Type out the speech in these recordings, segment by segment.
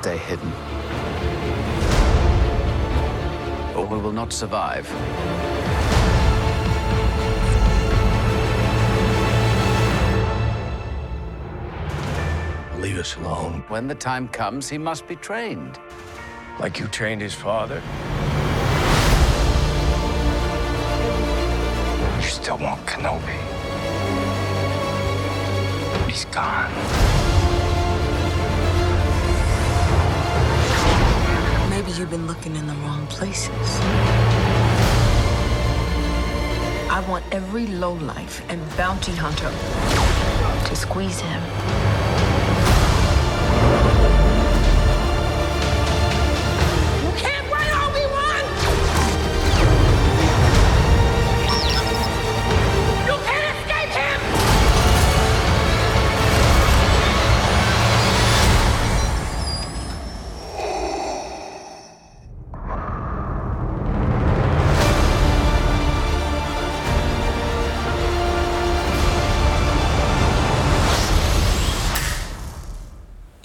stay hidden. Or we will not survive. Leave us alone. When the time comes, he must be trained. Like you trained his father. You still want Kenobi. He's gone. You've been looking in the wrong places. I want every lowlife and bounty hunter to squeeze him.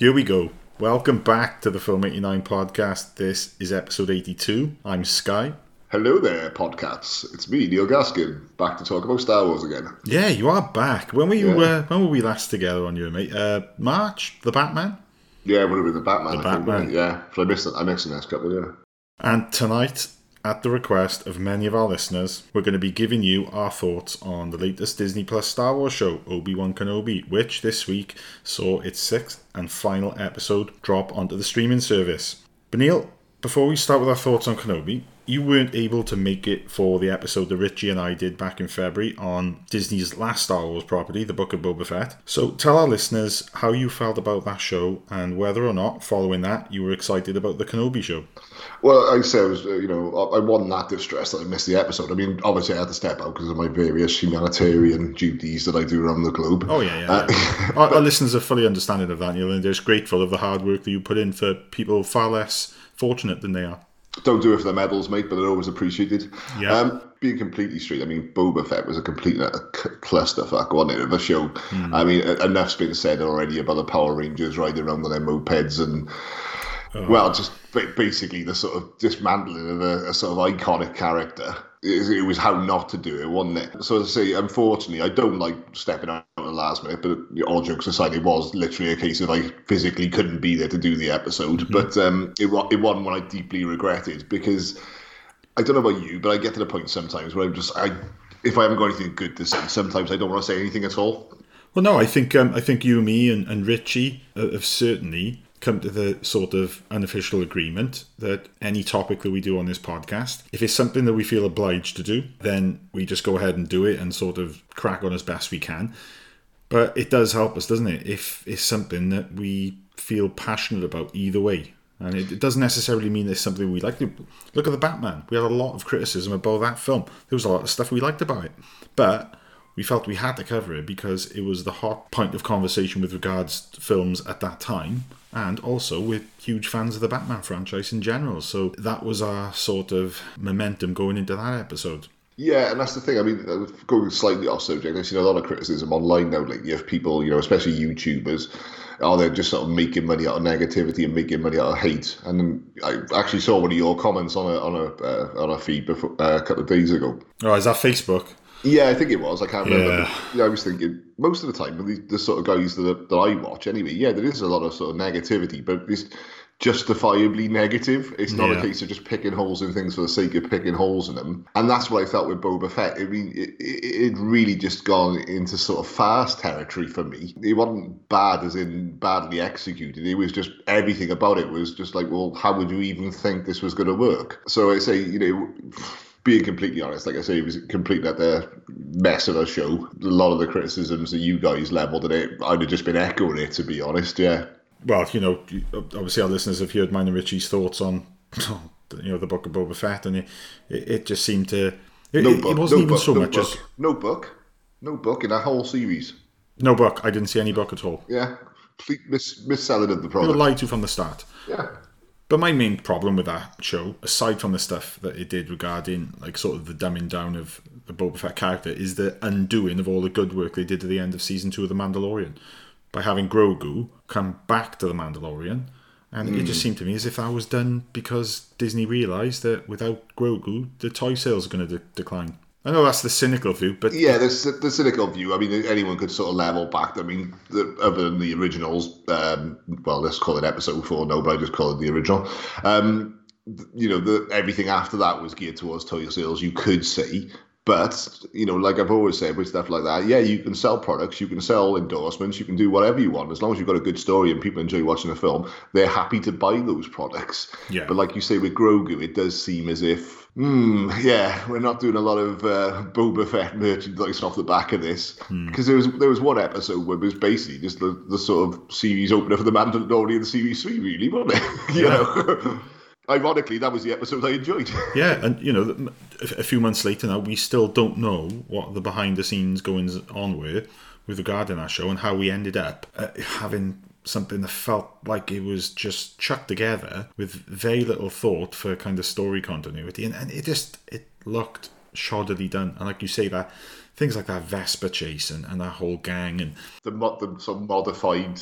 Here we go. Welcome back to the Film 89 podcast. This is episode 82. I'm Skye. Hello there, podcasts. It's me, Neil Gaskin, back to talk about Star Wars again. Yeah, you are back. When were you? Yeah. Uh, when were we last together on you, mate? Uh, March, the Batman. Yeah, it would have been the Batman. The I think, Batman. wasn't? Yeah, but I missed it. I missed the next couple. Yeah. And tonight, at the request of many of our listeners, we're going to be giving you our thoughts on the latest Disney Plus Star Wars show, Obi Wan Kenobi, which this week saw its sixth and final episode drop onto the streaming service. But Neil, before we start with our thoughts on Kenobi, you weren't able to make it for the episode that Richie and I did back in February on Disney's last Star Wars property, The Book of Boba Fett. So tell our listeners how you felt about that show and whether or not, following that, you were excited about the Kenobi show. Well, I say I was, uh, you know, I I wasn't that distressed that I missed the episode. I mean, obviously I had to step out because of my various humanitarian duties that I do around the globe. Oh yeah, yeah. Uh, yeah. our, our listeners are fully understanding of that, Neil, and they're just grateful of the hard work that you put in for people far less fortunate than they are. Don't do it for the medals, mate, but they're always appreciated. Yeah. Um, being completely straight, I mean, Boba Fett was a complete uh, c- clusterfuck, wasn't it, of a show? Hmm. I mean, enough's been said already about the Power Rangers riding around on their mopeds and, Oh. well, just basically the sort of dismantling of a, a sort of iconic character. It, it was how not to do it, wasn't it? So, as I say, unfortunately, I don't like stepping out at the last minute, but all jokes aside, it was literally a case of I physically couldn't be there to do the episode. But um, it, it wasn't one I deeply regretted because I don't know about you, but I get to the point sometimes where I'm just I if I haven't got anything good to say, sometimes I don't want to say anything at all. Well, no, I think um, I think you, me, and, and Richie uh, have certainly come to the sort of unofficial agreement that any topic that we do on this podcast, if it's something that we feel obliged to do, then we just go ahead and do it and sort of crack on as best we can. But it does help us, doesn't it? If it's something that we feel passionate about either way. And it, doesn't necessarily mean it's something we like. Look at the Batman. We had a lot of criticism about that film. There was a lot of stuff we liked about it. But we felt we had to cover it because it was the hot point of conversation with regards to films at that time. And also, we're huge fans of the Batman franchise in general. So that was our sort of momentum going into that episode. Yeah, and that's the thing. I mean, uh, going slightly off subject, I've seen a lot of criticism online now lately of people, you know, especially YouTubers, are they just sort of making money out of negativity and making money out of hate? And I actually saw one of your comments on a on a uh, on a feed before, uh, a couple of days ago. Oh, is that Facebook? Yeah, I think it was. I can't remember. Yeah. But, yeah, I was thinking most of the time, the, the sort of guys that, that I watch anyway, yeah, there is a lot of sort of negativity, but it's justifiably negative. It's not Yeah. a case of just picking holes in things for the sake of picking holes in them. And that's what I felt with Boba Fett. I mean, it, it, it really just gone into sort of fast territory for me. It wasn't bad as in badly executed. It was just everything about it was just like, well, how would you even think this was going to work? So I say, you know being completely honest, like I say, it was completely at the mess of a show. A lot of the criticisms that you guys levelled at it, I'd have just been echoing it, to be honest. Yeah. Well, you know, obviously our listeners have heard mine and Richie's thoughts on, you know, the book of Boba Fett, and it, it, just seemed to. It, No book. it wasn't no even book, so no much book, as no book, no book in that whole series. no book. I didn't see any book at all. Yeah, complete mis misselling of the They product. lied to from the start. yeah, But my main problem with that show, aside from the stuff that it did regarding like sort of the dumbing down of the Boba Fett character, is the undoing of all the good work they did at the end of season two of The Mandalorian by having Grogu come back to The Mandalorian And it just hmm. seemed to me as if that was done because Disney realised that without Grogu, the toy sales are going to de- decline. I know that's the cynical view, but Yeah, there's the cynical view. I mean, anyone could sort of level back. I mean, the, other than the originals, um, well, let's call it episode four. No, but I just call it the original. Um, you know, the, everything after that was geared towards toy sales. You could see, but you know, like I've always said with stuff like that, yeah, you can sell products, you can sell endorsements, you can do whatever you want as long as you've got a good story and people enjoy watching the film. They're happy to buy those products. Yeah. But like you say with Grogu, it does seem as if, hmm, yeah, we're not doing a lot of uh, Boba Fett merchandise off the back of this because there was there was one episode where it was basically just the, the sort of series opener for the Mandalorian series three, really, wasn't it? you know. Ironically, that was the episode I enjoyed. yeah, and you know, a a few months later now, we still don't know what the behind the scenes goings on were with regarding that show and how we ended up uh, having something that felt like it was just chucked together with very little thought for kind of story continuity, and, and it just it looked shoddily done. And like you say, that things like that Vespa chase and, and that whole gang and the, mod- the some modified.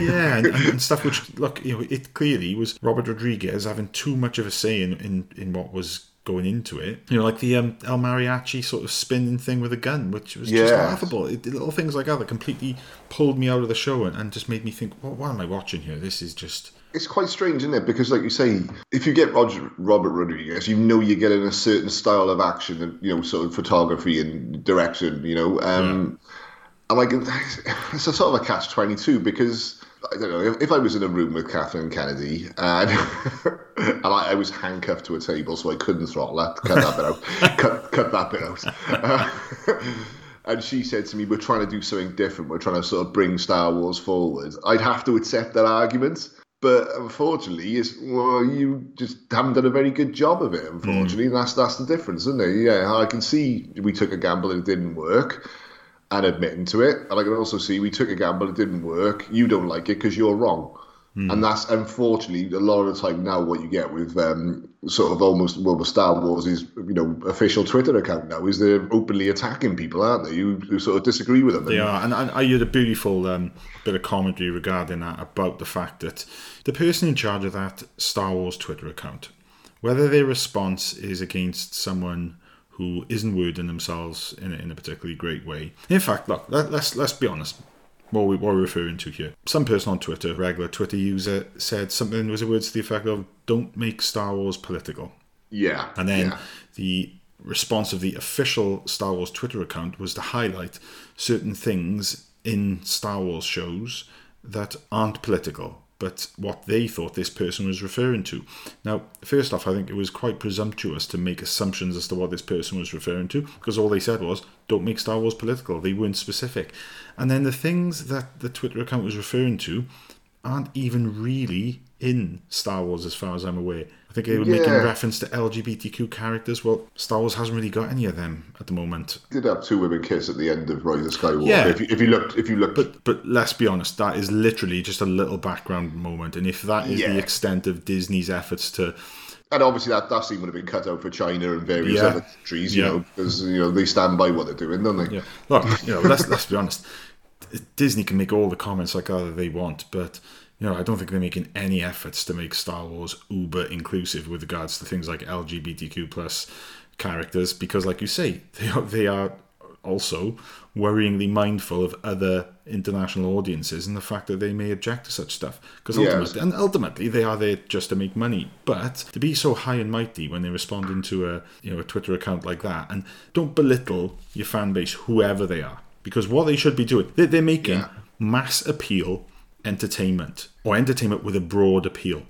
yeah, and, and, and stuff which look, you know, it clearly was Robert Rodriguez having too much of a say in, in, in what was going into it. You know, like the um, El Mariachi sort of spinning thing with a gun, which was just laughable. It, little things like that that completely pulled me out of the show and, and just made me think, well, what am I watching here? This is just It's quite strange, isn't it? Because, like you say, if you get Roger, Robert Rodriguez, you know you're getting a certain style of action and, you know, sort of photography and direction, you know. Um, And, like, it's a sort of a catch 22 because, I don't know, if, if I was in a room with Catherine Kennedy and, and I, I was handcuffed to a table so I couldn't throttle her, cut that bit out, cut, cut that bit out. Uh, and she said to me, We're trying to do something different. We're trying to sort of bring Star Wars forward. I'd have to accept that argument. But unfortunately, it's, well, you just haven't done a very good job of it, unfortunately. And that's, that's the difference, isn't it? Yeah, I can see we took a gamble and it didn't work and admitting to it. And I can also see we took a gamble, it didn't work. You don't like it because you're wrong. And that's unfortunately a lot of the time now what you get with um, sort of almost well with Star Wars is you know official Twitter account now is they're openly attacking people, aren't they? You, who sort of disagree with them. They are, and, and I heard a beautiful um, bit of commentary regarding that about the fact that the person in charge of that Star Wars Twitter account, whether their response is against someone who isn't wording themselves in a, in a particularly great way. In fact, look, let, let's let's be honest. What, we, what we're referring to here. Some person on Twitter, regular Twitter user, said something was a words to the effect of "Don't make Star Wars political." Yeah, And then yeah. the response of the official Star Wars Twitter account was to highlight certain things in Star Wars shows that aren't political, but what they thought this person was referring to. Now, first off, I think it was quite presumptuous to make assumptions as to what this person was referring to, because all they said was, don't make Star Wars political. They weren't specific. And then the things that the Twitter account was referring to aren't even really in Star Wars, as far as I'm aware. Think they were making reference to LGBTQ characters. Well, Star Wars hasn't really got any of them at the moment. did have two women kiss at the end of Rise of Skywalker. Yeah. If, you, if you looked, if you looked, But but let's be honest, that is literally just a little background moment. And if that is Yeah. the extent of Disney's efforts to and obviously that, that scene would have been cut out for China and various Yeah. other countries, you Yeah. know, because you know they stand by what they're doing, don't they? Yeah. Look, you know, let's let's be honest. Disney can make all the comments like that they want, but you know, I don't think they're making any efforts to make Star Wars uber inclusive with regards to things like LGBTQ plus characters, because, like you say, they are, they are also worryingly mindful of other international audiences and the fact that they may object to such stuff. Because Yes. ultimately, and ultimately, they are there just to make money. But to be so high and mighty when they're responding to a you know a Twitter account like that, and don't belittle your fan base, whoever they are, because what they should be doing, they're, they're making Yeah. mass appeal entertainment or entertainment with a broad appeal.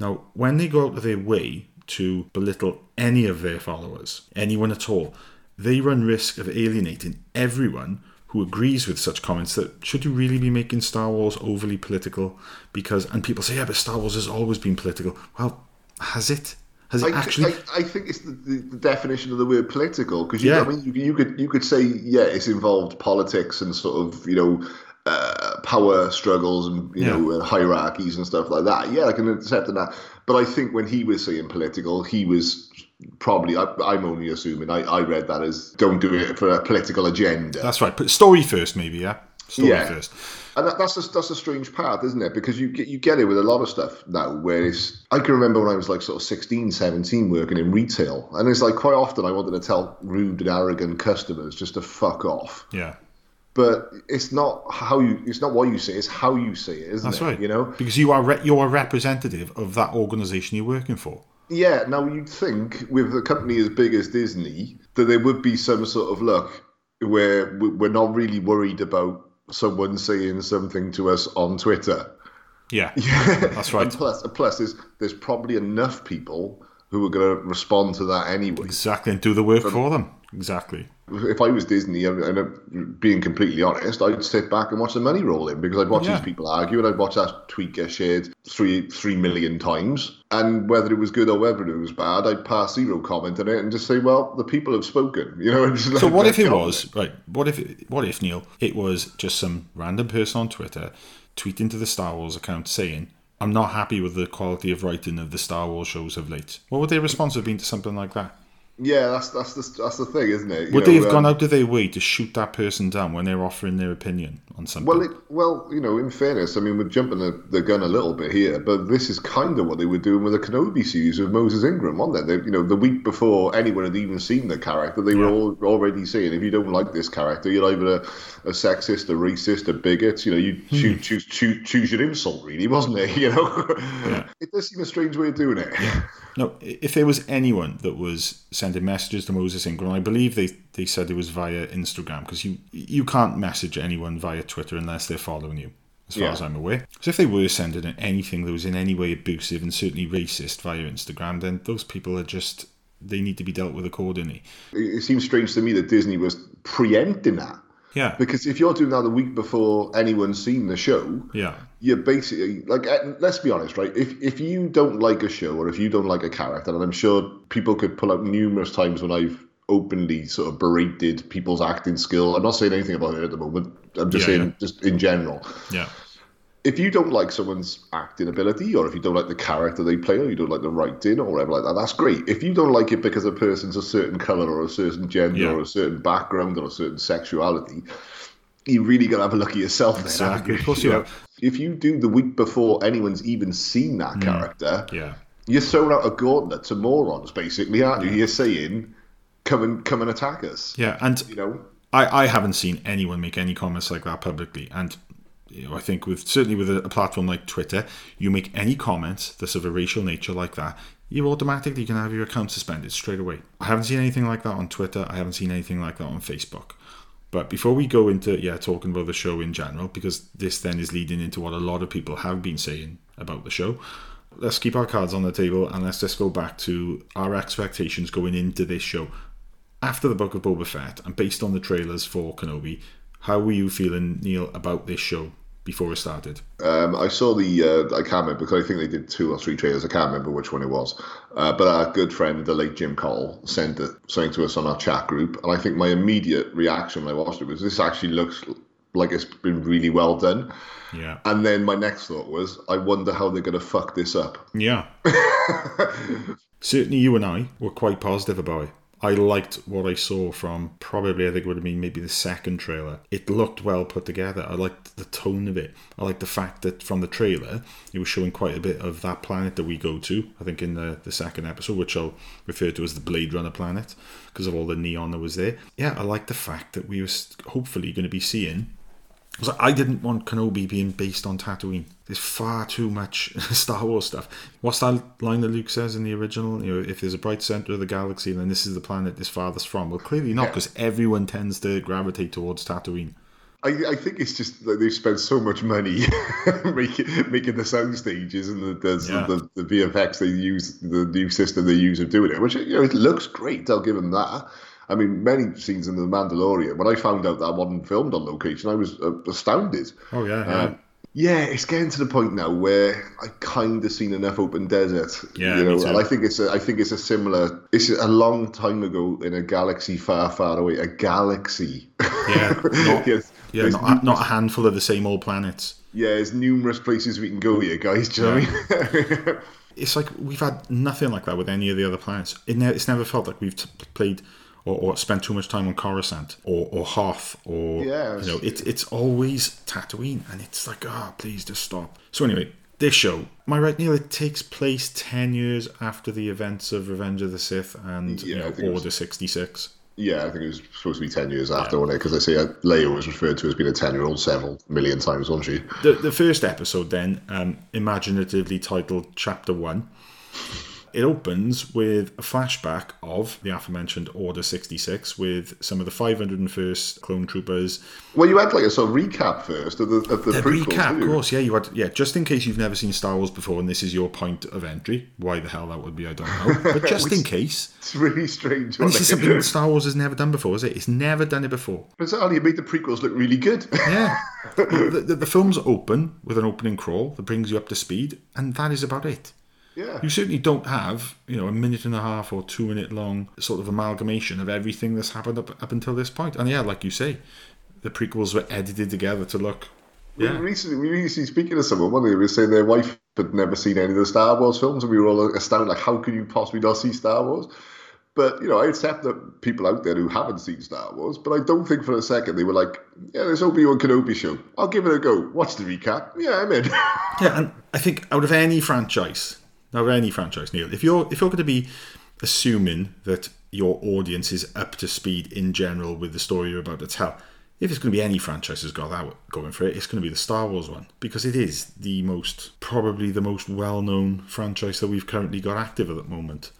Now, when they go out of their way to belittle any of their followers, anyone at all, they run risk of alienating everyone who agrees with such comments that should you really be making Star Wars overly political because and people say yeah but Star Wars has always been political well has it has it I, actually I, I think it's the, the, definition of the word political because you, Yeah. I mean, you, you could you could say yeah, it's involved politics and sort of you know uh, power struggles and you Yeah. know uh, hierarchies and stuff like that. Yeah, I can accept that. But I think when he was saying political, he was probably I, I'm only assuming I, I read that as don't do it for a political agenda. that's right put story first maybe yeah story Yeah. first. And that, that's a, that's a strange path, isn't it? Because you get you get it with a lot of stuff now. Where it's I can remember when I was like sort of 16, 17 working in retail, and it's like quite often I wanted to tell rude and arrogant customers just to fuck off. Yeah, But it's not how you it's not what you say, it's how you say it, isn't that's it? right. You know. because you are re- you're a representative of that organisation you're working for. Yeah, now you'd think with a company as big as Disney that there would be some sort of look where we- we're not really worried about someone saying something to us on Twitter. Yeah, yeah. that's right. And plus, plus there's, there's probably enough people who are going to respond to that anyway. Exactly, and do the work for them. Exactly. If I was Disney, and, being completely honest, I'd sit back and watch the money roll in because I'd watch Yeah. these people argue and I'd watch that tweet get shared three three million times. And whether it was good or whether it was bad, I'd pass zero comment on it and just say, "Well, the people have spoken," you know. So what if it was right? What if what if Neil? It was just some random person on Twitter tweeting to the Star Wars account saying, "I'm not happy with the quality of writing of the Star Wars shows of late." What would their response have been to something like that? Yeah, that's that's the that's the thing, isn't it? You Would know, they have um, gone out of their way to shoot that person down when they're offering their opinion on something? Well, it, well, you know, in fairness, I mean, we're jumping the, the gun a little bit here, but this is kind of what they were doing with the Kenobi series with Moses Ingram, wasn't it? They, you know, the week before anyone had even seen the character, they were all already saying, if you don't like this character, you're either a, a sexist, a racist, a bigot. You know, you Hmm. choose, choose choose choose your insult, really, wasn't it? You know, it does seem a strange way of doing it. No, if there was anyone that was sending messages to Moses Ingram, I believe they, they said it was via Instagram because you you can't message anyone via Twitter unless they're following you, as far Yeah. as I'm aware. So if they were sending anything that was in any way abusive and certainly racist via Instagram, then those people are just they need to be dealt with accordingly. It, it seems strange to me that Disney was preempting that. Yeah, Because if you're doing that the week before anyone's seen the show, yeah, you're basically like let's be honest right? If if you don't like a show or if you don't like a character and i'm sure people could pull out numerous times when i've openly sort of berated people's acting skill. I'm not saying anything about it at the moment. I'm just Yeah, saying yeah. just in general. Yeah, if you don't like someone's acting ability or if you don't like the character they play or you don't like the writing or whatever like that that's great if you don't like it because a person's a certain color or a certain gender Yeah. or a certain background or a certain sexuality you really got to have a look at yourself Exactly. Of course you know? have. if you do the week before anyone's even seen that Mm. character yeah. you're throwing out a gauntlet to morons basically aren't you you're saying come and come and attack us Yeah, and you know I, I haven't seen anyone make any comments like that publicly, and you know, I think with certainly with a, a platform like Twitter, you make any comments that's of a racial nature like that, you automatically can have your account suspended straight away. I haven't seen anything like that on Twitter. I haven't seen anything like that on Facebook. But before we go into yeah talking about the show in general, because this then is leading into what a lot of people have been saying about the show. Let's keep our cards on the table and let's just go back to our expectations going into this show after the book of Boba Fett and based on the trailers for Kenobi, how were you feeling, Neil, about this show before it started? Um, I saw the, uh, I can't remember because I think they did two or three trailers. I can't remember which one it was. Uh, but our good friend, the late Jim Cole, sent it, something to us on our chat group. And I think my immediate reaction when I watched it was this actually looks like it's been really well done. Yeah. And then my next thought was, I wonder how they're going to fuck this up. Yeah. Certainly, you and I were quite positive about it. I liked what I saw from probably, I think it would have been maybe the second trailer. It looked well put together. I liked the tone of it. I liked the fact that from the trailer, it was showing quite a bit of that planet that we go to. I think in the, the second episode, which I'll refer to as the Blade Runner planet because of all the neon that was there. Yeah, I liked the fact that we were hopefully going to be seeing because I didn't want Kenobi being based on Tatooine. There's far too much Star Wars stuff. What's that line that Luke says in the original? You know, if there's a bright center of the galaxy, then this is the planet it's farthest from. Well, clearly not, because everyone tends to gravitate towards Tatooine. I, I think it's just that they've spent so much money making making the sound stages and the the, Yeah. the the VFX they use, the new system they use of doing it, which you know it looks great. I'll give them that. I mean, many scenes in The Mandalorian. When I found out that wasn't filmed on location, I was uh, astounded. Oh yeah, yeah. Um, yeah, it's getting to the point now where I kind of seen enough open desert. Yeah, you know, and I think it's a, I think it's a similar. It's a long time ago in a galaxy far, far away. A galaxy. Yeah, not- yes. yeah, not, not a handful of the same old planets. yeah, there's numerous places we can go here, guys. Do you know what I mean? It's like we've had nothing like that with any of the other planets. It ne- it's never felt like we've t- played or, or spent too much time on Coruscant or, or Hoth or Yeah, you know it's it's always Tatooine and it's like ah please just stop. So anyway, this show, am I right, Neil? It takes place ten years after the events of Revenge of the Sith and Yeah, I know, think it was- Order sixty six. Yeah, I think it was supposed to be 10 years after, wasn't it? Because I see uh, Leia was referred to as being a 10 year old several million times, wasn't she? The the first episode then, um, imaginatively titled Chapter One. It opens with a flashback of the aforementioned Order 66 with some of the 501st clone troopers. Well, you had like a sort of recap first of the, of the, The recap, of course, yeah, you had, yeah, just in case you've never seen Star Wars before and this is your point of entry. Why the hell that would be, I don't know. But just in case. It's really strange. And this is something that Star Wars has never done before, is it? It's never done it before. Bizarrely, it made the prequels look really good. Yeah. The, the, the films open with an opening crawl that brings you up to speed, and that is about it. Yeah. You certainly don't have, you know, a minute and a half or two minute long sort of amalgamation of everything that's happened up, up until this point. And yeah, like you say, the prequels were edited together to look. We Yeah. recently, we recently speaking to someone, one of them was saying their wife had never seen any of the Star Wars films, and we were all astounded, like, how can you possibly not see Star Wars? But you know, I accept that people out there who haven't seen Star Wars, but I don't think for a second they were like, "Yeah, this Obi Wan Kenobi show. I'll give it a go. Watch the recap. Yeah, I'm in." Yeah, and I think out of any franchise, of any franchise, Neil, if you're if you're going to be assuming that your audience is up to speed in general with the story you're about to tell, if it's going to be any franchise that's got that going for it, it's going to be the Star Wars one because it is the most probably the most well-known franchise that we've currently got active at the moment.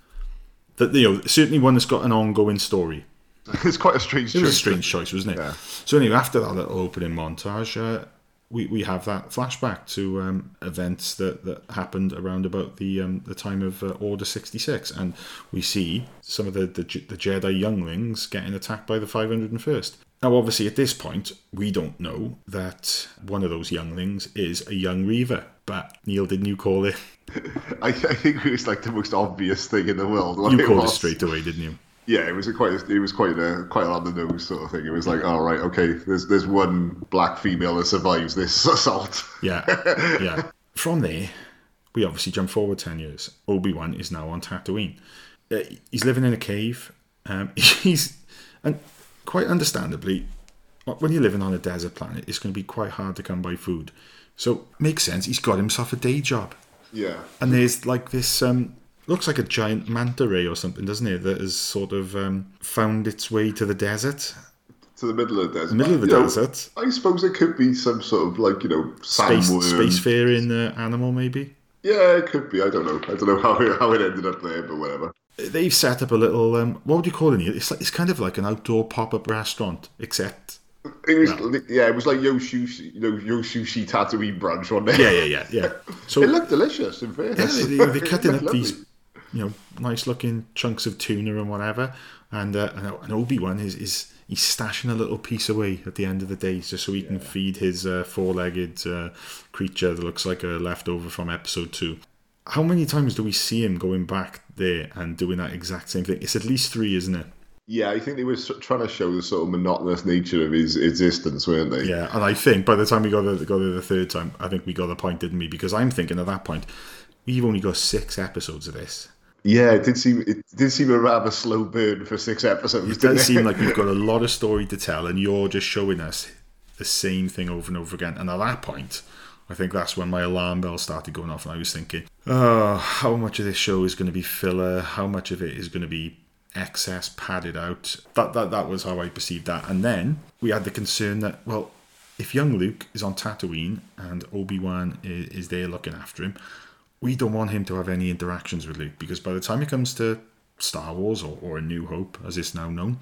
That you know, certainly one that's got an ongoing story. it's quite a strange. It was a choice. strange choice, wasn't it? Yeah. So anyway, after that little opening montage, uh, we, we have that flashback to um, events that, that happened around about the um, the time of uh, Order sixty six, and we see some of the, the the Jedi younglings getting attacked by the five hundred and first. Now, obviously, at this point, we don't know that one of those younglings is a young Reva. But Neil, didn't you call it? I, I think it was like the most obvious thing in the world. You called it was. straight away, didn't you? Yeah, it was a quite. A, it was quite a quite on the nose sort of thing. It was like, all right, okay, there's there's one black female that survives this assault. Yeah, yeah. From there, we obviously jump forward 10 years. Obi Wan is now on Tatooine. Uh, he's living in a cave. Um, he's, and quite understandably, when you're living on a desert planet, it's going to be quite hard to come by food. So, makes sense. He's got himself a day job. Yeah, And there's like this, um, looks like a giant manta ray or something, doesn't it? That has sort of um, found its way to the desert. to the middle of the desert. middle of the You know, desert. I suppose it could be some sort of like you know Space, spacefaring uh, animal, maybe. Yeah, it could be. I don't know. I don't know how it, how it ended up there, but whatever. they've set up a little um, what would you call it? It's like it's kind of like an outdoor pop-up restaurant, except It was yeah, it was like Yo Sushi, you know, Yo Sushi Tatooine brunch on there. yeah, yeah, yeah, yeah. So It looked delicious, in yeah, fairness. they, they, they're cutting up these, lovely. You know, nice-looking chunks of tuna and whatever, and uh, and, Obi Wan is is he's stashing a little piece away at the end of the day just so he can feed his uh, four-legged uh, creature that looks like a leftover from Episode Two. How many times do we see him going back there and doing that exact same thing? It's at least three, isn't it? Yeah, I think they were trying to show the sort of monotonous nature of his existence, weren't they? Yeah, and I think by the time we got there, got there the third time, I think we got the point, didn't we? Because I'm thinking at that point, we've only got six episodes of this. Yeah, it did seem it did seem a rather slow burn for six episodes. It didn't does seem like you've got a lot of story to tell, and you're just showing us the same thing over and over again. And at that point, I think that's when my alarm bell started going off, and I was thinking, oh, how much of this show is going to be filler? How much of it is going to be excess padded out? That that that was how I perceived that. And then we had the concern that well, if young Luke is on Tatooine and Obi Wan is, is there looking after him, we don't want him to have any interactions with Luke because by the time it comes to Star Wars or, or A New Hope, as it's now known,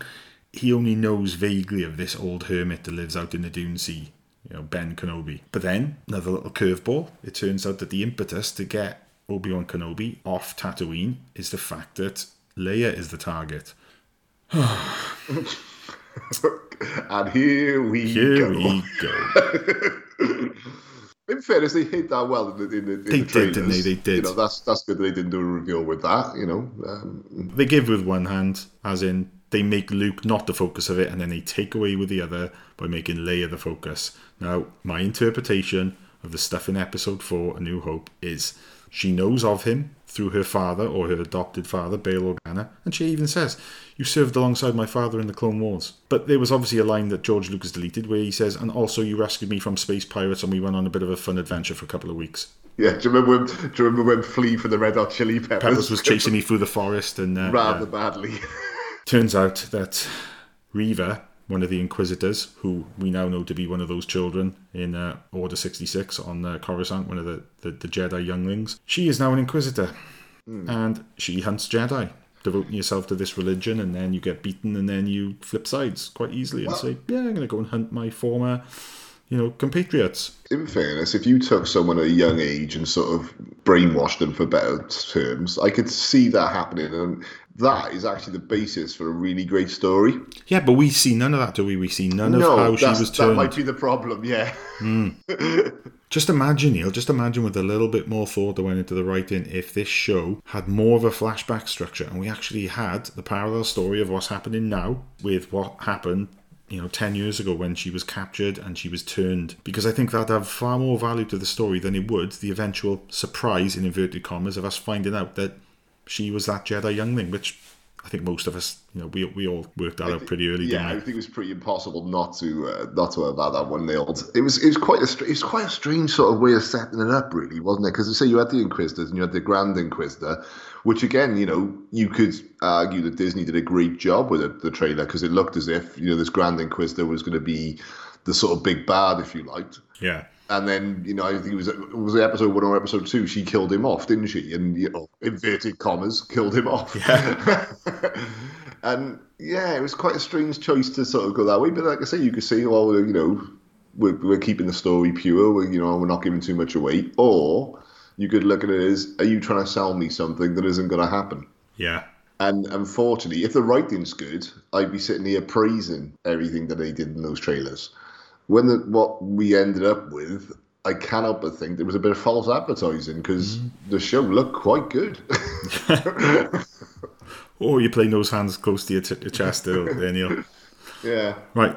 he only knows vaguely of this old hermit that lives out in the Dune Sea, you know, Ben Kenobi. But then, another little curveball, it turns out that the impetus to get Obi Wan Kenobi off Tatooine is the fact that Leia is the target. and here we Here go. we go. In fairness, they hid that well in the in the, in They the did, didn't they? They did. You know, that's that's good. that They didn't do a reveal with that. You know, um, they give with one hand, as in they make Luke not the focus of it, and then they take away with the other by making Leia the focus. Now, my interpretation of the stuff in Episode Four, A New Hope, is she knows of him through her father or her adopted father, Bail Organa, and she even says, "You served alongside my father in the Clone Wars." But there was obviously a line that George Lucas deleted where he says, "And also you rescued me from space pirates, and we went on a bit of a fun adventure for a couple of weeks." Yeah, do you remember when, do you remember when Flea for the Red Hot Chili Peppers, Peppers was chasing me through the forest, and uh, rather yeah. badly? turns out that Reva, one of the Inquisitors, who we now know to be one of those children in uh, Order 66 on uh, Coruscant, one of the, the, the Jedi younglings, she is now an Inquisitor. And she hunts Jedi, devoting yourself to this religion, and then you get beaten, and then you flip sides quite easily and say, Yeah, I'm going to go and hunt my former, you know, compatriots. In fairness, if you took someone at a young age and sort of brainwashed them for better terms, I could see that happening, and that is actually the basis for a really great story. Yeah, but we see none of that, do we? We see none of no, how she was that turned. might be the problem. Yeah, hmm. Just imagine, Neil, just imagine with a little bit more thought that went into the writing if this show had more of a flashback structure and we actually had the parallel story of what's happening now with what happened, you know, 10 years ago when she was captured and she was turned. Because I think that'd have far more value to the story than it would the eventual surprise, in inverted commas, of us finding out that she was that Jedi youngling, which I think most of us, you know, we, we all worked that out pretty early, yeah. I think it was pretty impossible not to uh, not to have had that one nailed. It was it was quite a it was quite a strange sort of way of setting it up, really, wasn't it? Because say you had the Inquisitors and you had the Grand Inquisitor, which again, you know, you could argue that Disney did a great job with it, the trailer because it looked as if you know this Grand Inquisitor was going to be the sort of big bad, if you liked. Yeah. And then, you know, I think it was it was episode one or episode two. She killed him off, didn't she? And you know, inverted commas, killed him off. Yeah. and yeah, it was quite a strange choice to sort of go that way. But like I say, you could say, well, you know, we're, we're keeping the story pure. We're, you know, we're not giving too much away. Or you could look at it as, are you trying to sell me something that isn't going to happen? Yeah. And unfortunately, if the writing's good, I'd be sitting here praising everything that they did in those trailers. When the, what we ended up with, I cannot but think there was a bit of false advertising because mm-hmm. the show looked quite good. Or oh, you're playing those hands close to your, t- your chest there, there, Neil. yeah. Right.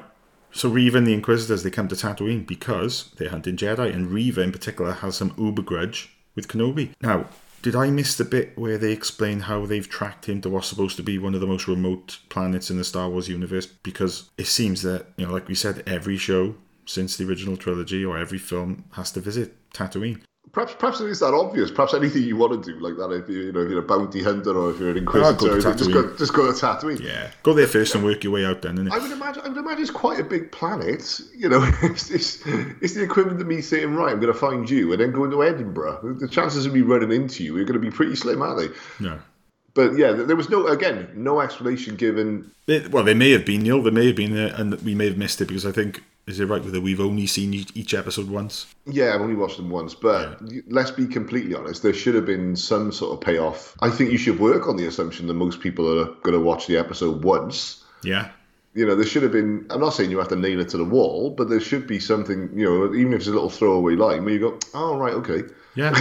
So Reva and the Inquisitors they come to Tatooine because they're hunting Jedi, and Reva in particular has some uber grudge with Kenobi. Now, did I miss the bit where they explain how they've tracked him to what's supposed to be one of the most remote planets in the Star Wars universe? Because it seems that you know, like we said, every show since the original trilogy or every film has to visit Tatooine. Perhaps, perhaps it is that obvious. Perhaps anything you want to do like that, if you, you know, if you're a bounty hunter or if you're an ah, go inquisitor, just go, just go to Tatooine. Yeah, go there first and work your way out then. Innit? I would imagine. I would imagine it's quite a big planet. You know, it's, it's, it's the equivalent of me saying, "Right, I'm going to find you," and then going to Edinburgh. The chances of me running into you are going to be pretty slim, aren't they? No. But yeah, there was no again no explanation given. It, well, they may have been, Neil. They may have been there, and we may have missed it because I think is it right with it? We've only seen each, each episode once. Yeah, I've only watched them once, but let's be completely honest. There should have been some sort of payoff. I think you should work on the assumption that most people are going to watch the episode once. Yeah, You know, there should have been. I'm not saying you have to nail it to the wall, but there should be something. You know, even if it's a little throwaway line where you go, "Oh, right, okay," yeah.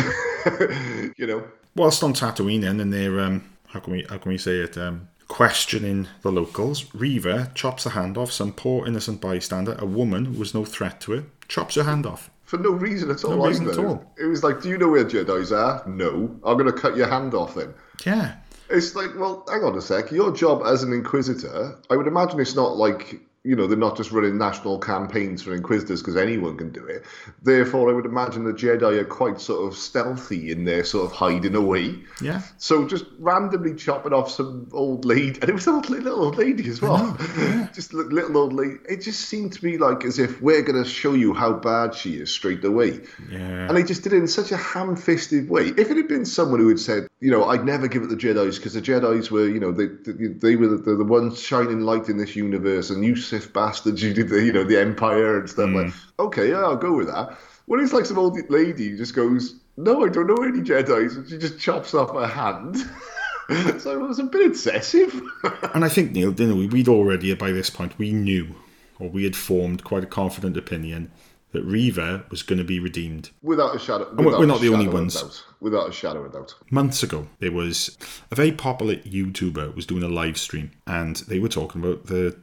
you know. Whilst on Tatooine, and then, and they're um, how can we how can we say it? Um, questioning the locals, Reva chops a hand off some poor innocent bystander, a woman was no threat to her, chops her hand off. For no reason at all. No reason either. at all. It was like, do you know where Jedi's are? No. I'm going to cut your hand off then. Yeah, It's like, well, hang on a sec. Your job as an Inquisitor, I would imagine it's not like, you know, they're not just running national campaigns for Inquisitors because anyone can do it. Therefore, I would imagine the Jedi are quite sort of stealthy in their sort of hiding away. yeah. So just randomly chopping off some old lady, and it was an old, little old lady as well. Yeah. just a little old lady. It just seemed to be like as if we're going to show you how bad she is straight away. Yeah. And they just did it in such a ham-fisted way. If it had been someone who had said, you know, I'd never give it the Jedi's because the Jedi's were, you know, they they, they were the, the ones shining light in this universe, and you Sith bastards, you did the, you know, the Empire and stuff like. Hmm. Okay, yeah, I'll go with that. When it's like some old lady who just goes, no, I don't know any Jedi's, and she just chops off her hand. so it was a bit excessive. And I think Neil, didn't we? We'd already by this point we knew, or we had formed quite a confident opinion that Reva was going to be redeemed. without a shadow. we're- without we're not the only ones. doubt. Without a shadow of doubt. months ago there was a very popular youtuber was doing a live stream and they were talking about the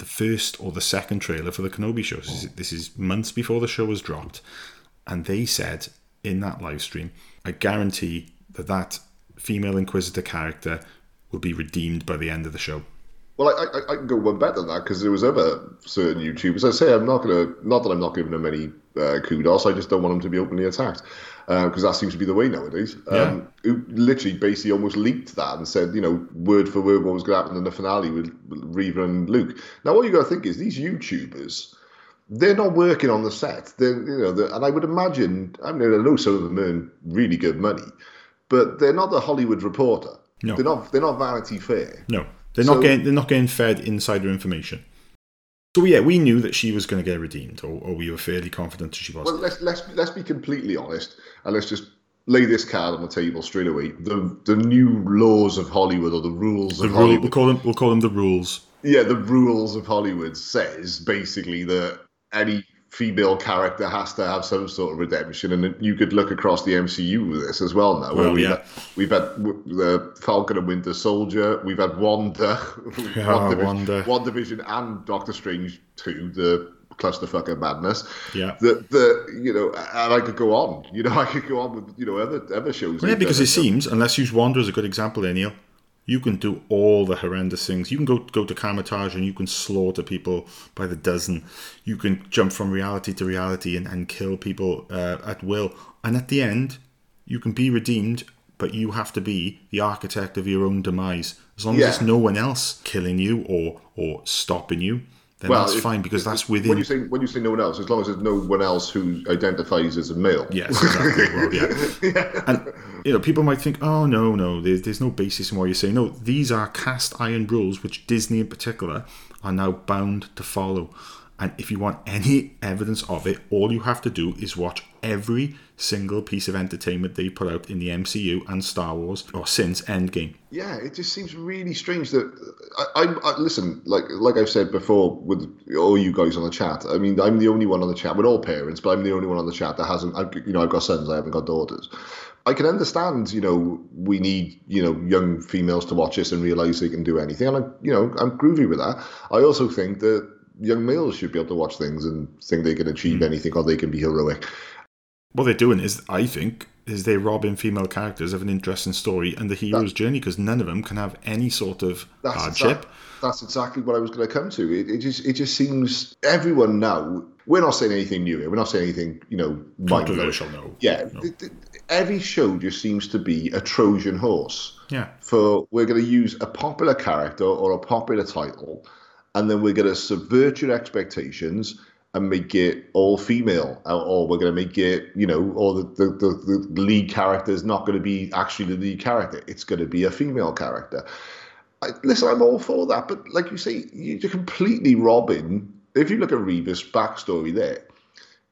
the first or the second trailer for the kenobi show this is, this is months before the show was dropped and they said in that live stream i guarantee that that female Inquisitor character will be redeemed by the end of the show. Well, I, I, I can go one better than that because there was other certain YouTubers. I say I'm not gonna, not that I'm not giving them any uh, kudos. I just don't want them to be openly attacked because that seems to be the way nowadays. Um, Who literally basically almost leaked that and said, you know, word for word what was going to happen in the finale with Reva and Luke. Now, what you got to think is these YouTubers. They're not working on the set. They're, you know, and I would imagine. I mean, I know some of them earn really good money, but they're not the Hollywood Reporter. No. they're not. They're not Vanity Fair. No, they're So- not getting they're not getting fed insider information. So yeah, we knew that she was going to get redeemed, or, or we were fairly confident that she was. Well, let's let's let's be completely honest, and let's just lay this card on the table straight away. The the new laws of Hollywood or the rules the of rule, we'll Hollywood. call them we'll call them the rules. Yeah, the rules of Hollywood says basically that any female character has to have some sort of redemption, and you could look across the MCU with this as well now. where Well, we've, yeah. had, we've had the Falcon and Winter Soldier, we've had Wanda, WandaVision, Wanda. WandaVision and Doctor Strange two, the clusterfuck of madness. Yeah. The the you know, and I could go on. You know, I could go on with you know other other shows. Well, yeah, because it seems, unless you use Wanda as a good example, there, Neil, you can do all the horrendous things. You can go go to Kamar-Taj and you can slaughter people by the dozen. You can jump from reality to reality and, and kill people uh, at will. And at the end, you can be redeemed, but you have to be the architect of your own demise. As long Yeah. as there's no one else killing you or or stopping you, then Well, that's if- fine because that's within. When you say when you say no one else, as long as there's no one else who identifies as a male. Yes, exactly. well, yeah. And you know, people might think, "Oh no, no, there's, there's no basis in what you're saying." No, these are cast iron rules which Disney in particular are now bound to follow. And if you want any evidence of it, all you have to do is watch every single piece of entertainment they put out in the MCU and Star Wars or since Endgame. Yeah, it just seems really strange that I, I, I listen. Like like I've said before with all you guys on the chat. I mean, I'm the only one on the chat. We're all parents, but I'm the only one on the chat that hasn't. I've, you know, I've got sons. I haven't got daughters. I can understand. You know, we need you know young females to watch this and realize they can do anything, and I, you know, I'm groovy with that. I also think that young males should be able to watch things and think they can achieve hmm. anything or they can be heroic. What they're doing is, I think, is they're robbing female characters of an interesting story and the hero's journey because none of them can have any sort of That's hardship. exact- that's exactly what I was going to come to. It, it just it just seems everyone now. We're not saying anything new here. We're not saying anything you know. Controversial, no. Yeah, th- th- every show just seems to be a Trojan horse. Yeah. For we're going to use a popular character or a popular title, and then we're going to subvert your expectations and make it all female, or- or we're going to make it, you know, or the the, the, the lead character is not going to be actually the lead character. It's going to be a female character. I, listen, I'm all for that, but like you say, you're completely robbing. If you look at Reva's backstory there,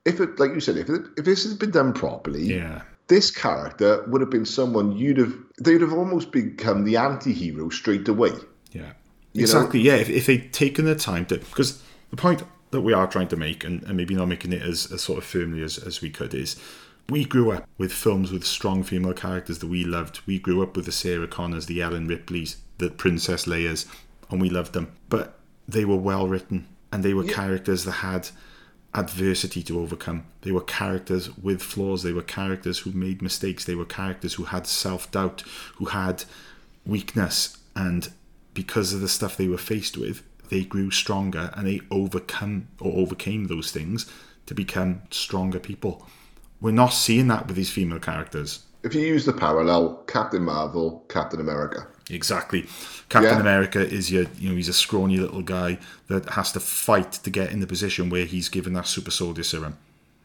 if it, like you said, if it, if this had been done properly, Yeah. this character would have been someone you'd have they'd have almost become the anti-hero straight away. Yeah. You exactly. Yeah. If, if they'd taken the time to, because the point that we are trying to make, and, and maybe not making it as, as sort of firmly as, as we could, is we grew up with films with strong female characters that we loved. We grew up with the Sarah Connors, the Ellen Ripleys, the Princess Leia's, and we loved them. But they were well written, and they were characters that had adversity to overcome. They were characters with flaws. They were characters who made mistakes. They were characters who had self doubt, who had weakness. And because of the stuff they were faced with, they grew stronger and they overcome or overcame those things to become stronger people. We're not seeing that with these female characters. If you use the parallel, Captain Marvel, Captain America. Exactly. Captain Yeah. America is your, you know, he's a scrawny little guy that has to fight to get in the position where he's given that super soldier serum.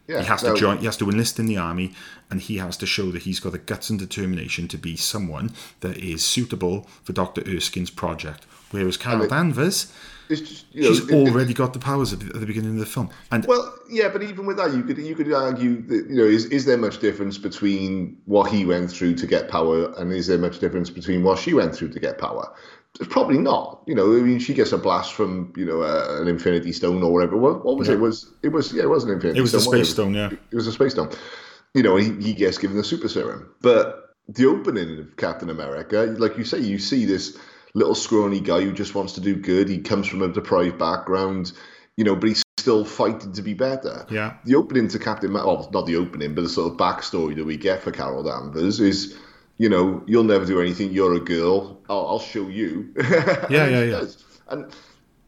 Yeah, He has to join. He has to enlist in the army, and he has to show that he's got the guts and determination to be someone that is suitable for Doctor Erskine's project. Whereas Carol it- Danvers, It's just, you know, she's it- it- already got the powers at the, at the beginning of the film, and Well, yeah, but even with that, you could you could argue that you know is is there much difference between what he went through to get power, and is there much difference between what she went through to get power? There's probably not. You know, I mean, she gets a blast from you know uh, an Infinity Stone or whatever. What, what was it? it? Was it was yeah, it was an Infinity. it was Stone, wasn't Space Stone. Yeah, It was a space stone. You know, he, he gets given the super serum. But the opening of Captain America, like you say, you see this little scrawny guy who just wants to do good. He comes from a deprived background, you know, but he's still fighting to be better. Yeah. The opening to Captain, Ma- well, not the opening, but the sort of backstory that we get for Carol Danvers is you know, you'll never do anything. You're a girl. I'll, I'll show you. Yeah, yeah, yeah. does. And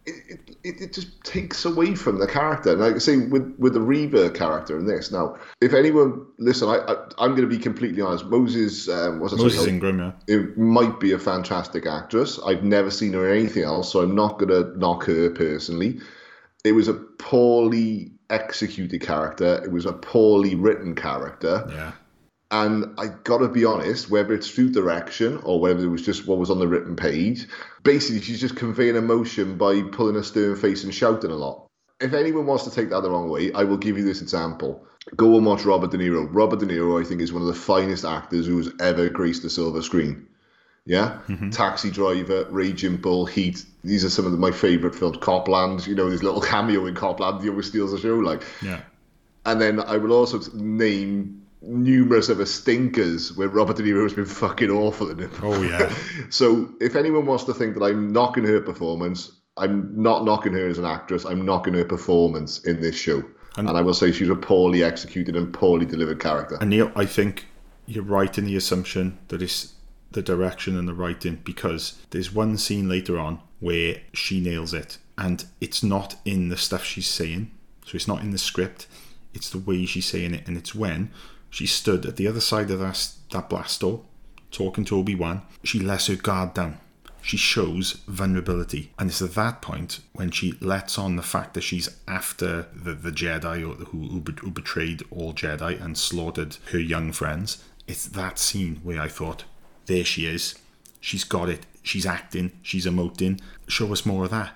it, it, it just takes away from the character. And like I say, with with the Reva character in this. Now, if anyone listen, I, I I'm going to be completely honest. Moses, um, what's Moses name? Ingram, yeah. it might be a fantastic actress. I've never seen her in anything else, so I'm not going to knock her personally. It was a poorly executed character. It was a poorly written character. Yeah. And I gotta be honest, whether it's through direction or whether it was just what was on the written page, basically she's just conveying emotion by pulling a stern face and shouting a lot. If anyone wants to take that the wrong way, I will give you this example. Go and watch Robert De Niro. Robert De Niro, I think, is one of the finest actors who's ever graced the silver screen. Yeah, mm-hmm. Taxi Driver, Raging Bull, Heat. These are some of the, my favourite films. Copland, you know, this little cameo in Copland. He always steals the show. Like, Yeah. and then I will also name numerous other stinkers where Robert De Niro has been fucking awful in it. Oh, yeah. so if anyone wants to think that I'm knocking her performance, I'm not knocking her as an actress. I'm knocking her performance in this show. And, I will say she's a poorly executed and poorly delivered character. And Neil, I think you're right in the assumption that it's the direction and the writing because there's one scene later on where she nails it and it's not in the stuff she's saying. So it's not in the script. It's the way she's saying it and it's when she stood at the other side of that, that blast door talking to Obi-Wan. She lets her guard down. She shows vulnerability. And it's at that point when she lets on the fact that she's after the, the Jedi who, who, who betrayed all Jedi and slaughtered her young friends. It's that scene where I thought, there she is. She's got it. She's acting. She's emoting. Show us more of that.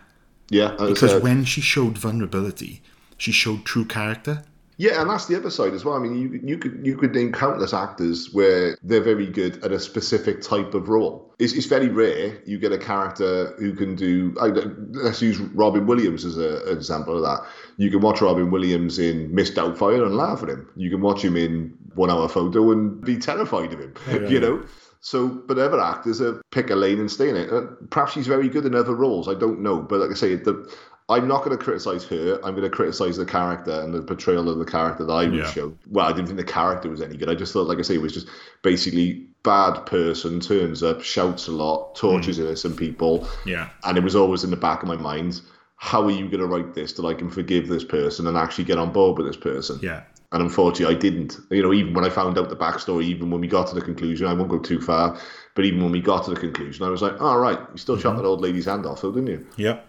Yeah, Because when she showed vulnerability, she showed true character. Yeah, and that's the other side as well. I mean, you you could you could name countless actors where they're very good at a specific type of role. It's, it's very rare you get a character who can do. I, let's use Robin Williams as a, an example of that. You can watch Robin Williams in Miss Doubtfire and laugh at him. You can watch him in One Hour Photo and be terrified of him. you know. So, but other actors are pick a lane and stay in it. Uh, perhaps she's very good in other roles. I don't know, but like I say, the, I'm not going to criticize her. I'm going to criticize the character and the portrayal of the character that I would Yeah. show. Well, I didn't think the character was any good. I just thought, like I say, it was just basically bad person turns up, shouts a lot, tortures mm. innocent people, Yeah. and it was always in the back of my mind. How are you going to write this that I can forgive this person and actually get on board with this person? Yeah. And unfortunately, I didn't. You know, even when I found out the backstory, even when we got to the conclusion, I won't go too far, but even when we got to the conclusion, I was like, all right, you still shot mm-hmm. that old lady's hand off, though, didn't you? Yeah.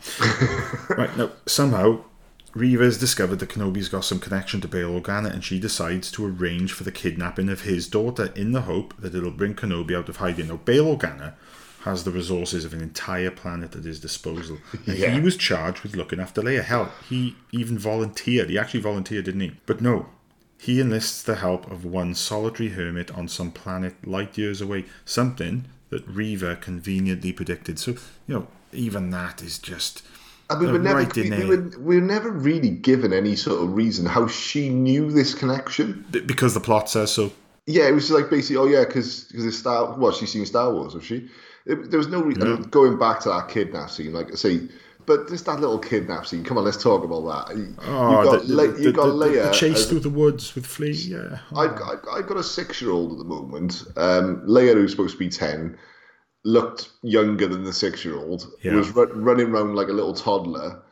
right, now, somehow, Reva's discovered that Kenobi's got some connection to Bail Organa and she decides to arrange for the kidnapping of his daughter in the hope that it'll bring Kenobi out of hiding. Now, Bail Organa has the resources of an entire planet at his disposal. Yeah. he was charged with looking after Leia. Hell, he even volunteered. He actually volunteered, didn't he? But no. He enlists the help of one solitary hermit on some planet light years away, something that Reva conveniently predicted. So, you know, even that is just we uh, were never right we, we were, we were never really given any sort of reason how she knew this connection. Because the plot says so. Yeah, it was just like basically, oh yeah, because because it's Star. Well, she's seen Star Wars, has she? It, there was no reason. Going back to that kidnap scene, like I say, but just that little kidnap scene. Come on, let's talk about that. You, Oh, you got the, Le- the, you got the, the- Leia. the chase as- through the woods with Flea. Yeah, I've got, I've got a six-year-old at the moment. Um, Leia, who's supposed to be ten, looked younger than the six-year-old. Yeah. Was ru- running around like a little toddler,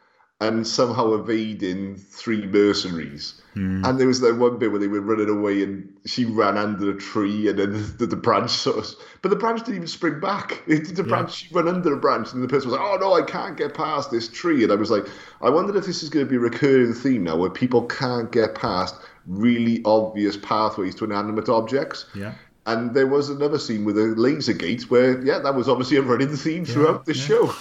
and somehow evading three mercenaries. Hmm. And there was that one bit where they were running away, and she ran under a tree, and then the, the branch sort of. But the branch didn't even spring back. It, did the branch she ran under a branch, and the person was like, "Oh no, I can't get past this tree." And I was like, I wondered if this is going to be a recurring theme now, where people can't get past really obvious pathways to inanimate objects. yeah. And there was another scene with a laser gate where, yeah, that was obviously a running theme throughout the show.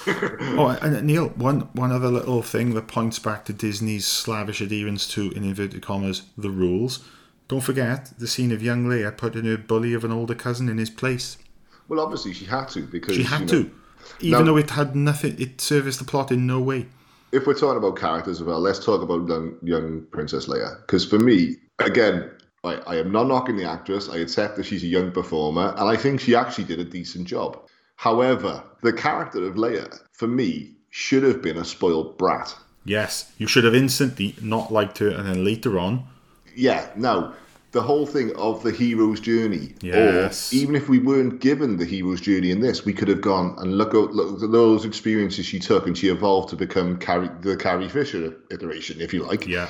Oh, and Neil, one one other little thing that points back to Disney's slavish adherence to, in inverted commas, the rules. Don't forget the scene of young Leia putting her bully of an older cousin in his place. well, obviously she had to because She you had know, to, even Now- though it had nothing. It serviced the plot in no way. if we're talking about characters as well, let's talk about young, young Princess Leia. Because for me, again, I, I am not knocking the actress. I accept that she's a young performer, and I think she actually did a decent job. However, the character of Leia, for me, should have been a spoiled brat. Yes, you should have instantly not liked her, and then later on, Yeah, no. the whole thing of the hero's journey. Yes. Or even if we weren't given the hero's journey in this, we could have gone and look at, look at those experiences she took and she evolved to become Carrie, the Carrie Fisher iteration, if you like. Yeah.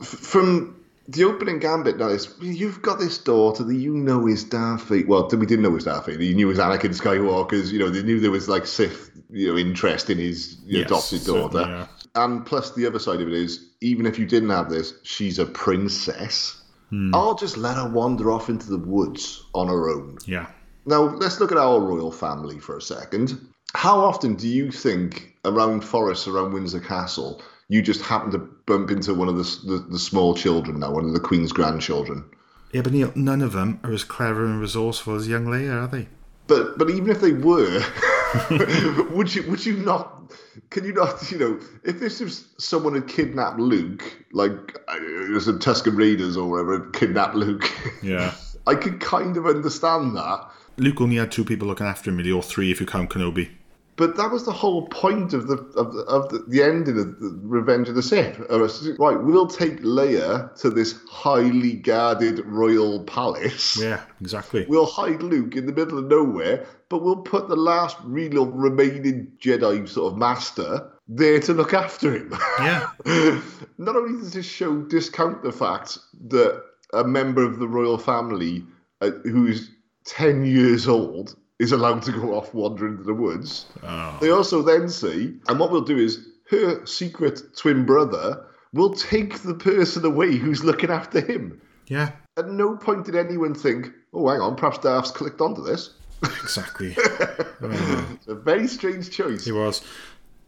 F- From the opening gambit, now is you've got this daughter that you know is Darth Vader. Well, we didn't know it was Darth Vader. You knew it was Anakin Skywalker's. You know, they knew there was like Sith, you know, interest in his Yes, adopted daughter. yeah. And plus, the other side of it is, even if you didn't have this, she's a princess. Hmm. I'll just let her wander off into the woods on her own. Yeah. Now, let's look at our royal family for a second. How often do you think around forests around Windsor Castle you just happen to bump into one of the, the, the small children now, one of the Queen's grandchildren? Yeah, but Neil, none of them are as clever and resourceful as young Leia, are they? But but even if they were, would you would you not? Can you not? You know, if this was someone had kidnapped Luke, like uh, some Tusken Raiders or whatever, had kidnapped Luke. Yeah. I could kind of understand that. Luke only had two people looking after him, really, or three if you count Kenobi. But that was the whole point of the of the, of the, the ending of the Revenge of the Sith. Uh, Right, we'll take Leia to this highly guarded royal palace. Yeah, exactly. We'll hide Luke in the middle of nowhere, but we'll put the last real remaining Jedi sort of master there to look after him. Yeah. Not only does this show discount the fact that a member of the royal family uh, who's 10 years old is allowed to go off wandering into the woods, oh. they also then say, and what we'll do is her secret twin brother will take the person away who's looking after him. Yeah, At no point did anyone think, oh, hang on, perhaps Darth's clicked onto this. exactly. Uh-huh. It's a very strange choice. He was.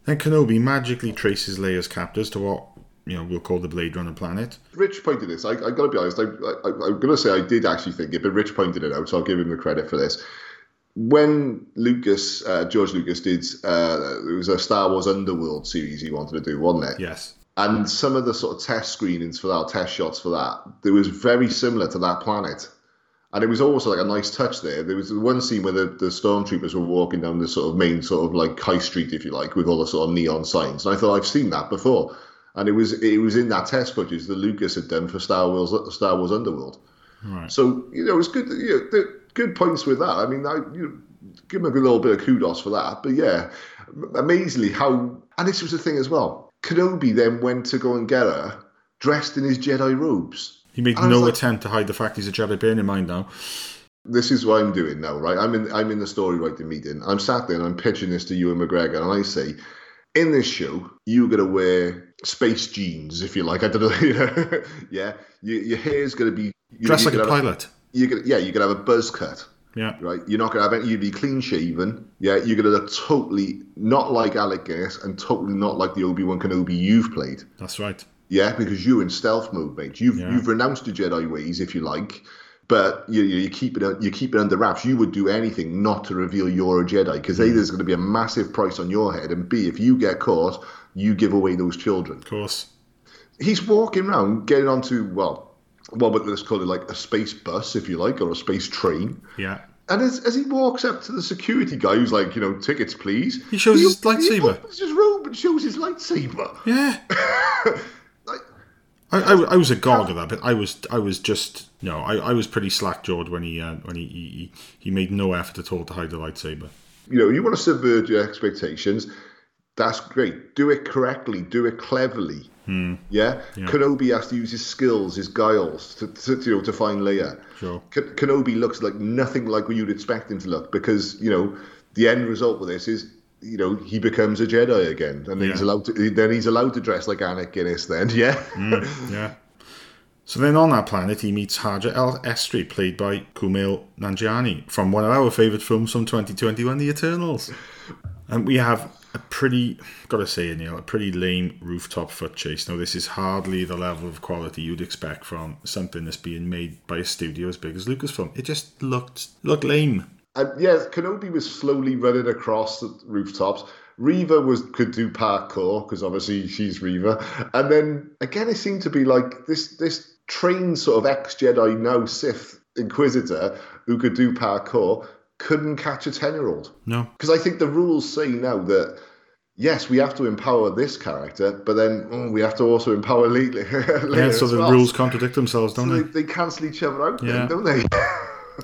Then Kenobi magically traces Leia's captors to what you know we'll call the Blade Runner planet. Rich pointed this. I, I got to be honest. I, I, I'm going to say I did actually think it, but Rich pointed it out, so I'll give him the credit for this. When Lucas, uh, George Lucas, did uh, it was a Star Wars Underworld series he wanted to do, wasn't it? Yes. And some of the sort of test screenings for that, test shots for that, there was very similar to that planet. And it was also like a nice touch there. There was one scene where the, the stormtroopers were walking down the sort of main sort of like high street, if you like, with all the sort of neon signs. And I thought I've seen that before. And it was it was in that test footage that Lucas had done for Star Wars Star Wars Underworld. Right. So you know, it was good. You know, the, good points with that. I mean, I you give him a little bit of kudos for that. But yeah, amazingly how. And this was the thing as well. Kenobi then went to go and get her dressed in his Jedi robes. He made And no like- attempt to hide the fact he's a Jedi. Bearing in mind now, This is what I'm doing now, right? I'm in I'm in the story writing meeting. I'm sat there and I'm pitching this to Ewan McGregor, and I say, in this show, you're gonna wear space jeans, if you like. I don't know, you yeah. Your, your hair's gonna be you dress like a pilot. You're gonna, yeah, you're gonna have a buzz cut. Yeah. right? You're not going to have any, you'd be clean shaven. Yeah, you're going to look totally not like Alec Guinness and totally not like the Obi Wan Kenobi you've played. That's right. Yeah, because you're in stealth mode, mate. You've Yeah. you've renounced the Jedi ways, if you like, but you you, you keep it you keep it under wraps. You would do anything not to reveal you're a Jedi because a mm. there's going to be a massive price on your head, and b if you get caught, you give away those children Of course. he's walking around getting onto well well but let's call it like a space bus if you like or a space train Yeah. and as, as he walks up to the security guy who's like you know tickets please He shows his he lightsaber. opens his robe and shows his lightsaber Yeah. like, I, I, I was agog at that, but I was I was just no, I, I was pretty slack jawed when he uh, when he, he he made no effort at all to hide the lightsaber. you know you want to subvert your expectations that's great do it correctly do it cleverly Hmm. yeah? Kenobi has to use his skills, his guiles, to, to you know to find Leia. Sure. Kenobi looks like nothing like what you'd expect him to look because you know the end result with this is you know he becomes a Jedi again, and then he's allowed to then he's allowed to dress like Anakin Guinness. Then yeah, Yeah. So then on that planet, he meets Haja El Estri, played by Kumail Nanjiani, from one of our favourite films from 2021, The Eternals. And we have a pretty, gotta say, Neil, a pretty lame rooftop foot chase. Now, this is hardly the level of quality you'd expect from something that's being made by a studio as big as Lucasfilm. It just looked looked lame. and yeah, Kenobi was slowly running across the rooftops. Reva was could do parkour because obviously she's Reva, and then again it seemed to be like this this trained sort of ex Jedi now Sith Inquisitor who could do parkour couldn't catch a ten year old. No. Because I think the rules say now that yes, we have to empower this character, but then mm, we have to also empower later Yeah, so the well. rules contradict themselves, don't So they? they, they cancel each other out, Yeah. then, don't they?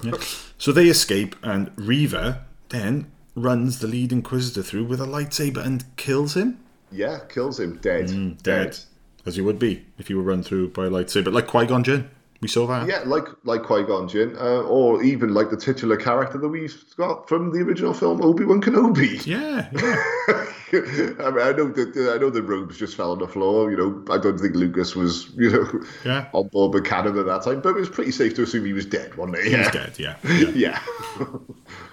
Yeah. So they escape, and Reva then runs the lead Inquisitor through with a lightsaber and kills him. yeah, kills him dead. Mm, Dead. As you would be if you were run through by a lightsaber. Like Qui Gon Jinn. We saw that. Yeah, like like Qui Gon Jinn, uh, or even like the titular character that we've got from the original film, Obi Wan Kenobi. Yeah, yeah. I mean, I know that I know the robes just fell on the floor. You know, I don't think Lucas was you know Yeah. on board with canon at that time, but it was pretty safe to assume he was dead, wasn't it? He's Yeah, dead, yeah. yeah. yeah.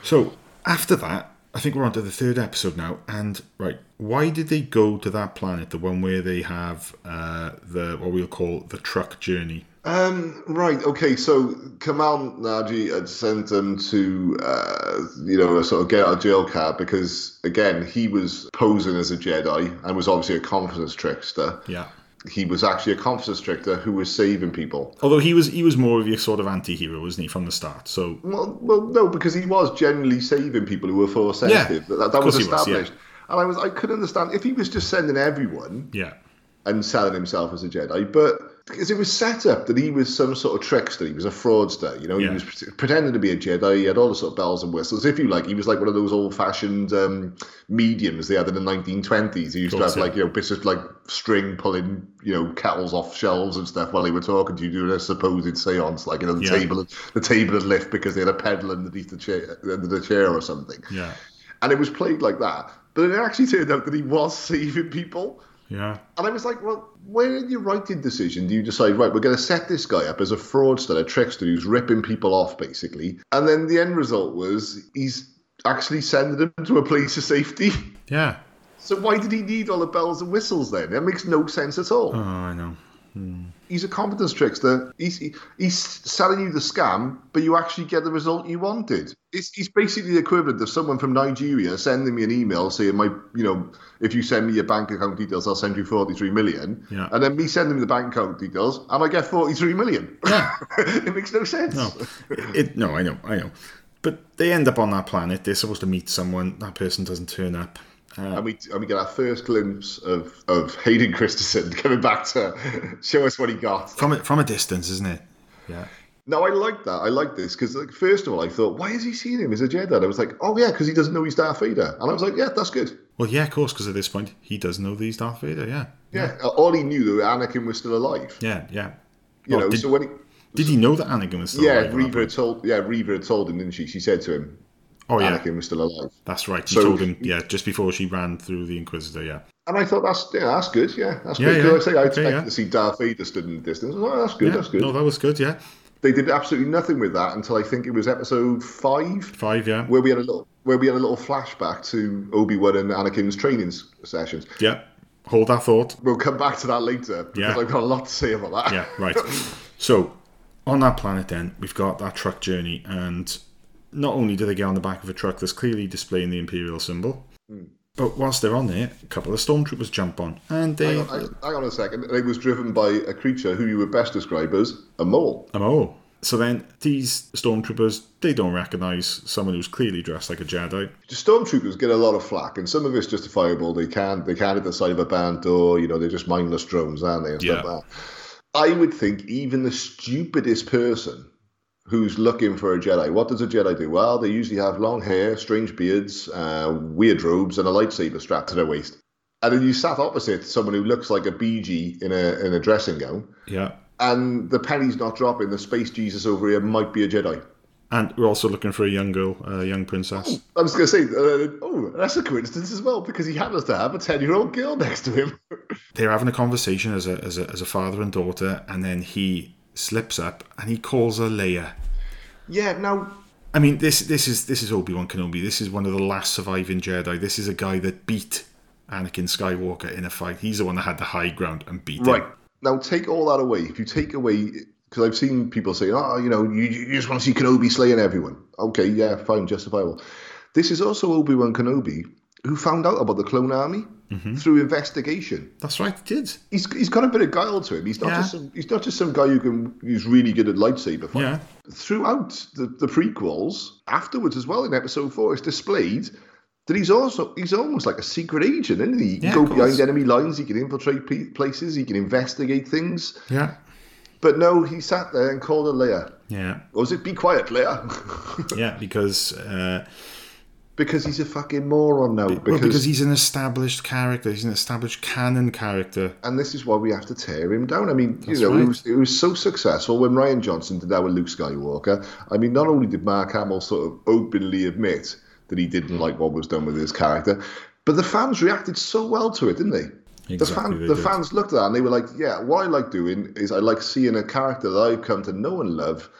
So after that, I think we're on to the third episode now. And right, why did they go to that planet, the one where they have uh, the what we'll call the truck journey? Um, right. Okay. So Kamal Naji had sent them to, uh, you know, a sort of get out of jail card because, again, he was posing as a Jedi and was obviously a confidence trickster. Yeah. He was actually a confidence trickster who was saving people. Although he was he was more of your sort of anti-hero, wasn't he, from the start? So Well, well, no, because he was generally saving people who were force sensitive. Yeah, that, that was he was, yeah. established. And I was, I could understand if he was just sending everyone yeah, and selling himself as a Jedi, but because it was set up that he was some sort of trickster, he was a fraudster. You know, Yeah. he was pretending to be a Jedi. He had all the sort of bells and whistles, if you like. He was like one of those old-fashioned um, mediums they had in the 1920s. He used to have yeah. like you know bits of like string pulling you know kettles off shelves and stuff while they were talking to you doing a supposed seance, like you know the Yeah. table the table had lift because they had a pedal underneath the chair under the chair or something. yeah, And it was played like that. But it actually turned out that he was saving people. Yeah. And I was like, well, where in your writing decision do you decide, right, we're going to set this guy up as a fraudster, a trickster who's ripping people off, basically? And then the end result was he's actually sending them to a place of safety. Yeah. So why did he need all the bells and whistles then? That makes no sense at all. Oh, I know. Hmm. He's a competence trickster. He's he's selling you the scam, but you actually get the result you wanted. It's, he's basically the equivalent of someone from Nigeria sending me an email saying, "My, you know, if you send me your bank account details, I'll send you forty-three million. Yeah. And then me sending the bank account details, and I get forty-three million. Yeah. it makes no sense. No, it, no, I know, I know. But they end up on that planet. They're supposed to meet someone. That person doesn't turn up. And we and we get our first glimpse of of Hayden Christensen coming back to show us what he got. From a, from a distance, isn't it? Yeah. No, I like that. I like this because, like, first of all, I thought, why is he seeing him as a Jedi? And I was like, oh yeah, because he doesn't know he's Darth Vader. And I was like, yeah, that's good. Well, yeah, of course, because at this point he does know these Darth Vader. Yeah. Yeah, Uh, all he knew that Anakin was still alive. Yeah, yeah. You Well, know, did, so when he, did he know that Anakin was still yeah, alive that had point? told, yeah, had told him, didn't she? She said to him, Oh yeah, Anakin was still alive. that's right. She So- told him. Yeah, just before she ran through the Inquisitor. Yeah. And I thought that's yeah, that's good. Yeah, that's Yeah, good. yeah. I say I expected yeah. to see Darth Vader stood in the distance. Like, oh, that's good. yeah. That's good. No, that was good. Yeah. They did absolutely nothing with that until I think it was episode five, Five. Yeah. where we had a little where we had a little flashback to Obi Wan and Anakin's training sessions. Yeah. Hold that thought. We'll come back to that later because Yeah. I've got a lot to say about that. Yeah, right. so, on that planet, then, we've got that truck journey, and not only do they get on the back of a truck that's clearly displaying the Imperial symbol, hmm. but whilst they're on there, a couple of stormtroopers jump on, and they. Hang on, hang- on a second. It was driven by a creature who you would best describe as a mole. A mole. So then, these stormtroopers, they don't recognise someone who's clearly dressed like a Jedi. The stormtroopers get a lot of flack, and some of it's justifiable. They can't they can't hit the side of a band door. You know, they're just mindless drones, aren't they? And Yeah. like. I would think even the stupidest person who's looking for a Jedi, what does a Jedi do? Well, they usually have long hair, strange beards, uh, weird robes, and a lightsaber strapped to their waist. And then you sat opposite someone who looks like a BG in a in a dressing gown, Yeah. and the penny's not dropping. The space Jesus over here might be a Jedi. And we're also looking for a young girl, a young princess. I was going to say, uh, oh, that's a coincidence as well because he happens to have a ten-year-old girl next to him. They're having a conversation as a, as a, as a father and daughter, and then he slips up and he calls her Leia. yeah, now I mean, this this is this is Obi Wan Kenobi. This is one of the last surviving Jedi. This is a guy that beat Anakin Skywalker in a fight. He's the one that had the high ground and beat right him. now, take all that away. If you take away, because I've seen people say, oh, you know, you, you just want to see Kenobi slaying everyone. Okay, yeah, fine, justifiable. This is also Obi Wan Kenobi who found out about the clone army through investigation. That's right, he did. He's, he's got a bit of guile to him. He's not Yeah. just some, he's not just some guy who can who's really good at lightsaber fighting. Yeah. Throughout the, the prequels, afterwards as well in Episode Four, it's displayed that he's also he's almost like a secret agent, isn't he? He can Yeah, go behind enemy lines, he can infiltrate places, he can investigate things. Yeah. But no, he sat there and called a Leia. Yeah. Or was it be quiet, Leia? Yeah, because uh, because he's a fucking moron now. well, Because, because he's an established character. He's an established canon character. and this is why we have to tear him down. I mean, That's you know, right. it, was, it was so successful when Rian Johnson did that with Luke Skywalker. I mean, not only did Mark Hamill sort of openly admit that he didn't mm. like what was done with his character, but the fans reacted so well to it, didn't they? Exactly, the, fan, the fans looked at that and they were like, "Yeah, what I like doing is I like seeing a character that I've come to know and love,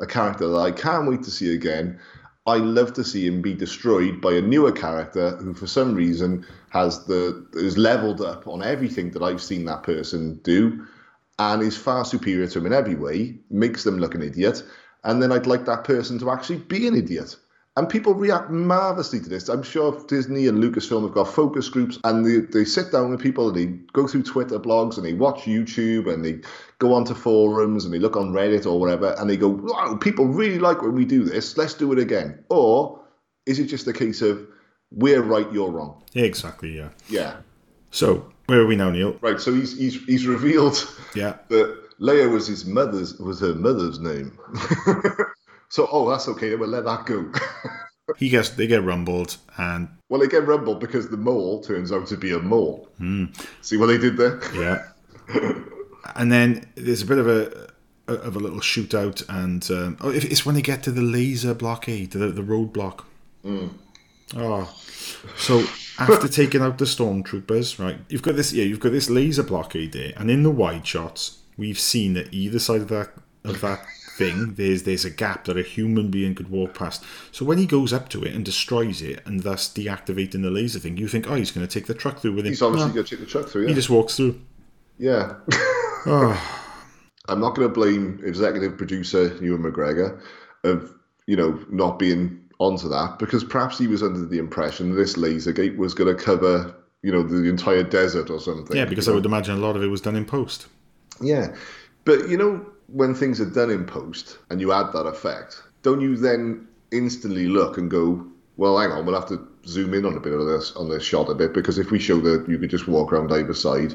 a character that I can't wait to see again. I love to see him be destroyed by a newer character who, for some reason, has the is leveled up on everything that I've seen that person do, and is far superior to him in every way. Makes them look an idiot, and then I'd like that person to actually be an idiot." And people react marvelously to this. I'm sure Disney and Lucasfilm have got focus groups and they, they sit down with people and they go through Twitter blogs and they watch YouTube and they go onto forums and they look on Reddit or whatever and they go, wow, people really like when we do this. Let's do it again. Or is it just a case of we're right, you're wrong? Exactly. Yeah. Yeah. So where are we now, Neil? Right. So he's he's, he's revealed Yeah. that Leia was his mother's was her mother's name. so oh, that's okay. We'll let that go. He gets they get rumbled, and Well, they get rumbled because the mole turns out to be a mole. Hmm. See what they did there? yeah, and then there's a bit of a of a little shootout, and um, oh, it's when they get to the laser blockade, the the roadblock. Oh, so after taking out the stormtroopers, right? You've got this, yeah, you've got this laser blockade there, and in the wide shots, we've seen that either side of that of that thing, there's there's a gap that a human being could walk past. So when he goes up to it and destroys it, and thus deactivating the laser thing, you think, oh, he's going to take the truck through with him. He's obviously No, going to take the truck through. he just walks through. yeah. Ah. I'm not going to blame executive producer Ewan McGregor of you know not being onto that because perhaps he was under the impression this laser gate was going to cover you know the entire desert or something. Yeah, because I know? would imagine a lot of it was done in post. Yeah, but you know when things are done in post and you add that effect, don't you then instantly look and go, well, hang on, we'll have to zoom in on a bit of this on this shot a bit because if we show that you could just walk around either side,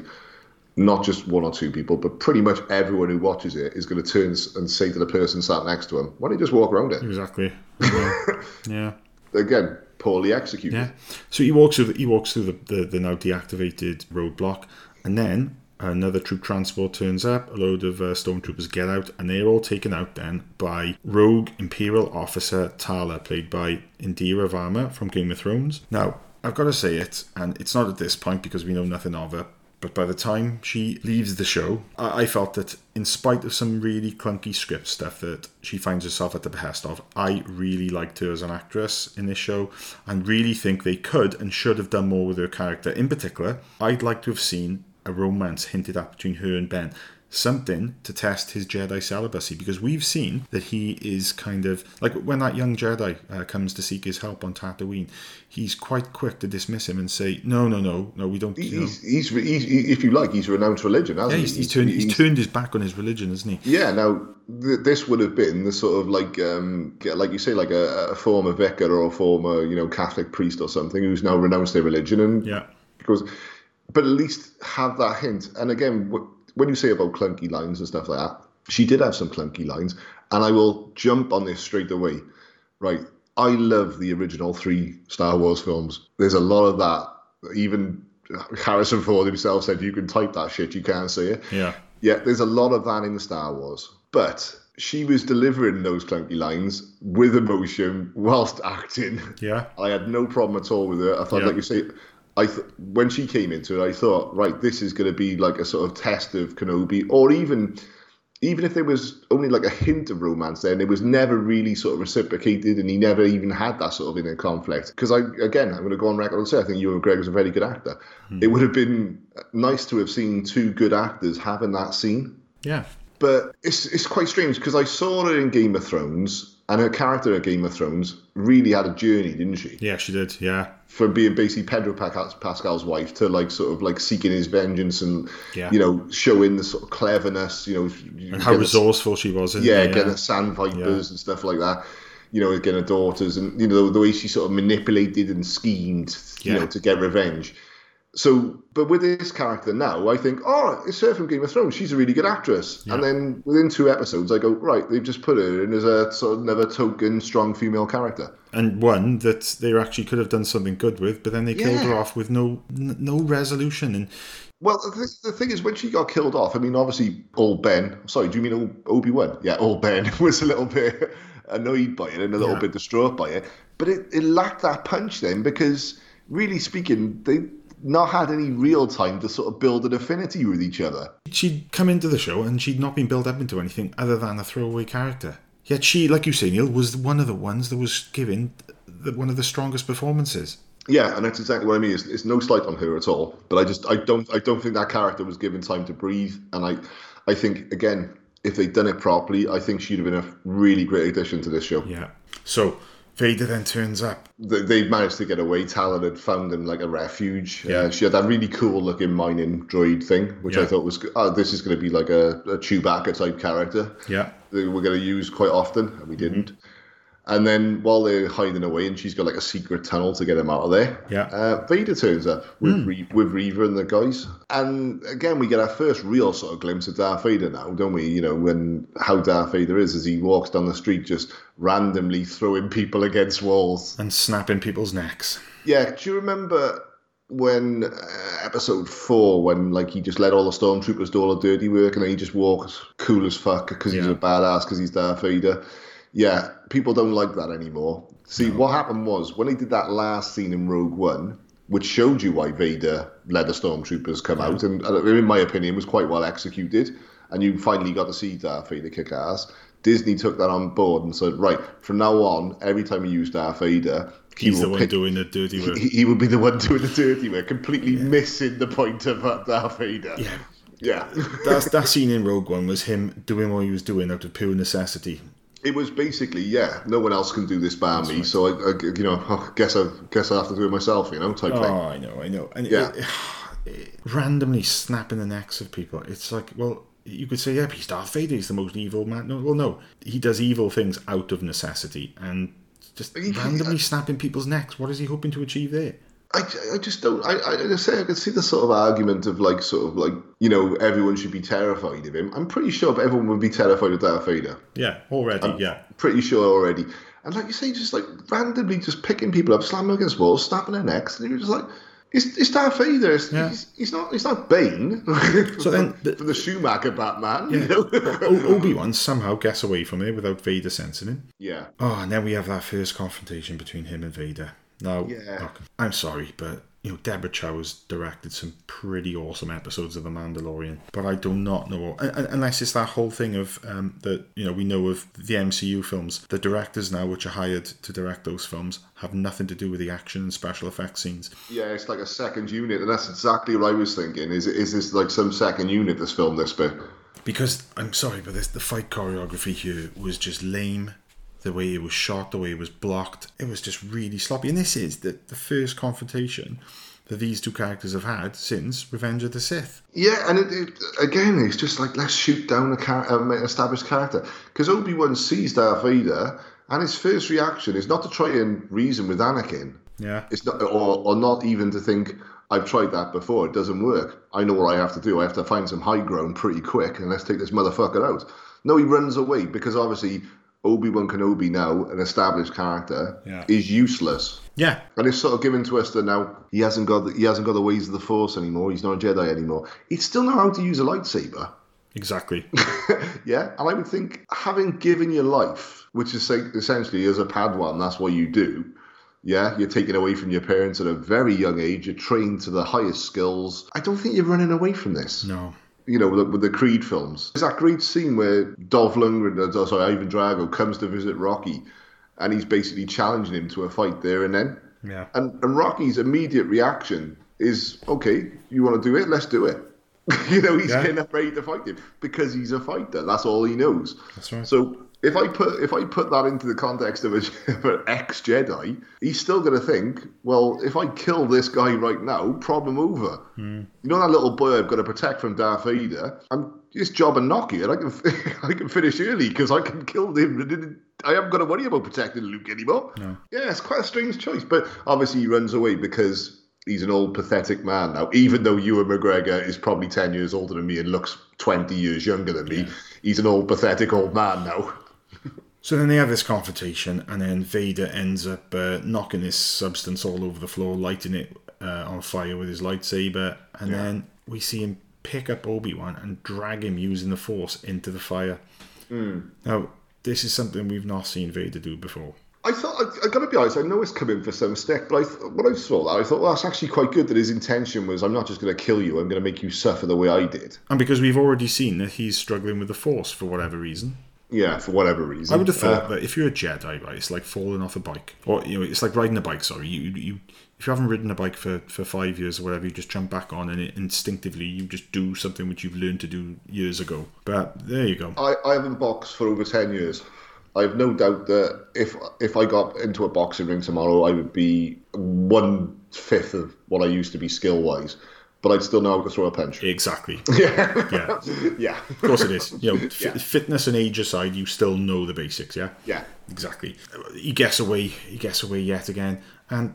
not just one or two people, but pretty much everyone who watches it is going to turn and say to the person sat next to him, why don't you just walk around it? Exactly. Yeah. yeah. Again, poorly executed. Yeah. So he walks through. The, he walks through the, the, the now deactivated roadblock, and then another troop transport turns up. A load of uh, stormtroopers get out, and they're all taken out then by rogue Imperial officer Tala, played by Indira Varma from Game of Thrones. Now, I've got to say it, and it's not at this point because we know nothing of her. But by the time she leaves the show, I I felt that in spite of some really clunky script stuff that she finds herself at the behest of, I really liked her as an actress in this show and really think they could and should have done more with her character. In particular, I'd like to have seen a romance hinted at between her and Ben. Something to test his Jedi celibacy because we've seen that he is kind of like when that young Jedi uh, comes to seek his help on Tatooine, he's quite quick to dismiss him and say, "No, no, no, no, we don't." He's, he's, he's, if you like, he's renounced religion, hasn't yeah, he? he's, he's turned he's turned his back on his religion, hasn't he? Yeah, now th- this would have been the sort of like, um, like you say, like a, a former vicar or a former, you know, Catholic priest or something who's now renounced their religion and Yeah, because, but at least have that hint. And again, when you say about clunky lines and stuff like that, she did have some clunky lines, and I will jump on this straight away. Right, I love the original three Star Wars films. There's a lot of that. Even Harrison Ford himself said, "You can type that shit, you can't say it." yeah, Yeah, there's a lot of that in the Star Wars. But she was delivering those clunky lines with emotion whilst acting. yeah, I had no problem at all with her. I thought, Yeah. like you say, I th- when she came into it, I thought, right, this is going to be like a sort of test of Kenobi, or even even if there was only like a hint of romance there, and it was never really sort of reciprocated, and he never even had that sort of inner conflict. Because I, again, I'm going to go on record and say I think Ewan McGregor's a very good actor. Hmm. It would have been nice to have seen two good actors having that scene yeah, but it's it's quite strange because I saw it in Game of Thrones, and her character in Game of Thrones really had a journey, didn't she? yeah. She did. Yeah, From being basically Pedro Pascal's wife to like sort of like seeking his vengeance and Yeah. you know showing the sort of cleverness, you know, you and how get a- she was. In yeah, the, get uh, the sand vipers yeah. and stuff like that. you know, again, her daughters, and you know the way she sort of manipulated and schemed, you Yeah. know, to get revenge. So, but with this character now, I think, oh, it's her from Game of Thrones. She's a really good actress. And then within two episodes, I go, right, they've just put her in as a sort of another token, strong female character. and one that they actually could have done something good with, but then they killed her off with no n- no resolution. And Well, the, the thing is, when she got killed off, I mean, obviously, old Ben, sorry, do you mean Obi Wan? Yeah, old Ben was a little bit annoyed by it and a little Yeah. bit distraught by it. But it, it lacked that punch then because, really speaking, they not had any real time to sort of build an affinity with each other. she'd come into the show and she'd not been built up into anything other than a throwaway character. Yet she, like you say, Neil, was one of the ones that was given the, one of the strongest performances. Yeah, and that's exactly what I mean. It's, it's no slight on her at all. But I just I don't I don't think that character was given time to breathe. And I I think again, if they'd done it properly, I think she'd have been a really great addition to this show. Yeah. So Vader then turns up. they, they managed to get away. Talon had found him like a refuge. Yeah. Uh, she had that really cool looking mining droid thing, which I thought was, oh, this is going to be like a, a Chewbacca type character. Yeah. That we're going to use quite often, and we didn't. And then while they're hiding away, and she's got like a secret tunnel to get him out of there. Yeah. Uh, Vader turns up with Re- with Reva and the guys, and again we get our first real sort of glimpse of Darth Vader now, don't we? You know when how Darth Vader is as he walks down the street, just randomly throwing people against walls. And snapping people's necks. Yeah, do you remember when uh, episode four, when like he just let all the stormtroopers do all the dirty work, and then he just walks cool as fuck because he's Yeah. a badass because he's Darth Vader? Yeah, people don't like that anymore. See, what happened was when they did that last scene in Rogue One, which showed you why Vader let the stormtroopers come out, and in my opinion, was quite well executed, and you finally got to see Darth Vader kick ass. Disney took that on board and said, right, from now on, every time we use Darth Vader, he He's the one pick- doing the dirty work. he, he would be the one doing the dirty work, completely missing the point of uh, Darth Vader. Yeah. Yeah. That, that scene in Rogue One was him doing what he was doing out of pure necessity. It was basically, yeah, no one else can do this bar me, so I, I, you know, I guess I guess I have to do it myself, you know, type Oh, thing. I know, I know. And Yeah. it- it- randomly snapping the necks of people. It's like, well, you could say, yeah, but he's Darth Vader. He's the most evil man. No, well, no, he does evil things out of necessity and just randomly snapping people's necks. What is he hoping to achieve there? I, I just don't. I, I just say I can see the sort of argument of like, sort of like, you know, everyone should be terrified of him. I'm pretty sure everyone would be terrified of Darth Vader. Yeah, already, yeah. Pretty sure already. And like you say, just like randomly just picking people up, slamming against walls, snapping their necks, and you're just like, it's, it's Darth Vader. It's, Yeah. he's, he's not. He's not Bane. So then the- from the Schumacher Batman. You know? Obi Wan somehow gets away from it without Vader sensing him. yeah. Oh, and then we have that first confrontation between him and Vader. Now, Yeah. I'm sorry, but you know, Deborah Chow has directed some pretty awesome episodes of The Mandalorian, but I do not know, un- un- unless it's that whole thing of um, that you know we know of the MCU films. The directors now, which are hired to direct those films, have nothing to do with the action and special effects scenes. Yeah, it's like a second unit, and that's exactly what I was thinking. Is is this like some second unit that's filmed this bit? Because I'm sorry, but this the fight choreography here was just lame. The way it was shot, the way it was blocked, it was just really sloppy. And this is the, the first confrontation that these two characters have had since Revenge of the Sith. Yeah, and it, it, again, it's just like let's shoot down a char- um, established character because Obi Wan sees Darth Vader, and his first reaction is not to try and reason with Anakin. Yeah. It's not, or, or not even to think I've tried that before. It doesn't work. I know what I have to do. I have to find some high ground pretty quick, and let's take this motherfucker out. No, he runs away because obviously Obi Wan Kenobi now, an established character, Yeah. is useless. Yeah. And it's sort of given to us that now he hasn't got the, he hasn't got the ways of the Force anymore. He's not a Jedi anymore. He still know how to use a lightsaber. Exactly. Yeah, and I would think having given your life, which is say- essentially as a Padawan, that's what you do. Yeah, you're taken away from your parents at a very young age. You're trained to the highest skills. I don't think you're running away from this. No. You know, with the, with the Creed films. There's that great scene where Dolph Lundgren, uh, sorry, Ivan Drago, comes to visit Rocky, and he's basically challenging him to a fight there and then. Yeah. And, and Rocky's immediate reaction is, okay, you want to do it? Let's do it. you know, he's Yeah. getting ready to fight him because he's a fighter. That's all he knows. That's right. So if I put if I put that into the context of, a, of an ex Jedi, he's still going to think, well, if I kill this guy right now, problem over. Hmm. You know that little boy I've got to protect from Darth Vader. I'm just job and knock it. I can I can finish early because I can kill him I am going to worry about protecting Luke anymore. Yeah, it's quite a strange choice, but obviously he runs away because he's an old, pathetic man now. Even though Ewan McGregor is probably ten years older than me and looks twenty years younger than me, he's an old, pathetic old man now. So then they have this confrontation, and then Vader ends up uh, knocking this substance all over the floor, lighting it uh, on fire with his lightsaber, and then we see him pick up Obi Wan and drag him using the Force into the fire. Now, this is something we've not seen Vader do before. I thought I, I got to be honest. I know it's coming for some stick, but I th- when I saw that, I thought well, that's actually quite good. That his intention was, I'm not just going to kill you. I'm going to make you suffer the way I did. And because we've already seen that he's struggling with the Force for whatever reason. Yeah, for whatever reason. I would have thought Uh, that if you're a Jedi, right, it's like falling off a bike, or you know, it's like riding a bike. Sorry, you you if you haven't ridden a bike for, for five years or whatever, you just jump back on and it, instinctively you just do something which you've learned to do years ago. But there you go. I, I haven't boxed for over ten years. I have no doubt that if if I got into a boxing ring tomorrow, I would be one fifth of what I used to be skill wise, but I'd still know how to throw a punch. Exactly. Yeah, Yeah. yeah, Of course it is. You know, f- Yeah. fitness and age aside, you still know the basics. Yeah. yeah. Exactly. He gets away. He gets away yet again, and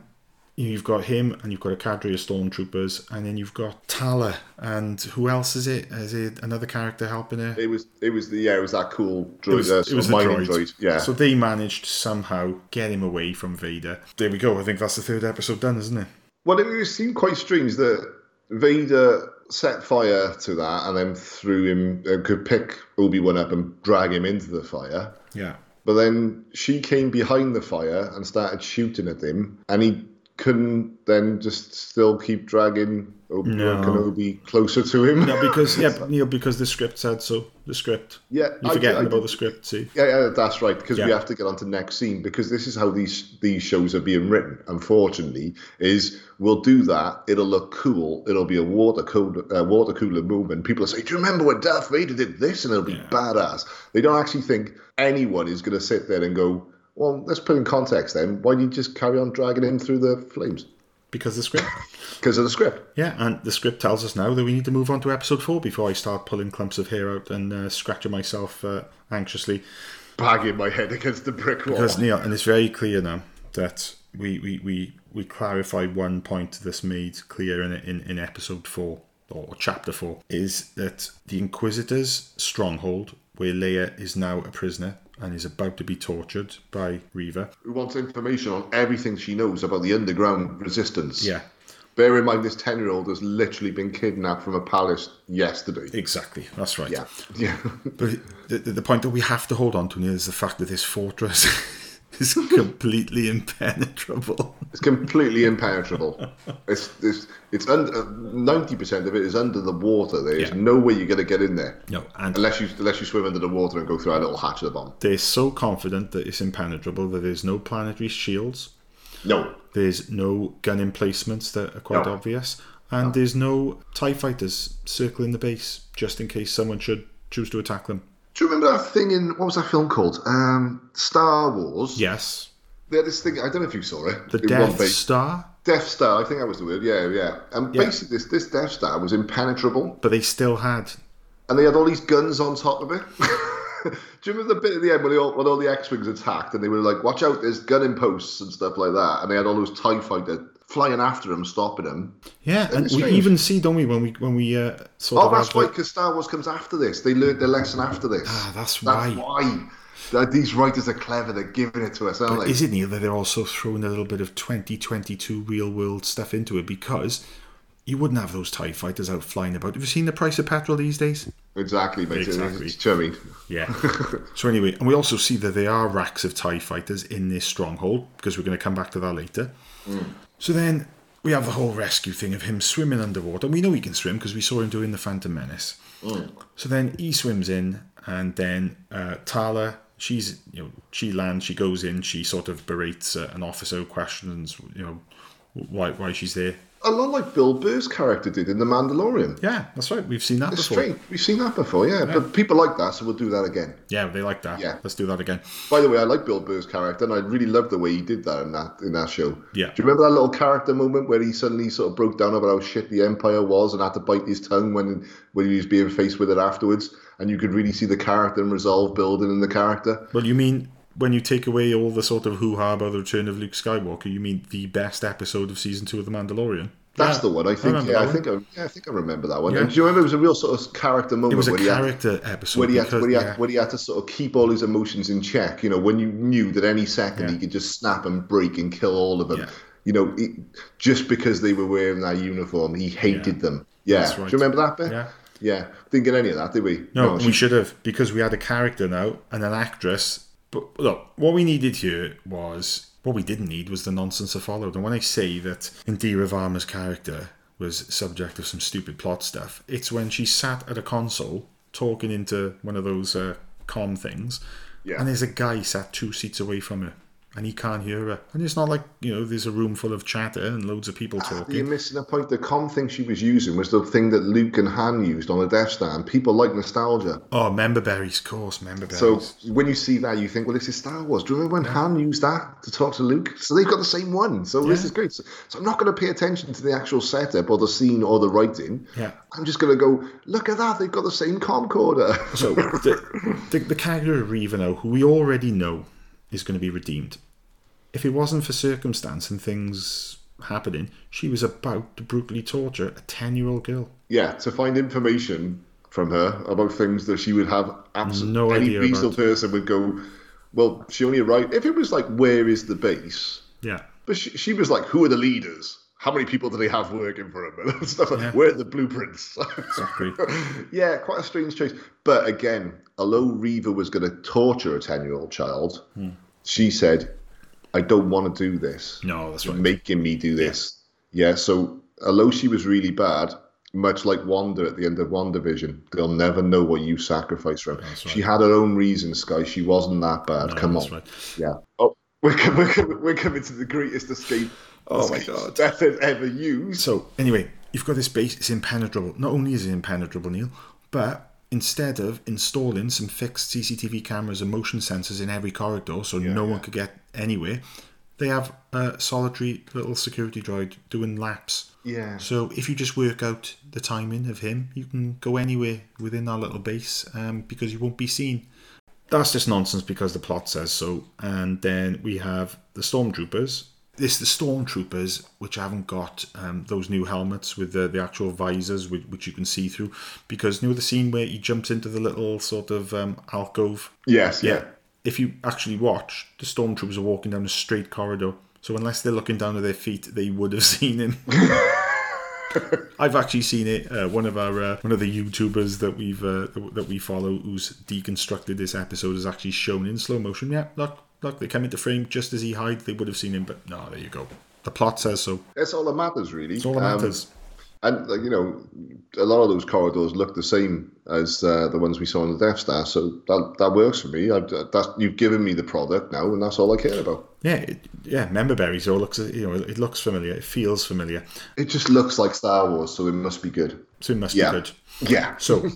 you know, you've got him, and you've got a cadre of stormtroopers, and then you've got Tala, and who else is it? Is it another character helping her? It was it was the yeah it was that cool droid, It was, uh, it was the droid. droid. Yeah, So they managed to somehow get him away from Vader. There we go. I think that's the third episode done, isn't it? Well, it seemed quite strange that Vader set fire to that and then threw him, uh, could pick Obi Wan up and drag him into the fire. Yeah. But then she came behind the fire and started shooting at him, and he couldn't then just still keep dragging Obi Wan No. Kenobi closer to him. No, because yeah, you know, because the script said so. The script. Yeah, You're I- forgetting I- about the script. See. Yeah, yeah, that's right. Because we have to get on to next scene because this is how these these shows are being written. Unfortunately, is we'll do that. It'll look cool. It'll be a water cooler uh, water cooler movement. People will say, "Do you remember when Darth Vader did this?" And it'll be badass. They don't actually think anyone is going to sit there and go, "Well, let's put in context. Then why do you just carry on dragging him through the flames?" Because the script. Because of the script. Yeah, and the script tells us now that we need to move on to episode four before I start pulling clumps of hair out and uh, scratching myself uh, anxiously. Banging my head against the brick wall. Because Neil, and it's very clear now that we we, we, we clarify one point that's made clear in, in in episode four or chapter four is that the Inquisitor's stronghold, where Leia is now a prisoner and is about to be tortured by Reva. Who wants information on everything she knows about the underground resistance? Yeah, Bear in mind, this 10 year old has literally been kidnapped from a palace yesterday. exactly. That's right. Yeah. Yeah. But the, the, point that we have to hold on to is the fact that this fortress is completely impenetrable. it's completely impenetrable. It's, it's, it's under, uh, 90% of it is under the water. There's Yeah. no way you're going to get in there. No, and Unless you, unless you swim under the water and go through a little hatch at the bottom. they're so confident that it's impenetrable that there's no planetary shields, No. there's no gun emplacements that are quite No. obvious, and there's no TIE fighters circling the base just in case someone should choose to attack them. Do you remember that thing in, what was that film called? Um, Star Wars. Yes, They had this thing, I don't know if you saw it. the Death. Star, Death Star, I think that was the word. Yeah, yeah. And Yeah. basically, this, this Death Star was impenetrable. but they still had. and they had all these guns on top of it. Do you remember the bit at the end when, all, when all the X-wings attacked and they were like, "Watch out! There's gunning posts and stuff like that," and they had all those Tie fighters flying after them, stopping them. Yeah, and we even see, don't we, when we when we uh, sort Oh, that's why, because Star Wars comes after this. They learned their lesson after this. Ah, that's That's why. why. That These writers are clever. They're giving it to us, aren't they? Is it Neil that they're also throwing a little bit of 2022 real world stuff into it because you wouldn't have those TIE fighters out flying about. Have you seen the price of petrol these days? Exactly, mate. Exactly. It's chummy. Yeah. so anyway, and we also see that there are racks of TIE fighters in this stronghold because we're going to come back to that later. So then we have the whole rescue thing of him swimming underwater. And we know he can swim because we saw him doing the Phantom Menace. So then he swims in, and then uh, Tala, she's you know she lands, she goes in, she sort of berates uh, an officer, questions you know why why she's there. A lot like Bill Burr's character did in The Mandalorian. Yeah, that's right. We've seen that It's before. strange. We've seen that before, yeah. But people like that, so we'll do that again. Yeah, they like that. Yeah. Let's do that again. By the way, I like Bill Burr's character, and I really loved the way he did that in that in that show. Yeah. Do you remember that little character moment where he suddenly sort of broke down about how shit the Empire was and had to bite his tongue when when he was being faced with it afterwards, and you could really see the character and resolve building in the character. Well, you mean when you take away all the sort of hoo ha about the return of Luke Skywalker, you mean the best episode of season two of The Mandalorian? That's Yeah, the one. I think. remember yeah, I think. I, yeah, I think I remember that one. Yeah. And do you remember it was a real sort of character moment It was a where he had- character episode. when he, had, because, when, he had, yeah. when he had to sort of keep all his emotions in check, you know, when you knew that any second he could just snap and break and kill all of them, you know, he, just because they were wearing that uniform, he hated them. Yeah, That's do you remember that bit? Yeah. yeah. Didn't get any of that, did we? No, she- we should have because we had a character now and an actress. But look, what we needed here was what we didn't need was the nonsense that followed. And when I say that Indira Varma's character was subject of some stupid plot stuff, it's when she sat at a console talking into one of those uh, com things, Yeah. and there's a guy sat two seats away from her. And he can't hear her. And it's not like, you know, there's a room full of chatter and loads of people ah, talking. You're missing a point. The com thing she was using was the thing that Luke and Han used on the Death Star, and people like nostalgia. Oh, member berries, of course, member berries. So when you see that, you think, well, this is Star Wars. Do you remember when Han used that to talk to Luke? So they've got the same one. So this is great. So, so I'm not going to pay attention to the actual setup or the scene or the writing. Yeah. I'm just going to go, look at that. They've got the same camcorder. So the, the, the character of Reva now, who we already know is going to be redeemed. If it wasn't for circumstance and things happening, she was about to brutally torture a 10 year old girl. yeah, to find information from her about things that she would have absolutely No any idea reasonable person would go, well, she only arrived. If it was like, where is the base? Yeah. But she, she was like, who are the leaders? How many people do they have working for them? And stuff like, Yeah. Where are the blueprints? Exactly. yeah, quite a strange choice. But again, although Reva was going to torture a 10 year old child, Hmm. she said, I don't want to do this. No, that's You're right. making me do this. Yeah, so although she was really bad, much like Wanda at the end of WandaVision, they'll never know what you sacrificed for them. She had her own reasons, Skye. She wasn't that bad. No, Come that's on. right. Yeah. Oh, we're, we're, we're coming to the greatest escape. Oh my God. Method ever used. So, anyway, you've got this base, it's impenetrable. Not only is it impenetrable, Neil, but instead of installing some fixed CCTV cameras and motion sensors in every corridor so no one could get anywhere, they have a solitary little security droid doing laps. Yeah. So if you just work out the timing of him, you can go anywhere within that little base um, because you won't be seen. That's just nonsense because the plot says so. And then we have the stormtroopers. This the stormtroopers which haven't got um, those new helmets with the, the actual visors which, which you can see through because you know the scene where he jumps into the little sort of um, alcove Yes, yeah. if you actually watch, the stormtroopers are walking down a straight corridor. So unless they're looking down at their feet, they would have seen him. I've actually seen it. Uh, one of our uh, one of the YouTubers that we've uh, that we follow, who's deconstructed this episode, has actually shown in slow motion. Yeah, look, look, they come into frame just as he hides. They would have seen him, but no, there you go. The plot says so. That's all that matters, really. It's all that Um, matters. And like, you know, a lot of those corridors look the same as uh, the ones we saw on the Death Star, so that that works for me. I, that's you've given me the product now, and that's all I care about. Yeah, it, yeah. Member berries. All looks, you know, it looks familiar. It feels familiar. It just looks like Star Wars, so it must be good. So it must Yeah. be good. Yeah. So,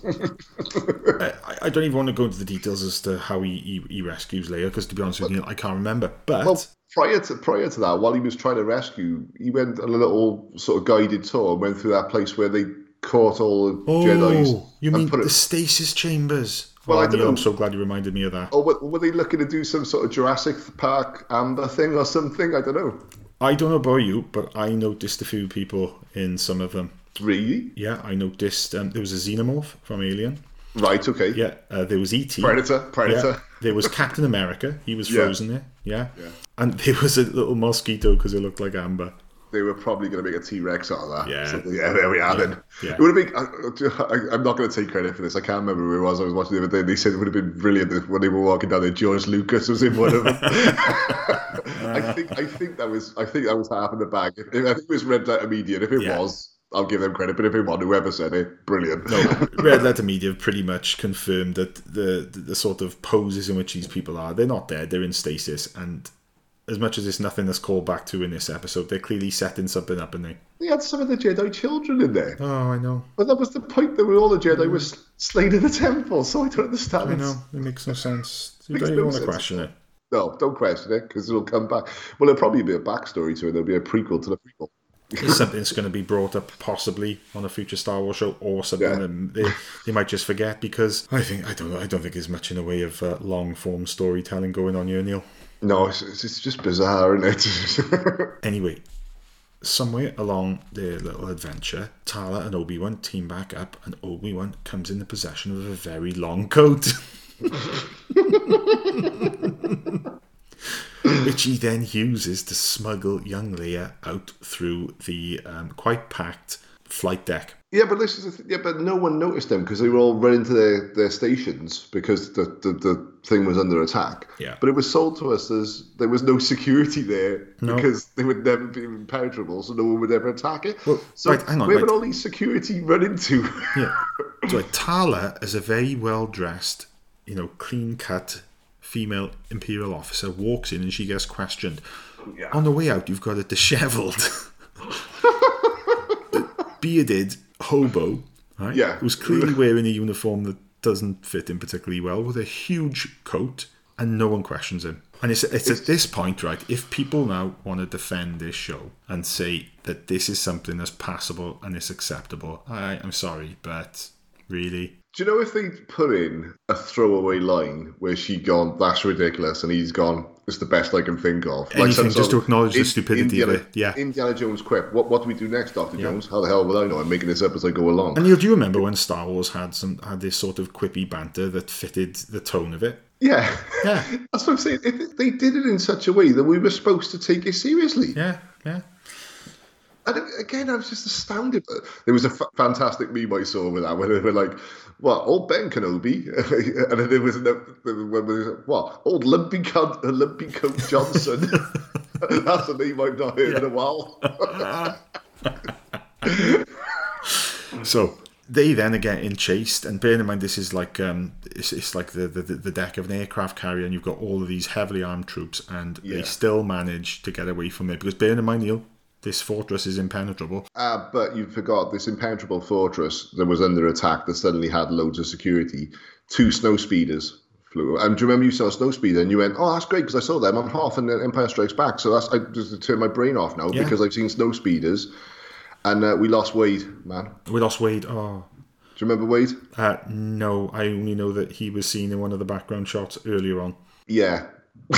I, I don't even want to go into the details as to how he, he, he rescues Leia, because to be honest with you, I can't remember. But Well, prior to prior to that, while he was trying to rescue, he went on a little sort of guided tour and went through that place where they caught all the oh, Jedi's. you mean put the it, stasis chambers? Well, oh, I don't know. I'm so glad you reminded me of that. or were, were they looking to do some sort of Jurassic Park Amber thing or something? I don't know. I don't know about you, but I noticed a few people in some of them. Really? Yeah, I noticed um, there was a xenomorph from Alien. Right. Okay. Yeah, uh, there was ET. Predator. Yeah, Predator. there was Captain America. He was Yeah. frozen there. Yeah. Yeah. And there was a little mosquito because it looked like amber. They were probably going to make a T Rex out of that. Yeah. So, yeah. There we are. Then Yeah. it would have been. I, I'm not going to take credit for this. I can't remember who it was. I was watching the other day. They said it would have been brilliant if when they were walking down there. George Lucas was in one of them. I think. I think that was. I think that was half in the bag. If- I think it was Red Letter Media. If it Yeah. was, I'll give them credit. But if it wasn't, whoever said it, brilliant. No, Red Letter Media have pretty much confirmed that the, the the sort of poses in which these people are, they're not dead, they're in stasis, and as much as it's nothing that's called back to in this episode, they're clearly setting something up, and they. They had some of the Jedi children in there. Oh, I know, But that was the point that all the Jedi mm. were slain in the temple. So I don't understand. I know, it makes no sense. You don't no want to question it. No, don't question it because it'll come back. Well, there'll probably be a backstory to it. There'll be a prequel to the prequel. It's something that's going to be brought up possibly on a future Star Wars show, or something Yeah. that they, they might just forget because I think I don't know I don't think there's much in the way of uh, long form storytelling going on here, Neil. No, it's, it's it's just bizarre, isn't it? Anyway, somewhere along their little adventure, Tala and Obi Wan team back up, and Obi Wan comes in the possession of a very long coat. Which he then uses to smuggle young Leia out through the um, quite packed flight deck. yeah, but this is the th- yeah, but no one noticed them because they were all running to their, their stations because the, the the thing was under attack. Yeah. But it was sold to us as there was no security there No. because they would never be impenetrable, so no one would ever attack it. Well, so right, hang on, where right. would all these security run into? Yeah. So like, Tala is a very well dressed, you know, clean cut female Imperial officer, walks in and she gets questioned. On the way out, you've got a dishevelled, bearded hobo, right? Yeah. Who's clearly wearing a uniform that doesn't fit him particularly well, with a huge coat, and no one questions him. And it's, it's at this point, right, if people now want to defend this show and say that this is something that's passable and it's acceptable, I, I'm sorry, but really, Do you know if they put in a throwaway line where she gone, that's ridiculous, and he's gone, it's the best I can think of. Anything some just to of acknowledge the stupidity of Indiana, it, yeah. Indiana Jones quip. What what do we do next, Doctor Jones? How the hell will I know? I'm making this up as I go along. And Neil, do you remember when Star Wars had some had this sort of quippy banter that fitted the tone of it? yeah, Yeah. that's what I'm saying. They did it in such a way that we were supposed to take it seriously. Yeah, yeah. And again, I was just astounded. There was a f- fantastic meme I saw with that, where they were like, "What old Ben Kenobi?" and then there was another, when was, what old Lumpy Coat, Lumpy Coat Johnson. That's a name I've not heard in a while. So they then are getting chased, and bearing in mind this is like um, it's, it's like the, the the deck of an aircraft carrier, and you've got all of these heavily armed troops, and Yeah. they still manage to get away from it because bearing in mind, Neil, this fortress is impenetrable. Uh, but you forgot this impenetrable fortress that was under attack that suddenly had loads of security. Two snow speeders flew. And do you remember you saw a snow speeder and you went, "Oh, that's great because I saw them on half and Empire Strikes Back." So that's I just turned my brain off now Yeah. because I've seen snow speeders, and uh, we lost Wade, man. We lost Wade. Oh, Do you remember Wade? uh, no, I only know that he was seen in one of the background shots earlier on. Yeah,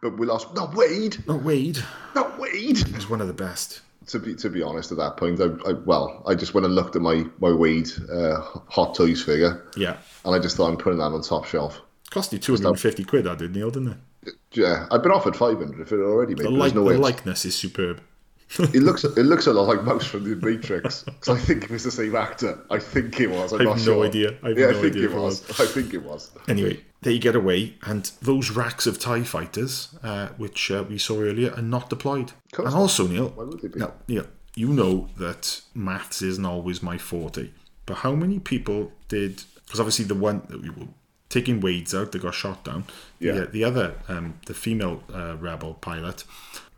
but we lost. Not Wade. Not Wade. Not Wade. He was one of the best. To be to be honest, at that point, I, I well, I just went and looked at my my Wade uh, Hot Toys figure, Yeah. and I just thought I'm putting that on top shelf. Cost you 250 quid, I did, Neil, didn't it? Yeah, I've been offered five hundred for it already, mate. The, like, no the likeness is superb. It looks it looks a lot like Mouse from the Matrix because I think it was the same actor. I think it was. I'm I not have no sure. idea. I have yeah, no I think idea it it was. I think it was. Anyway, they get away, and those racks of TIE fighters, uh, which uh, we saw earlier, are not deployed. And also, Neil, Why would they be? now, Neil, you know that maths isn't always my forte, but how many people did. Because obviously, the one that we were taking Wade's out, they got shot down. Yeah. The, the other, um, the female uh, rebel pilot,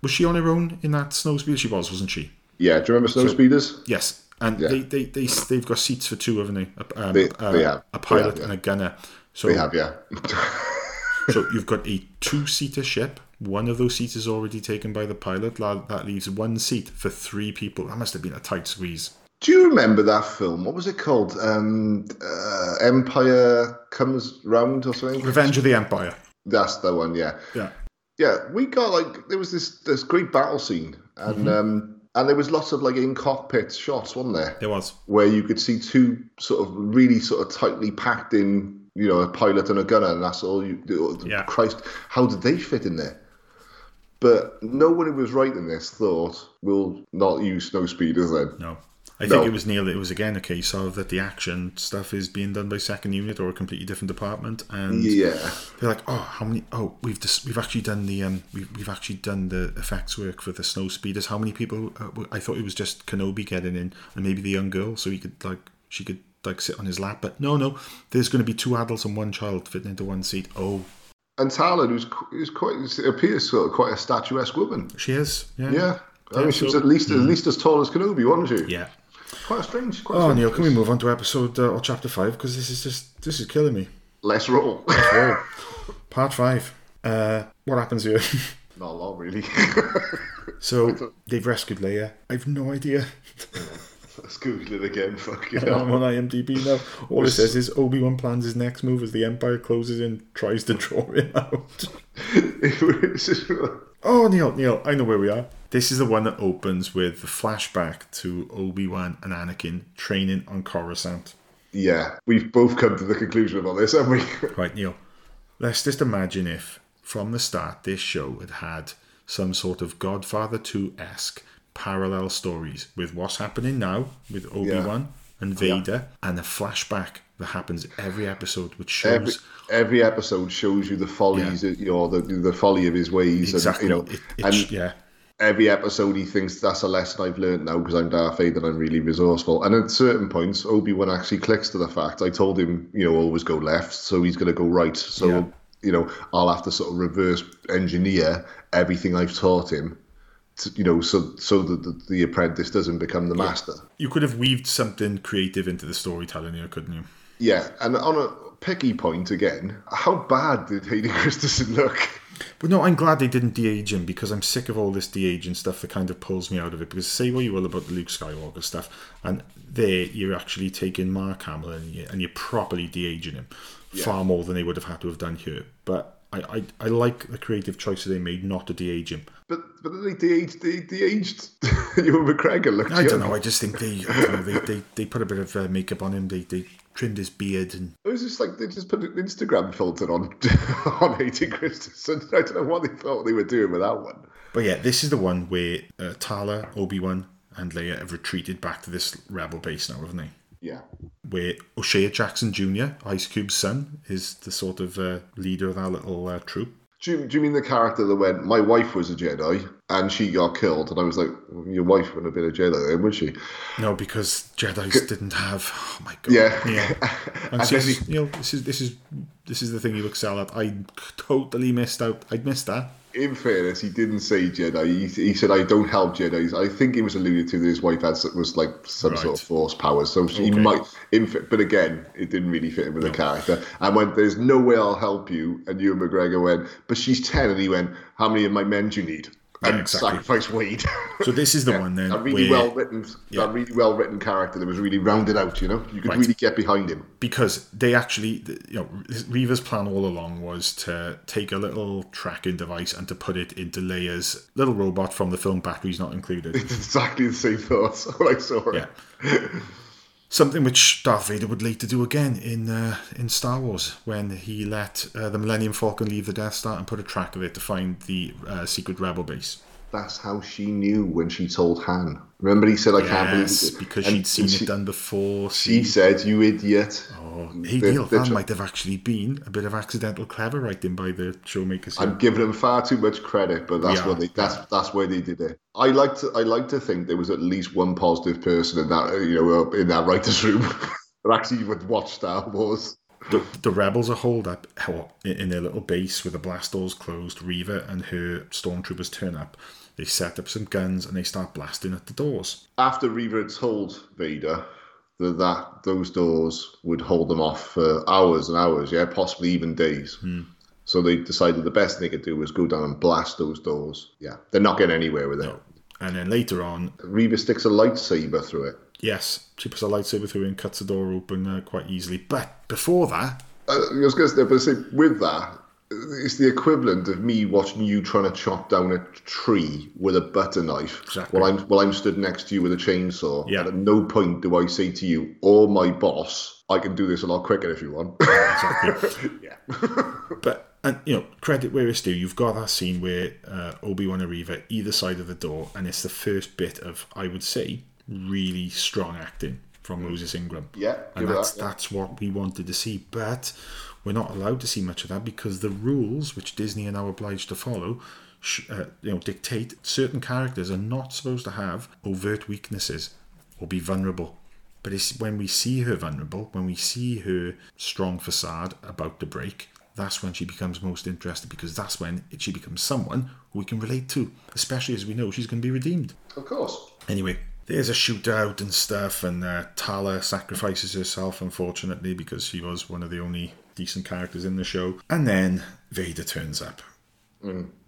was she on her own in that snow speeder? She was, wasn't she? Yeah, do you remember Snow Speeders? Yes, and Yeah. they, they, they, they've got seats for two, haven't they? A, um, They- they have. a pilot have, yeah. and a gunner. So, They have, yeah. so you've got a two-seater ship. One of those seats is already taken by the pilot. That leaves one seat for three people. That must have been a tight squeeze. Do you remember that film? What was it called? Um, uh, Empire Comes Round or something? Revenge of the Empire. That's the one, yeah. Yeah. Yeah, we got like there was this this great battle scene, and Mm-hmm. um, and there was lots of like in cockpit shots, wasn't there? There was. where you could see two sort of really sort of tightly packed in, you know, a pilot and a gunner, and that's all you. Yeah. Christ, how did they fit in there? But no one who was writing this thought we'll not use snow speeders then. No. I No. think it was Neil. It was again a case of that the action stuff is being done by second unit or a completely different department, and Yeah, they're like, oh, how many? Oh, we've just, we've actually done the um, we've, we've actually done the effects work for the snow speeders. How many people? Uh, I thought it was just Kenobi getting in, and maybe the young girl, so he could like she could like sit on his lap. But no, no, there's going to be two adults and one child fitting into one seat. Oh, and Tala, who's who's quite appears sort of quite a statuesque woman. she is. Yeah. Yeah, I mean, she was at least at least as tall as Kenobi, wasn't she? Yeah. Quite strange. Quite Oh, strange. Neil, can we move on to episode uh, or chapter five? Because this is just this is killing me. Let's roll. Oh, part five. Uh, what happens here? Not a lot, really. So they've rescued Leia. I've no idea. Let's Google it again. Fuck you. I'm on IMDb now. All it says is Obi Wan plans his next move as the Empire closes in, tries to draw him out. Oh, Neil, Neil, I know where we are. This is the one that opens with the flashback to Obi Wan and Anakin training on Coruscant. yeah, we've both come to the conclusion about this, haven't we? Right, Neil, let's just imagine if from the start this show had had some sort of Godfather 2 esque parallel stories with what's happening now with Obi Wan and Vader and a flashback that happens every episode, which shows. every, every episode shows you the follies, you know, the the folly of his ways, Exactly. and you know, it, it, and yeah. Every episode he thinks that's a lesson I've learned now because I'm Darth Vader and I'm really resourceful. And at certain points, Obi Wan actually clicks to the fact I told him, you know, always go left, so he's going to go right. So Yeah. you know, I'll have to sort of reverse engineer everything I've taught him. To, you know, so so that the, the apprentice doesn't become the master. You could have weaved something creative into the storytelling here, couldn't you? Yeah, and on a picky point again, how bad did Hayden Christensen look? But no, I'm glad they didn't de-age him because I'm sick of all this de-aging stuff that kind of pulls me out of it. Because say what you will about the Luke Skywalker stuff, and there you're actually taking Mark Hamill and, you, and you're properly de-aging him far more than they would have had to have done here. But I, I, I like the creative choices they made not to de-age him. But but they de-aged, they de-aged Ewan McGregor. Looked I don't know. I just think they I don't know, they, they they put a bit of uh, makeup on him. They they trimmed his beard and It was just like they just put an Instagram filter on on Hayden Christensen. I don't know what they thought they were doing with that one. But yeah, this is the one where uh, Tala, Obi Wan, and Leia have retreated back to this rebel base now, haven't they? Yeah. Where O'Shea Jackson Jr., Ice Cube's son, is the sort of uh, leader of that little uh, troop. Do you, do you mean the character that went, my wife was a Jedi and she got killed? And I was like, your wife wouldn't have been a Jedi then, would she? No, because Jedi's didn't have. Oh my god! Yeah. yeah. And And he- you know, this is this is this is the thing you excel at. I totally missed out. I'd missed that. In fairness, he didn't say Jedi. He, he said, I don't help Jedis. I think he was alluded to that his wife had was like some sort of force powers. So she Okay. might, in, but again, it didn't really fit in with the character. And when there's no way I'll help you, and Ewan McGregor went, but she's 10, and he went, how many of my men do you need? And Yeah, exactly. sacrifice Wade. So this is the one then. a really where- well written, Yeah. a really well written character that was really rounded out. You know, you could Right. really get behind him. because they actually, you know, Reva's plan all along was to take a little tracking device and to put it into Leia's little robot from the film Batteries Not Included. It's exactly the same thoughts when I saw it. Yeah. Something which Darth Vader would later do again in uh, in Star Wars when he let uh, the Millennium Falcon leave the Death Star and put a tracker there to find the uh, secret rebel base. That's how she knew when she told Han. Remember, he said, "I can't believe Yes, it," because And she'd seen she, it done before. She said, "You idiot." Hey, The- Neil, the might have actually been a bit of accidental clever writing by the showmakers. I'm giving them far too much credit, but that's Yeah. what they that's that's where they did it. I like to I like to think there was at least one positive person in that you know uh, in that writers' room that actually would watch Star Wars. the, the rebels are holed up in in their little base with the blast doors closed. Reva and her stormtroopers turn up. They set up some guns and they start blasting at the doors. After Reva had told Vader that, that those doors would hold them off for hours and hours, yeah, possibly even days. Hmm. So they decided the best thing they could do was go down and blast those doors. Yeah, they're not getting anywhere with it. And then later on, Reva sticks a lightsaber through it. yes, she puts a lightsaber through and cuts the door open uh, quite easily. But before that, I was going to say, with that, it's the equivalent of me watching you trying to chop down a tree with a butter knife Exactly. while I'm while I'm stood next to you with a chainsaw. Yeah. And at no point do I say to you or my boss, "I can do this a lot quicker if you want." exactly. yeah. But and you know, credit where it's due. You've got that scene where uh, Obi Wan and Reva either side of the door, and it's the first bit of, I would say, really strong acting from Moses Ingram. Yeah, and that's that, yeah. that's what we wanted to see. But we're not allowed to see much of that because the rules, which Disney are now obliged to follow, sh- uh, you know, dictate certain characters are not supposed to have overt weaknesses or be vulnerable. But it's when we see her vulnerable, when we see her strong facade about to break, that's when she becomes most interested because that's when she becomes someone who we can relate to, especially as we know she's going to be redeemed. Of course. Anyway, there's a shootout and stuff, and uh, Tala sacrifices herself, unfortunately, because she was one of the only decent characters in the show. And then Vader turns up.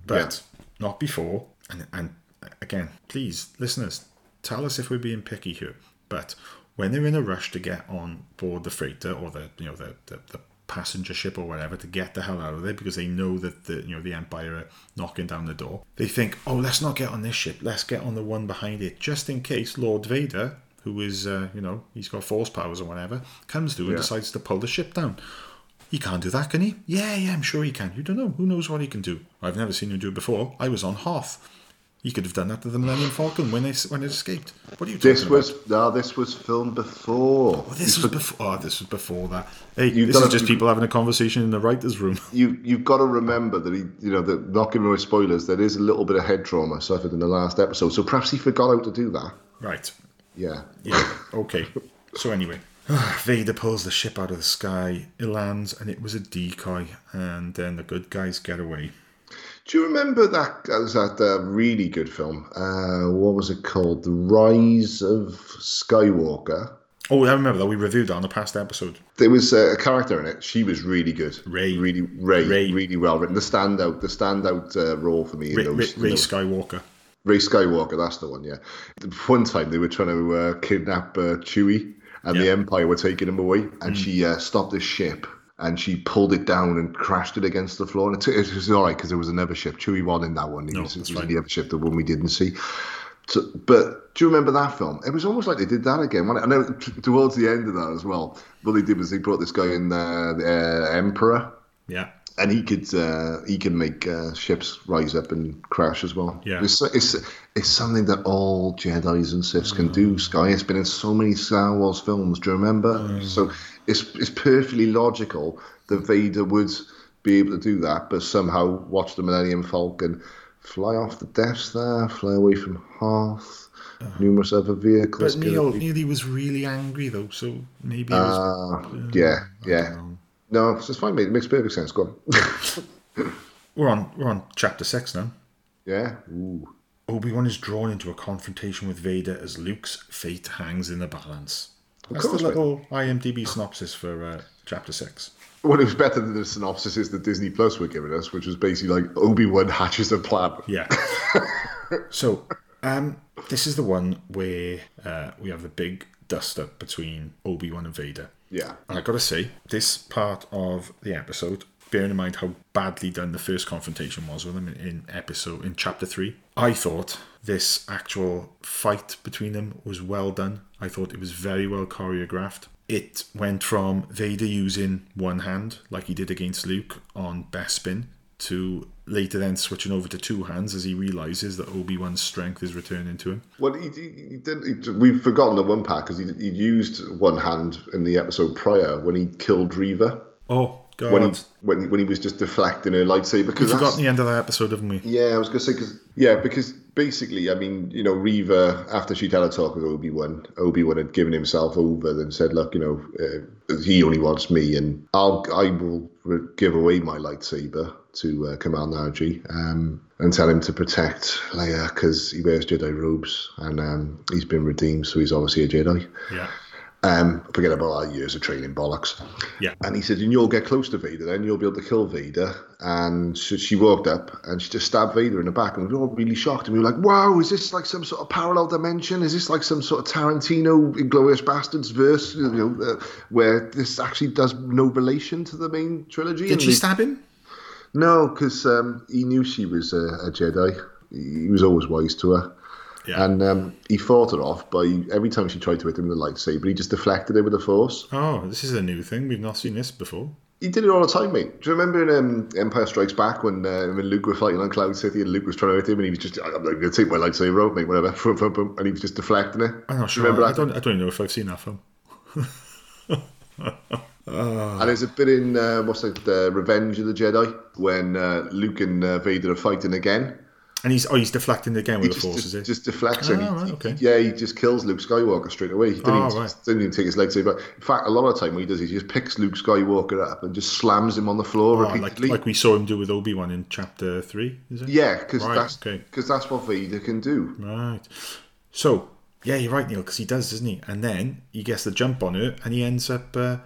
but not before. And, and again, please, listeners, tell us if we're being picky here. But when they're in a rush to get on board the freighter or the you know the, the, the passenger ship or whatever to get the hell out of there because they know that the you know the Empire are knocking down the door. They think, oh, let's not get on this ship. Let's get on the one behind it, just in case Lord Vader, who is uh, you know he's got force powers or whatever, comes through and decides to pull the ship down. He can't do that, can he? Yeah, yeah, I'm sure he can. You don't know. Who knows what he can do? I've never seen him do it before. I was on Hoth. He could have done that to the Millennium Falcon when it when it escaped. What are you talking This was about? no, this was filmed before. Oh, this was before. Oh, this was before that. Hey, this is it- just people having a conversation in the writers' room. You you've got to remember that he, you know, that not giving away spoilers. There is a little bit of head trauma suffered in the last episode, so perhaps he forgot how to do that. right. Yeah. Yeah. Okay. So anyway, Vader pulls the ship out of the sky. It lands, and it was a decoy. And then the good guys get away. Do you remember that? That was that uh, really good film. Uh, what was it called? The Rise of Skywalker. Oh, I remember that we reviewed that on the past episode. There was a character in it. She was really good. Rey. really Rey, Rey. really well written. The standout, the standout uh, role for me. in Rey, those- Rey, Rey Skywalker. Rey Skywalker, that's the one, yeah. One time they were trying to uh, kidnap uh, Chewie, and the Empire were taking him away, and she uh, stopped his ship and she pulled it down and crashed it against the floor. And it, it was all right because there was another ship. Chewie won in that one. He No, was, it was the other ship, the one we didn't see. So, but do you remember that film? It was almost like they did that again. I know towards the end of that as well, what they did was they brought this guy in, uh, the uh, Emperor, Yeah. And he could uh, he can make uh, ships rise up and crash as well. Yeah. it's, it's it's something that all Jedi's and Siths can Mm. do. Skye, it's been in so many Star Wars films. Do you remember? Mm. So it's it's perfectly logical that Vader would be able to do that, but somehow watch the Millennium Falcon fly off the Death Star, fly away from Hoth, numerous other vehicles. Uh. But Neil, Neil, he was really angry though, so maybe it was. Uh, yeah, yeah. No, it's fine, mate. It makes perfect sense. Go on. We're on. We're on chapter six now. yeah. Ooh. Obi Wan is drawn into a confrontation with Vader as Luke's fate hangs in the balance. That's course, the mate. little IMDb synopsis for uh, chapter six. Well, it was better than the synopsis is that Disney Plus were giving us, which was basically like Obi Wan hatches a plan. Yeah. so, um, this is the one where uh, we have the big dust up between Obi Wan and Vader. Yeah. And I gotta say, this part of the episode, bearing in mind how badly done the first confrontation was with them in, in episode in chapter three, I thought this actual fight between them was well done. I thought it was very well choreographed. It went from Vader using one hand, like he did against Luke on Bespin, to later then switching over to two hands as he realizes that Obi Wan's strength is returning to him. Well, he, he, he did. He, we've forgotten the one part because he he used one hand in the episode prior when he killed Reva Oh God! when he when, when he was just deflecting her lightsaber. We've Because that's- forgotten the end of that episode, haven't we? Yeah, I was gonna say because yeah, because basically, I mean, you know, Reva after she'd had a talk with Obi Wan, Obi Wan had given himself over and said, "Look, you know, uh, he only wants me, and I'll I will give away my lightsaber to uh, Kumail Nanjiani, um, and tell him to protect Leia because he wears Jedi robes and um, he's been redeemed, so he's obviously a Jedi. Yeah. Um, forget about our years of training bollocks." Yeah. And he said, and you'll get close to Vader, then you'll be able to kill Vader. And so she walked up and she just stabbed Vader in the back. And we were all really shocked. And we were like, wow, is this like some sort of parallel dimension? Is this like some sort of Tarantino Inglourious Basterds verse, you know, uh, where this actually does no relation to the main trilogy? Did And she they- stab him? No, because um, he knew she was a, a Jedi. He was always wise to her. Yeah. And um, he fought her off by every time she tried to hit him with a lightsaber, he just deflected it with the force. Oh, this is a new thing. We've not seen this before. He did it all the time, mate. Do you remember in um, Empire Strikes Back when uh, when Luke was fighting on Cloud City and Luke was trying to hit him and he was just, I'm going to take my lightsaber out, mate, whatever. And he was just deflecting it. I'm not Do sure. remember I don't. I don't even know if I've seen that film. And there's a bit in, uh, what's it, uh, Revenge of the Jedi when uh, Luke and uh, Vader are fighting again. And he's oh, he's deflecting again with He the just, force, is it? just deflects and he, Ah, right, okay. yeah, he just kills Luke Skywalker straight away. He didn't, Oh, even, right. didn't even take his lightsaber. In fact, a lot of the time what he does is he just picks Luke Skywalker up and just slams him on the floor Oh, like repeatedly. like we saw him do with Obi Wan in chapter three, is it? yeah, because Right, that's okay. because that's what Vader can do. Right. So yeah, you're right, Neil, because he does, doesn't he? And then he gets the jump on her, and he ends up uh,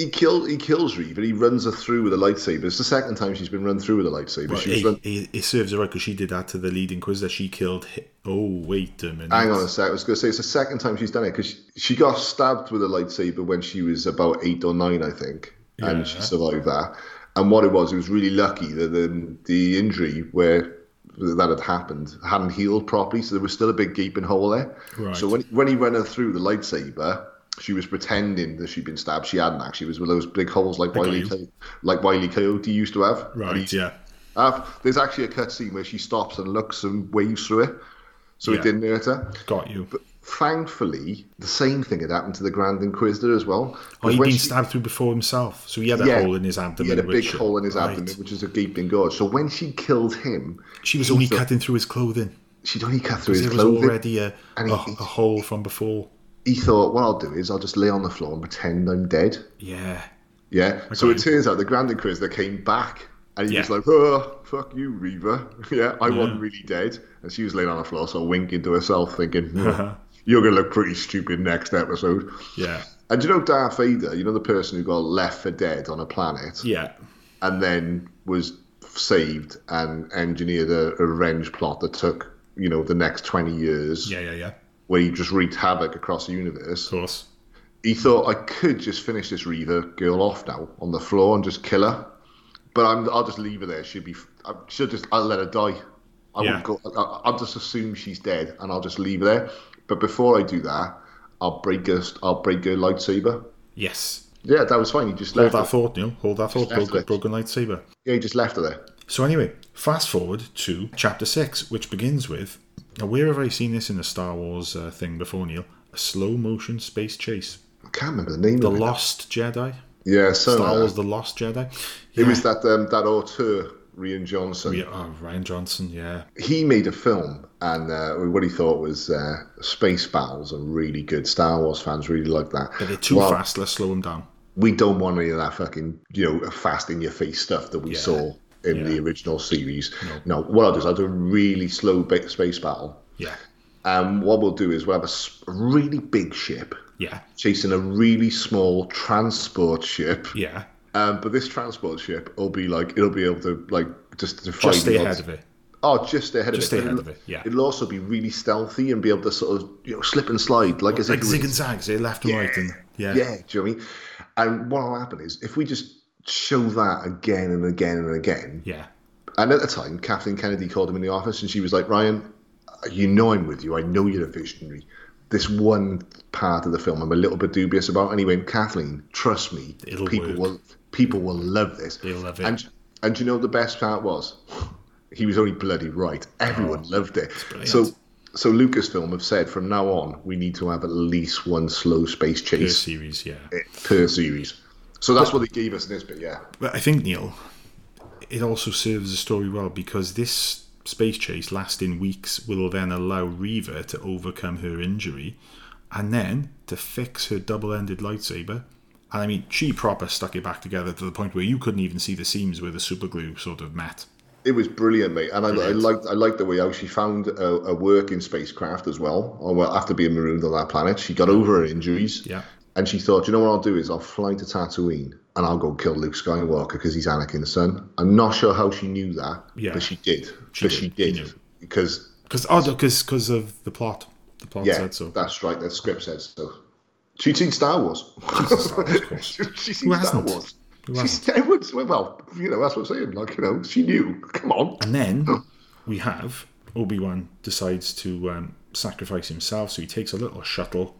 He kill he kills Reva and he runs her through with a lightsaber. It's the second time she's been run through with a lightsaber. She it, run, it, it serves her right because she did that to the lead inquisitor. She killed. Hi- oh wait a minute. Hang on a sec. I was going to say it's the second time she's done it because she, she got stabbed with a lightsaber when she was about eight or nine, I think, and she survived that. And what it was, it was really lucky that the the injury where that had happened hadn't healed properly, so there was still a big gaping hole there. Right. So when when he ran her through the lightsaber, she was pretending that she'd been stabbed. She hadn't actually. It was with those big holes like got Wiley. Like Wiley Coyote used to have. Right. he- Yeah. uh, there's actually a cutscene where she stops and looks and waves through it, so Yeah. it didn't hurt her. Got you. But thankfully, the same thing had happened to the Grand Inquisitor as well. Oh, he'd been she- stabbed through before himself, so he had a Yeah. hole in his abdomen. He had a big which- hole in his right. abdomen, which is a gaping gorge. So when she killed him, She was only thought- cutting through his clothing. She'd only cut through his There was already a, And a, he- a hole from before. He thought, what I'll do is I'll just lay on the floor and pretend I'm dead. Yeah. Yeah. So it turns out the Grand Inquisitor came back and he Yeah. was like, oh, fuck you, Reva. yeah, I wasn't really dead. And she was laying on the floor, so winking to herself, thinking, "Hmm, you're going to look pretty stupid next episode. Yeah. And you know Darth Vader, you know the person who got left for dead on a planet Yeah. and then was saved and engineered a, a revenge plot that took, you know, the next 20 years Yeah. Yeah. Yeah. Where he just wreaked havoc across the universe. Of course. he thought I could just finish this Reva girl off now on the floor and just kill her, but I'm, I'll just leave her there. She'll be, I should just, I'll let her die. I Yeah. won't go. I, I'll just assume she's dead and I'll just leave her there. But before I do that, I'll break her, I'll break her lightsaber. Yes. Yeah, that was fine. He just Hold left. that Her. thought, Neil. Hold that thought. Broken, broken lightsaber. Yeah, he just left her there. So anyway, fast forward to chapter six, which begins with. Now, where have I seen this in a Star Wars uh, thing before, Neil? A slow motion space chase. I can't remember the name The of it. The Lost Jedi. Yeah, so Star Wars: The Lost Jedi. It was that um, that auteur, Rian Johnson. Yeah, oh, Rian Johnson. Yeah. he made a film, and uh, what he thought was uh, space battles are really good. Star Wars fans really like that. But they're too Well, fast. Let's slow them down. We don't want any of that fucking, you know, fast in your face stuff that we Yeah. saw in Yeah. the original series. No. what I'll do is I'll do a really slow space battle. Yeah. And what we'll do is we'll have a really big ship Yeah. chasing a really small transport ship. Yeah. Um, but this transport ship will be like, it'll be able to, like, just defy Just stay ahead of it. Oh, just stay ahead Just of stay it. But ahead it'll- of it, yeah. It'll also be really stealthy and be able to sort of you know slip and slide like as Like zig and zags, eh? left and right, and yeah. Yeah, do you know what I mean? And what will happen is if we just show that again and again and again. Yeah. And at the time, Kathleen Kennedy called him in the office and she was like, Rian, you know I'm with you. I know you're a visionary. This one part of the film I'm a little bit dubious about. And he went, Kathleen, trust me, It'll people work. will people will love this. They'll love it. And and you know what the best part was? He was only bloody right. Everyone oh, loved it. Oh. So so Lucasfilm have said from now on we need to have at least one slow space chase Per series, yeah. per series. So that's what they gave us in this bit, yeah. But I think Neil, it also serves the story well because this space chase lasting weeks will then allow Reva to overcome her injury, and then to fix her double-ended lightsaber. And I mean, she proper stuck it back together to the point where you couldn't even see the seams where the super glue sort of met. It was brilliant, mate, and I, I liked I liked the way how she found a, a working spacecraft as well. Or well, after being marooned on that planet, she got over her injuries. Yeah. And she thought, you know what I'll do is I'll fly to Tatooine and I'll go kill Luke Skywalker because he's Anakin's son. I'm not sure how she knew that, Yeah. but she did. She but did. she She did knew. because Because oh, because of the plot. The plot yeah, said so. that's right. The script said so. She'd seen Star Wars. Star Wars, of course. She's seen Star hasn't? Wars. Who She's, everyone's, well, you know, that's what I'm saying. Like, you know, she knew. Come on. And then we have Obi Wan decides to um, sacrifice himself, so he takes a little shuttle,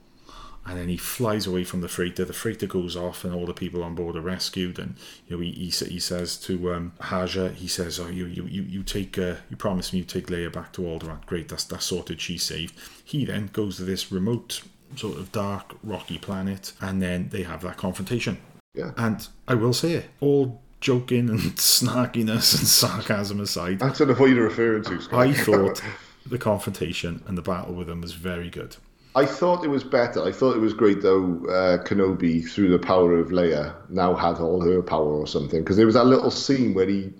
and then he flies away from the freighter. The freighter goes off, and all the people on board are rescued. And you know, he he, he says to um, Haja, he says, "Oh, you you you, you take uh, you promise me you take Leia back to Alderaan. Great, that's that's sorted. She's saved." He then goes to this remote sort of dark rocky planet, and then they have that confrontation. Yeah. And I will say it, all joking and snarkiness and sarcasm aside, I don't know what you're referring to, Scott. I thought the confrontation and the battle with them was very good. I thought it was better. I thought it was great though. Uh, Kenobi, through the power of Leia, now had all her power or something. Because there was that little scene where he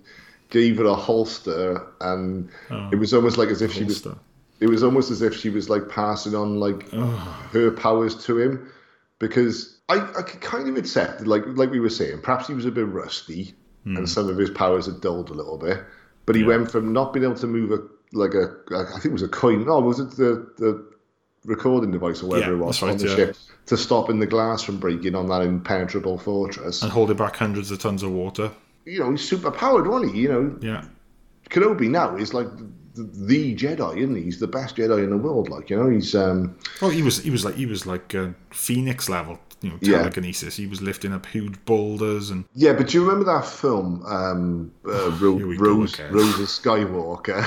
gave her a holster, and it was almost like as if she was. It was almost as if she was like passing on like her powers to him. because I, I could kind of accept, like like we were saying, perhaps he was a bit rusty and some of his powers had dulled a little bit. But he Yeah. went from not being able to move a like a, I think it was a coin. No, was it the the recording device or whatever Yeah, it was right, on the yeah. ship to stopping the glass from breaking on that impenetrable fortress? And holding back hundreds of tons of water. you know, he's super powered, wasn't he? You know, Yeah. Kenobi now is like the, the Jedi, isn't he? He's the best Jedi in the world. Like you know, he's um, Well, he was he was like he was like uh, Phoenix level, you know, Yeah. telekinesis. He was lifting up huge boulders and yeah. But do you remember that film, um, uh, Ro- Here go Rose. Rose of Skywalker?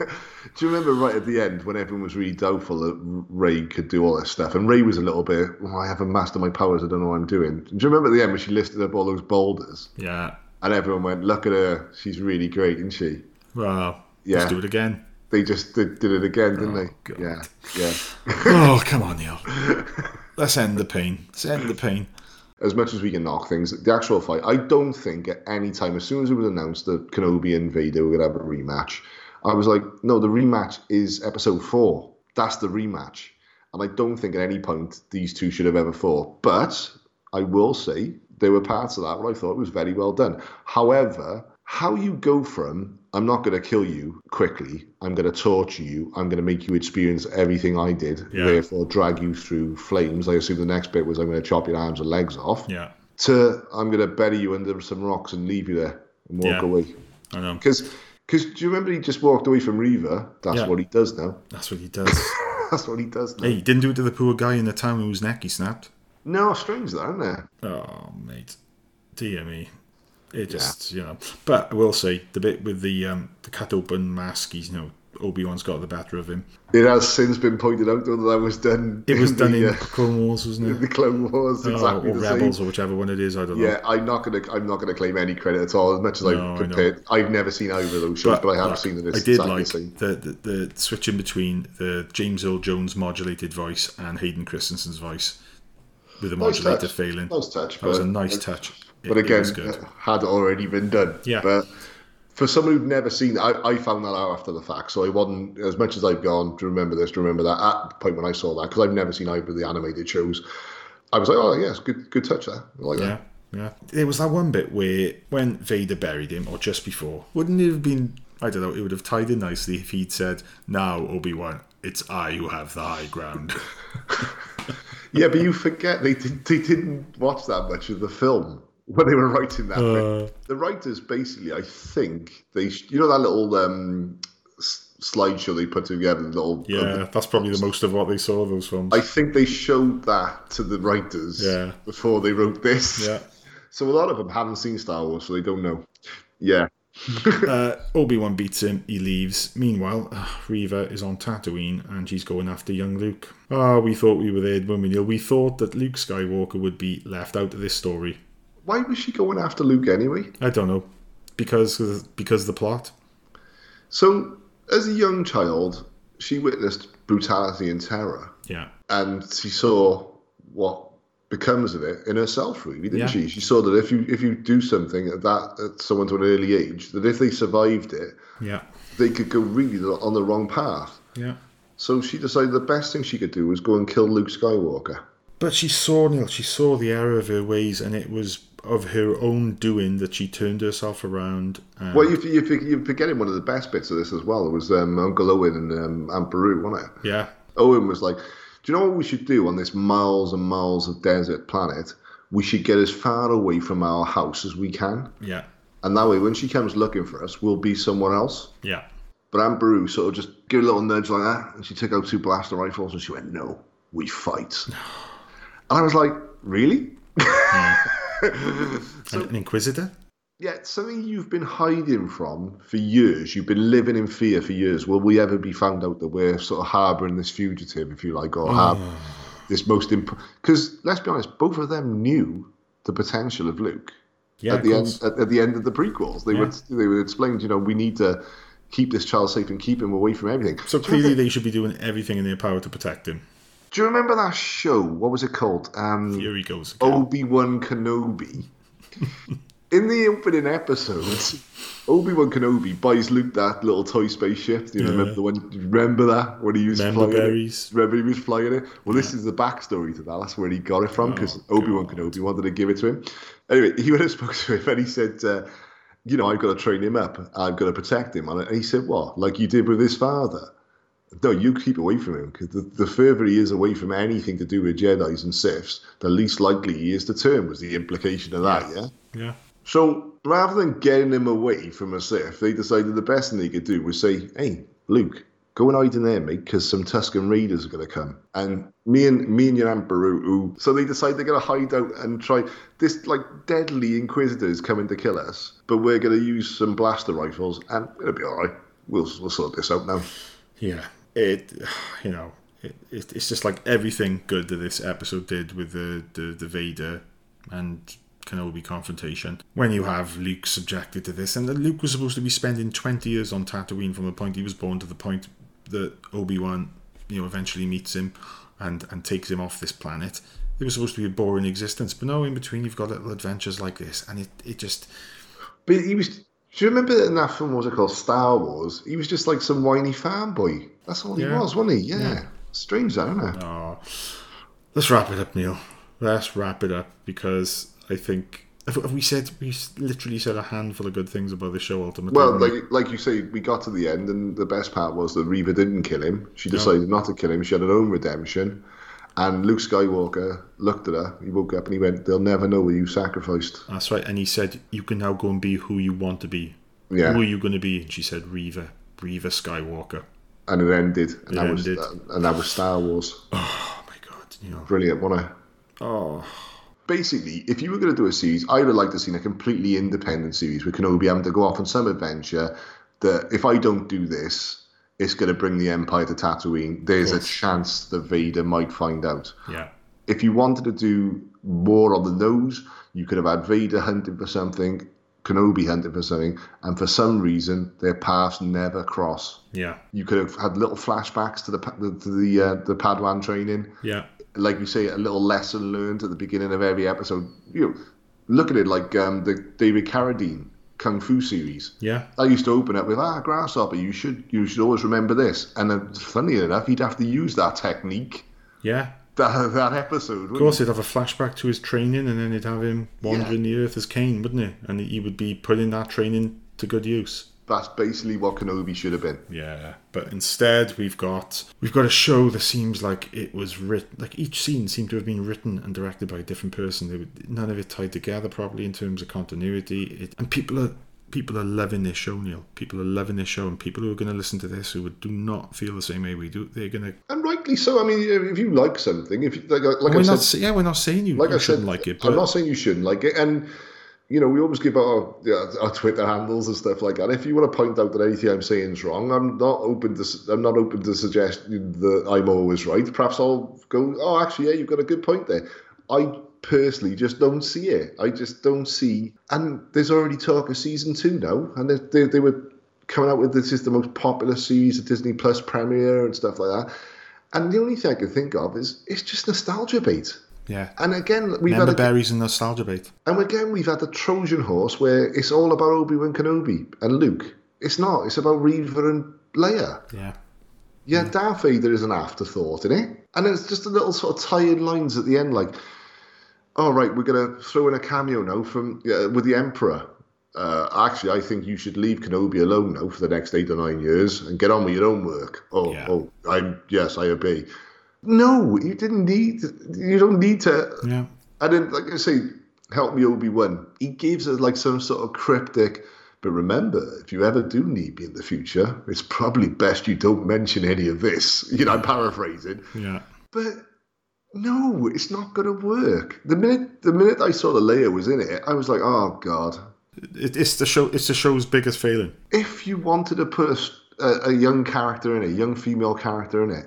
do you remember right at the end when everyone was really doubtful that Rey could do all this stuff, and Rey was a little bit, oh, I haven't mastered my powers, I don't know what I'm doing. Do you remember at the end when she listed up all those boulders, yeah. and everyone went, "Look at her, she's really great, isn't she?" Wow. Yeah. let's do it again. They just did, did it again, didn't Oh, they? God. Yeah, yeah. oh, come on, Neil. Let's end the pain. Let's end the pain. as much as we can knock things, the actual fight, I don't think at any time, as soon as it was announced that Kenobi and Vader were going to have a rematch, I was like, no, the rematch is episode four. That's the rematch. And I don't think at any point these two should have ever fought. But I will say there were parts of that where I thought it was very well done. However, how you go from I'm not going to kill you quickly, I'm going to torture you, I'm going to make you experience everything I did, Yeah. therefore drag you through flames. I assume the next bit was I'm going to chop your arms and legs off. Yeah. To I'm going to bury you under some rocks and leave you there and walk Yeah. away. I know. Because do you remember he just walked away from Reva? That's Yeah. what he does now. That's what he does. That's what he does now. hey, he didn't do it to the poor guy in the town whose neck he snapped. No, strange that, isn't it? Oh, mate. Dear me. It just, you know. But I will say, the bit with the um, the cut open mask, he's, you know, Obi Wan's got the better of him. It has since been pointed out though that that was done. It was in done the, in uh, Clone Wars, wasn't it? the Clone Wars. Oh, Exactly or the Rebels, same. or whichever one it is. I don't know. Yeah, I'm not gonna. I'm not gonna claim any credit at all. As much as No, I I've I've never seen either of those shows, but, I have look, seen that I did exactly like the same. the, the the switching between the James Earl Jones modulated voice and Hayden Christensen's voice with the Nice modulator touch. failing. Nice touch. That was a but- nice touch. It- but again, had already been done. Yeah. But for someone who'd never seen it, I, I found that out after the fact. So I wasn't, as much as I've gone to remember this, to remember that, at the point when I saw that, because I've never seen either of the animated shows, I was like, oh, yes, good good touch there. I like Yeah, that. yeah. There was that one bit where when Vader buried him, or just before, wouldn't it have been? I don't know. It would have tied in nicely if he'd said, "Now, Obi Wan, it's I who have the high ground." Yeah, but you forget they, did, they didn't watch that much of the film when they were writing that. Uh. The writers basically, I think, they, you know, that little um, slideshow they put together, the little. yeah, that's probably the most of what they saw of those films. I think they showed that to the writers Yeah. before they wrote this. yeah. So a lot of them haven't seen Star Wars, so they don't know. Yeah. Uh, Obi Wan beats him. He leaves. Meanwhile, uh, Reva is on Tatooine and she's going after young Luke. Ah, we thought we were there, when we Neil? We thought that Luke Skywalker would be left out of this story. Why was she going after Luke anyway? I don't know, because because the plot. So, as a young child, she witnessed brutality and terror, Yeah, and she saw what becomes of it in herself. Really, didn't Yeah. she? She saw that if you if you do something at that at someone to an early age, that if they survived it, yeah, they could go really on the wrong path. yeah. So she decided the best thing she could do was go and kill Luke Skywalker. But she saw Neil. She saw the error of her ways, and it was of her own doing that she turned herself around. And, Well, you, you, you're forgetting one of the best bits of this as well. It was um, Uncle Owen and um, Aunt Beru, wasn't it? yeah, Owen was like, Do you know what we should do on this miles and miles of desert planet? We should get as far away from our house as we can. yeah, And that way, when she comes looking for us, we'll be somewhere else. yeah. But Aunt Beru sort of just gave a little nudge like that. And she took out two blaster rifles and she went, No, we fight. and I was like, Really? An, an inquisitor. Yeah, it's something you've been hiding from for years. You've been living in fear for years. Will we ever be found out that we're sort of harbouring this fugitive, if you like, or have oh. this most imp? Because let's be honest, both of them knew the potential of Luke Yeah, at the end. At, at the end of the prequels, they Yeah. would they would explain, you know, we need to keep this child safe and keep him away from everything. So clearly, they should be doing everything in their power to protect him. Do you remember that show? What was it called? Um, Here he goes. Obi Wan Kenobi. in the opening episodes, Obi Wan Kenobi buys Luke that little toy spaceship. Do you Yeah. remember the one? Remember that when he was Member flying berries. it? Remember he was flying it? Well, this is the backstory to that. That's where he got it from because Oh, Obi Wan Kenobi wanted to give it to him. Anyway, he went and spoke to him and he said, uh, "You know, I've got to train him up. I've got to protect him." And he said, "What? Like you did with his father?" No, you keep away from him because the, the further he is away from anything to do with Jedi's and Siths, the least likely he is to turn. Was the implication of that? Yeah. Yeah. So rather than getting him away from a Sith, they decided the best thing they could do was say, "Hey, Luke, go and hide in there, mate, because some Tusken raiders are going to come." And me and me and your Aunt who so they decide they're going to hide out and try this like deadly Inquisitors coming to kill us, but we're going to use some blaster rifles, and it'll be all right. We'll we'll sort this out now. Yeah, it, you know, it, it, it's just like everything good that this episode did with the, the, the Vader and Kenobi confrontation. When you have Luke subjected to this, and Luke was supposed to be spending 20 years on Tatooine from the point he was born to the point that Obi Wan, you know, eventually meets him and, and takes him off this planet. It was supposed to be a boring existence, but no, in between you've got little adventures like this, and it, it just But he was. Do you remember in that film? What was it called? Star Wars. He was just like some whiny fanboy. That's all he Yeah. was, wasn't he? Yeah. Strange, that, isn't it? Oh, let's wrap it up, Neil. Let's wrap it up because I think have, we said we literally said a handful of good things about the show ultimately. Well, like like you say, we got to the end, and the best part was that Reva didn't kill him. She decided not to kill him. She had her own redemption. And Luke Skywalker looked at her. He woke up and he went, "They'll never know what you sacrificed." that's right. And he said, "You can now go and be who you want to be. Yeah. Who are you going to be?" And she said, "Reva, Reva Skywalker." And it ended, and It that was ended. Uh, and that was Star Wars. Oh my god, Neil. Brilliant, wasn't it? Oh, basically, if you were going to do a series, I would like to see a completely independent series with Kenobi having to go off on some adventure. That if I don't do this, it's going to bring the Empire to Tatooine. There's a chance that Vader might find out. yeah, If you wanted to do more on the nose, you could have had Vader hunting for something, Kenobi hunting for something, and for some reason their paths never cross. yeah, You could have had little flashbacks to the pa- to the uh, the Padawan training yeah, like you say, a little lesson learned at the beginning of every episode. You know, look at it like um, the David Carradine Kung Fu series. yeah, I used to open it with ah grasshopper. You should you should always remember this. And then, funny enough, he'd have to use that technique yeah. that that episode. Of course, he'd have a flashback to his training, and then he'd have him wandering the earth as Caine, wouldn't he? And he would be putting that training to good use. That's basically what Kenobi should have been. Yeah, but instead we've got we've got a show that seems like it was written like each scene seemed to have been written and directed by a different person. They would, none of it tied together properly in terms of continuity. It, and people are people are loving this show, Neil. People are loving this show, and people who are going to listen to this who would do not feel the same way we do, they're going to. And rightly so. I mean, if you like something, if you, like, like We're I not, said, sa- yeah, we're not saying you, like you I shouldn't said, like it, I'm not saying you shouldn't like it, and you know we always give our, our Twitter handles and stuff like that. If you want to point out that anything I'm saying is wrong, I'm not open to I'm not open to suggest that I'm always right. Perhaps I'll go, oh, actually, yeah, you've got a good point there. I personally just don't see it. I just don't see, and there's already talk of season two now, and they, they, they were coming out with this is the most popular series at Disney Plus premiere and stuff like that. And the only thing I can think of is it's just nostalgia bait. Yeah. And again, we've Member had a, berries and nostalgia bait. and again we've had the Trojan horse where it's all about Obi Wan Kenobi and Luke. It's not. It's about Reva and Leia. Yeah, Yeah, Darth Vader is an afterthought in it, and it's just a little sort of tired lines at the end, like, "All right, we're gonna throw in a cameo now from yeah, with the Emperor." Uh, actually, I think you should leave Kenobi alone now for the next eight or nine years and get on with your own work. Oh, Yeah. oh, I'm yes, I obey. No, you didn't need. You don't need to. yeah, I didn't like I say, help me, Obi Wan. He gives us like some sort of cryptic. But remember, if you ever do need me in the future, it's probably best you don't mention any of this. You know, I'm paraphrasing. yeah. But no, it's not going to work. The minute the minute I saw the Leia was in it, I was like, oh god. It, it's the show. It's the show's biggest failing. If you wanted to put a young character in it, a young female character in it,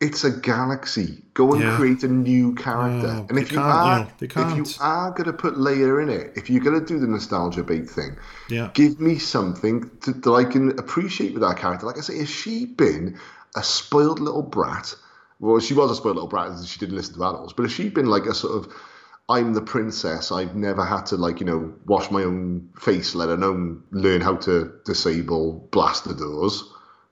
it's a galaxy. Go and Yeah. create a new character. Yeah, and if you are, if you are going to put Leia in it, if you're going to do the nostalgia bait thing, Yeah, give me something to, that I can appreciate with that character. Like I say, has she been a spoiled little brat? Well, she was a spoiled little brat, and she didn't listen to adults. But has she been like a sort of I'm the princess. I've never had to like you know wash my own face, let alone learn how to disable blaster doors,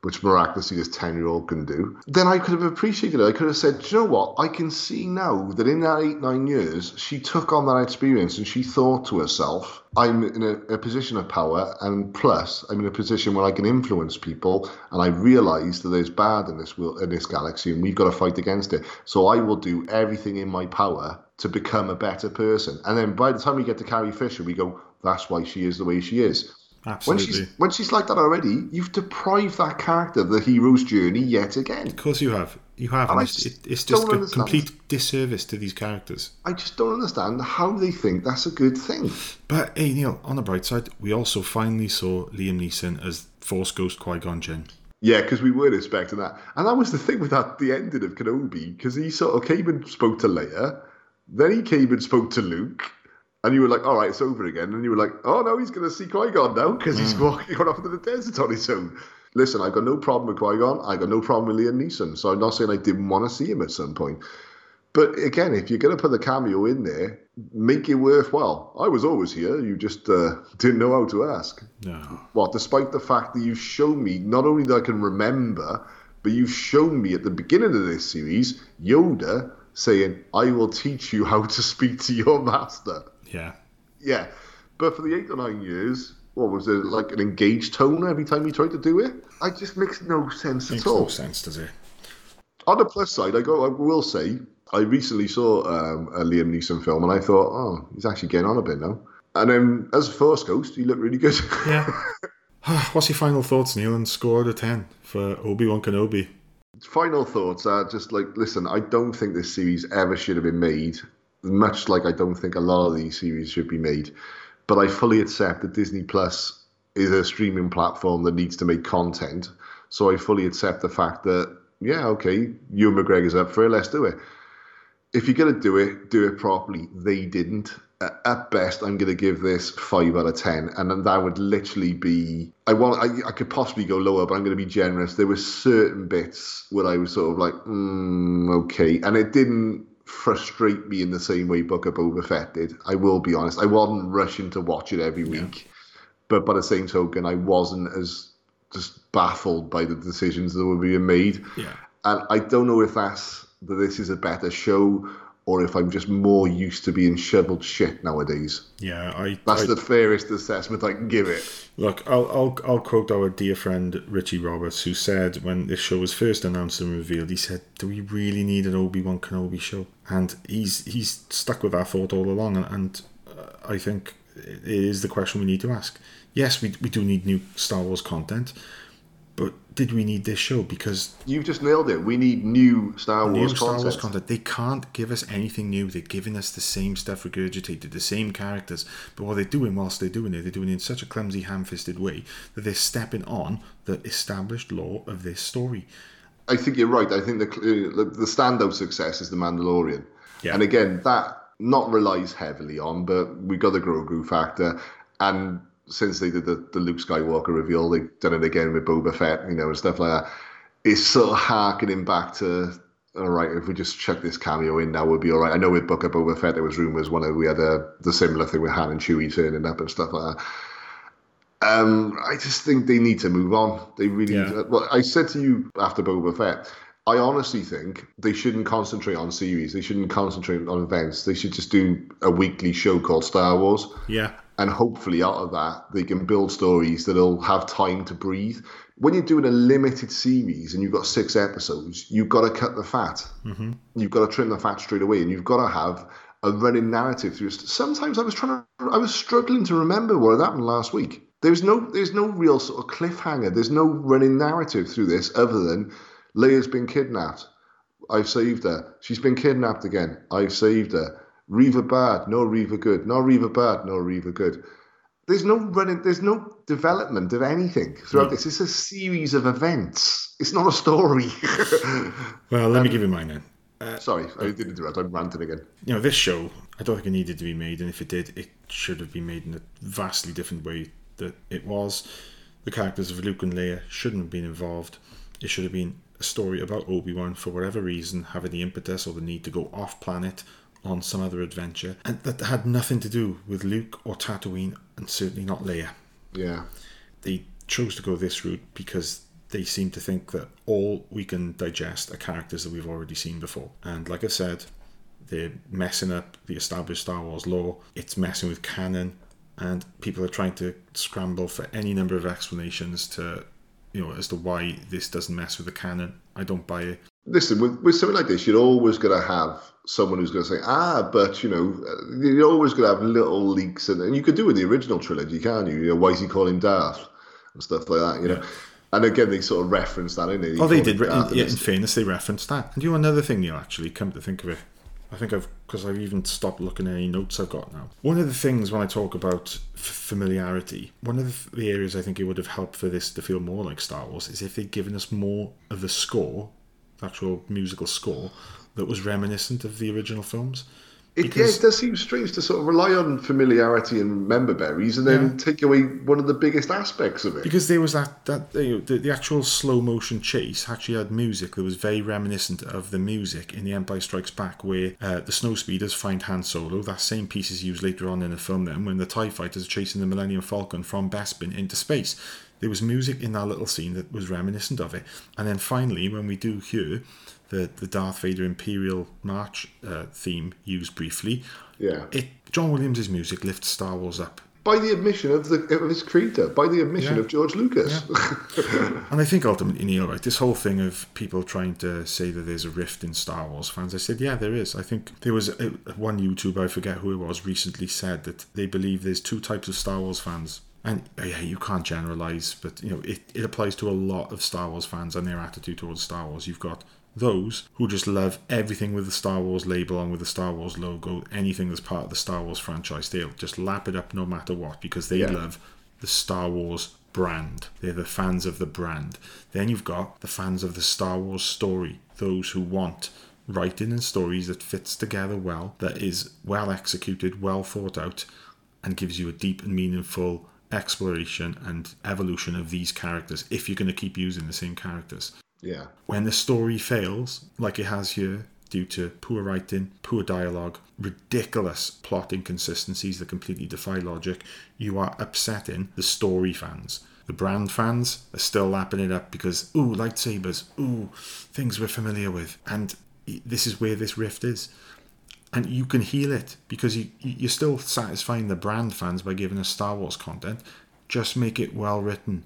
which miraculously this ten year old can do. Then I could have appreciated it. I could have said, Do you know what? I can see now that in that eight nine years, she took on that experience and she thought to herself, I'm in a, a position of power, and plus I'm in a position where I can influence people, and I realise that there's bad in this world, in this galaxy, and we've got to fight against it. So I will do everything in my power to become a better person. And then by the time we get to Carrie Fisher, we go, that's why she is the way she is. Absolutely. When she's when she's like that already, you've deprived that character of the hero's journey yet again. Of course, you have. You have. And And it's, just it's just a complete disservice to these characters. I just don't understand how they think that's a good thing. But hey, Neil, on the bright side, we also finally saw Liam Neeson as Force Ghost Qui Gon Jinn. Yeah, because we weren't expecting that, and that was the thing with that the ending of Kenobi, because he sort of came and spoke to Leia, then he came and spoke to Luke, and you were like, "All right, it's over again," and you were like, "Oh no, he's going to see Qui Gon now because he's walking off into the desert on his own." Listen, I've got no problem with Qui Gon. I've got no problem with Liam Neeson. So I'm not saying I didn't want to see him at some point. But again, if you're going to put the cameo in there, make it worthwhile. I was always here. You just uh, didn't know how to ask. No. Well, despite the fact that you've shown me not only that I can remember, but you've shown me at the beginning of this series Yoda saying, "I will teach you how to speak to your master." Yeah. Yeah, but for the eight or nine years, what was it like an engaged tone every time you tried to do it? I just makes no sense Makes at all. no sense, does it? On the plus side, I go. I will say, I recently saw um, a Liam Neeson film, and I thought, oh, he's actually getting on a bit now. And then as a Force Ghost, he looked really good. Yeah. What's your final thoughts, Neil, and score out of 10 for Obi Wan Kenobi? Final thoughts are just like, listen, I don't think this series ever should have been made, much like I don't think a lot of these series should be made. But I fully accept that Disney Plus is a streaming platform that needs to make content. So I fully accept the fact that, yeah, okay, Ewan McGregor's up for it, let's do it. If you're going to do it, do it properly. They didn't. At best, I'm going to give this five out of ten, and then that would literally be. I want. I, I could possibly go lower, but I'm going to be generous. There were certain bits where I was sort of like, mm, okay, and it didn't frustrate me in the same way Book of Boba Fett did. I will be honest. I wasn't rushing to watch it every week, but by the same token, I wasn't as just baffled by the decisions that were being made. Yeah. And I don't know if that's that this is a better show or if I'm just more used to being shoveled shit nowadays. Yeah, I. That's I the fairest assessment I can give it. Look, I'll, I'll I'll quote our dear friend Richie Roberts, who said when this show was first announced and revealed, he said, "Do we really need an Obi Wan Kenobi show?" And he's he's stuck with that thought all along, and, and uh, I think it is the question we need to ask. Yes, we we do need new Star Wars content, but did we need this show? Because You've just nailed it. We need new Star Wars, new Star content. Wars content. They can't give us anything new. They're giving us the same stuff regurgitated, the same characters. But what they're doing whilst they're doing it, they're doing it in such a clumsy, ham-fisted way that they're stepping on the established lore of this story. I think you're right. I think the the uh, the standout success is the Mandalorian, Yeah. and again that not relies heavily on, but we got the Grogu factor, and since they did the, the Luke Skywalker reveal, they've done it again with Boba Fett, you know, and stuff like that. It's sort of harkening back to. All right, if we just chuck this cameo in now, we'll be all right. I know with Book of Boba Fett, there was rumors one of we had a the similar thing with Han and Chewie turning up and stuff like that. Um, I just think they need to move on. They really. Yeah. Well, I said to you after Boba Fett, I honestly think they shouldn't concentrate on series. They shouldn't concentrate on events. They should just do a weekly show called Star Wars, Yeah, and hopefully out of that they can build stories that'll have time to breathe. When you're doing a limited series and you've got six episodes, you've got to cut the fat. Mm-hmm. You've got to trim the fat straight away, and you've got to have a running narrative through. Sometimes I was trying to, I was struggling to remember what had happened last week. There's no, there's no real sort of cliffhanger. There's no running narrative through this other than Leia's been kidnapped. I've saved her. She's been kidnapped again. I've saved her. Reva bad, no Reva good. No Reva bad, no Reva good. There's no running. There's no development of anything throughout this. It's a series of events. It's not a story. well, let me um, give you mine then. Uh, sorry, I didn't interrupt. I'm ranting again. You know, this show, I don't think it needed to be made, and if it did, it should have been made in a vastly different way that it was. The characters of Luke and Leia shouldn't have been involved. It should have been a story about Obi Wan for whatever reason having the impetus or the need to go off planet on some other adventure, and that had nothing to do with Luke or Tatooine, and certainly not Leia. Yeah. They chose to go this route because they seem to think that all we can digest are characters that we've already seen before. And like I said, they're messing up the established Star Wars lore. It's messing with canon, and people are trying to scramble for any number of explanations to, you know, as to why this doesn't mess with the canon. I don't buy it. Listen, with, with something like this, you're always going to have someone who's going to say, ah, but, you know, uh, you're always going to have little leaks. And, and you could do in the original trilogy, can't you? you know, why is he calling Darth? And stuff like that, you know. And again, they sort of reference that, in it. Oh, they did. In, yeah, in fairness, they referenced that. And you know another thing, Neil, actually, come to think of it. I think I've, because I've even stopped looking at any notes I've got now. One of the things when I talk about f- familiarity, one of the areas I think it would have helped for this to feel more like Star Wars is if they'd given us more of the score, actual musical score, that was reminiscent of the original films. It, yeah, it does seem strange to sort of rely on familiarity and member berries and then Yeah. take away one of the biggest aspects of it. Because there was that that you know, the, the actual slow motion chase actually had music that was very reminiscent of the music in The Empire Strikes Back, where uh, the snow speeders find Han Solo. That same piece is used later on in the film. Then when the Tie fighters are chasing the Millennium Falcon from Bespin into space, there was music in that little scene that was reminiscent of it. And then finally, when we do hear the the Darth Vader Imperial March uh, theme used briefly, Yeah. it John Williams' music lifts Star Wars up. By the admission of the of his creator, by the admission Yeah. of George Lucas. And I think ultimately, Neil, right, this whole thing of people trying to say that there's a rift in Star Wars fans, I said, yeah, there is. I think there was a, one YouTuber, I forget who it was, recently said that they believe there's two types of Star Wars fans. And uh, yeah, you can't generalize, but you know it, it applies to a lot of Star Wars fans and their attitude towards Star Wars. You've got those who just love everything with the Star Wars label on with the Star Wars logo, anything that's part of the Star Wars franchise. They'll just lap it up no matter what because they Yeah. love the Star Wars brand. They're the fans of the brand. Then you've got the fans of the Star Wars story, those who want writing and stories that fits together well, that is well executed, well thought out, and gives you a deep and meaningful exploration and evolution of these characters if you're going to keep using the same characters. yeah. When the story fails, like it has here, due to poor writing, poor dialogue, ridiculous plot inconsistencies that completely defy logic, you are upsetting the story fans. The brand fans are still lapping it up because, ooh, lightsabers, ooh, things we're familiar with. And this is where this rift is. And you can heal it because you, you're still satisfying the brand fans by giving us Star Wars content. Just make it well written,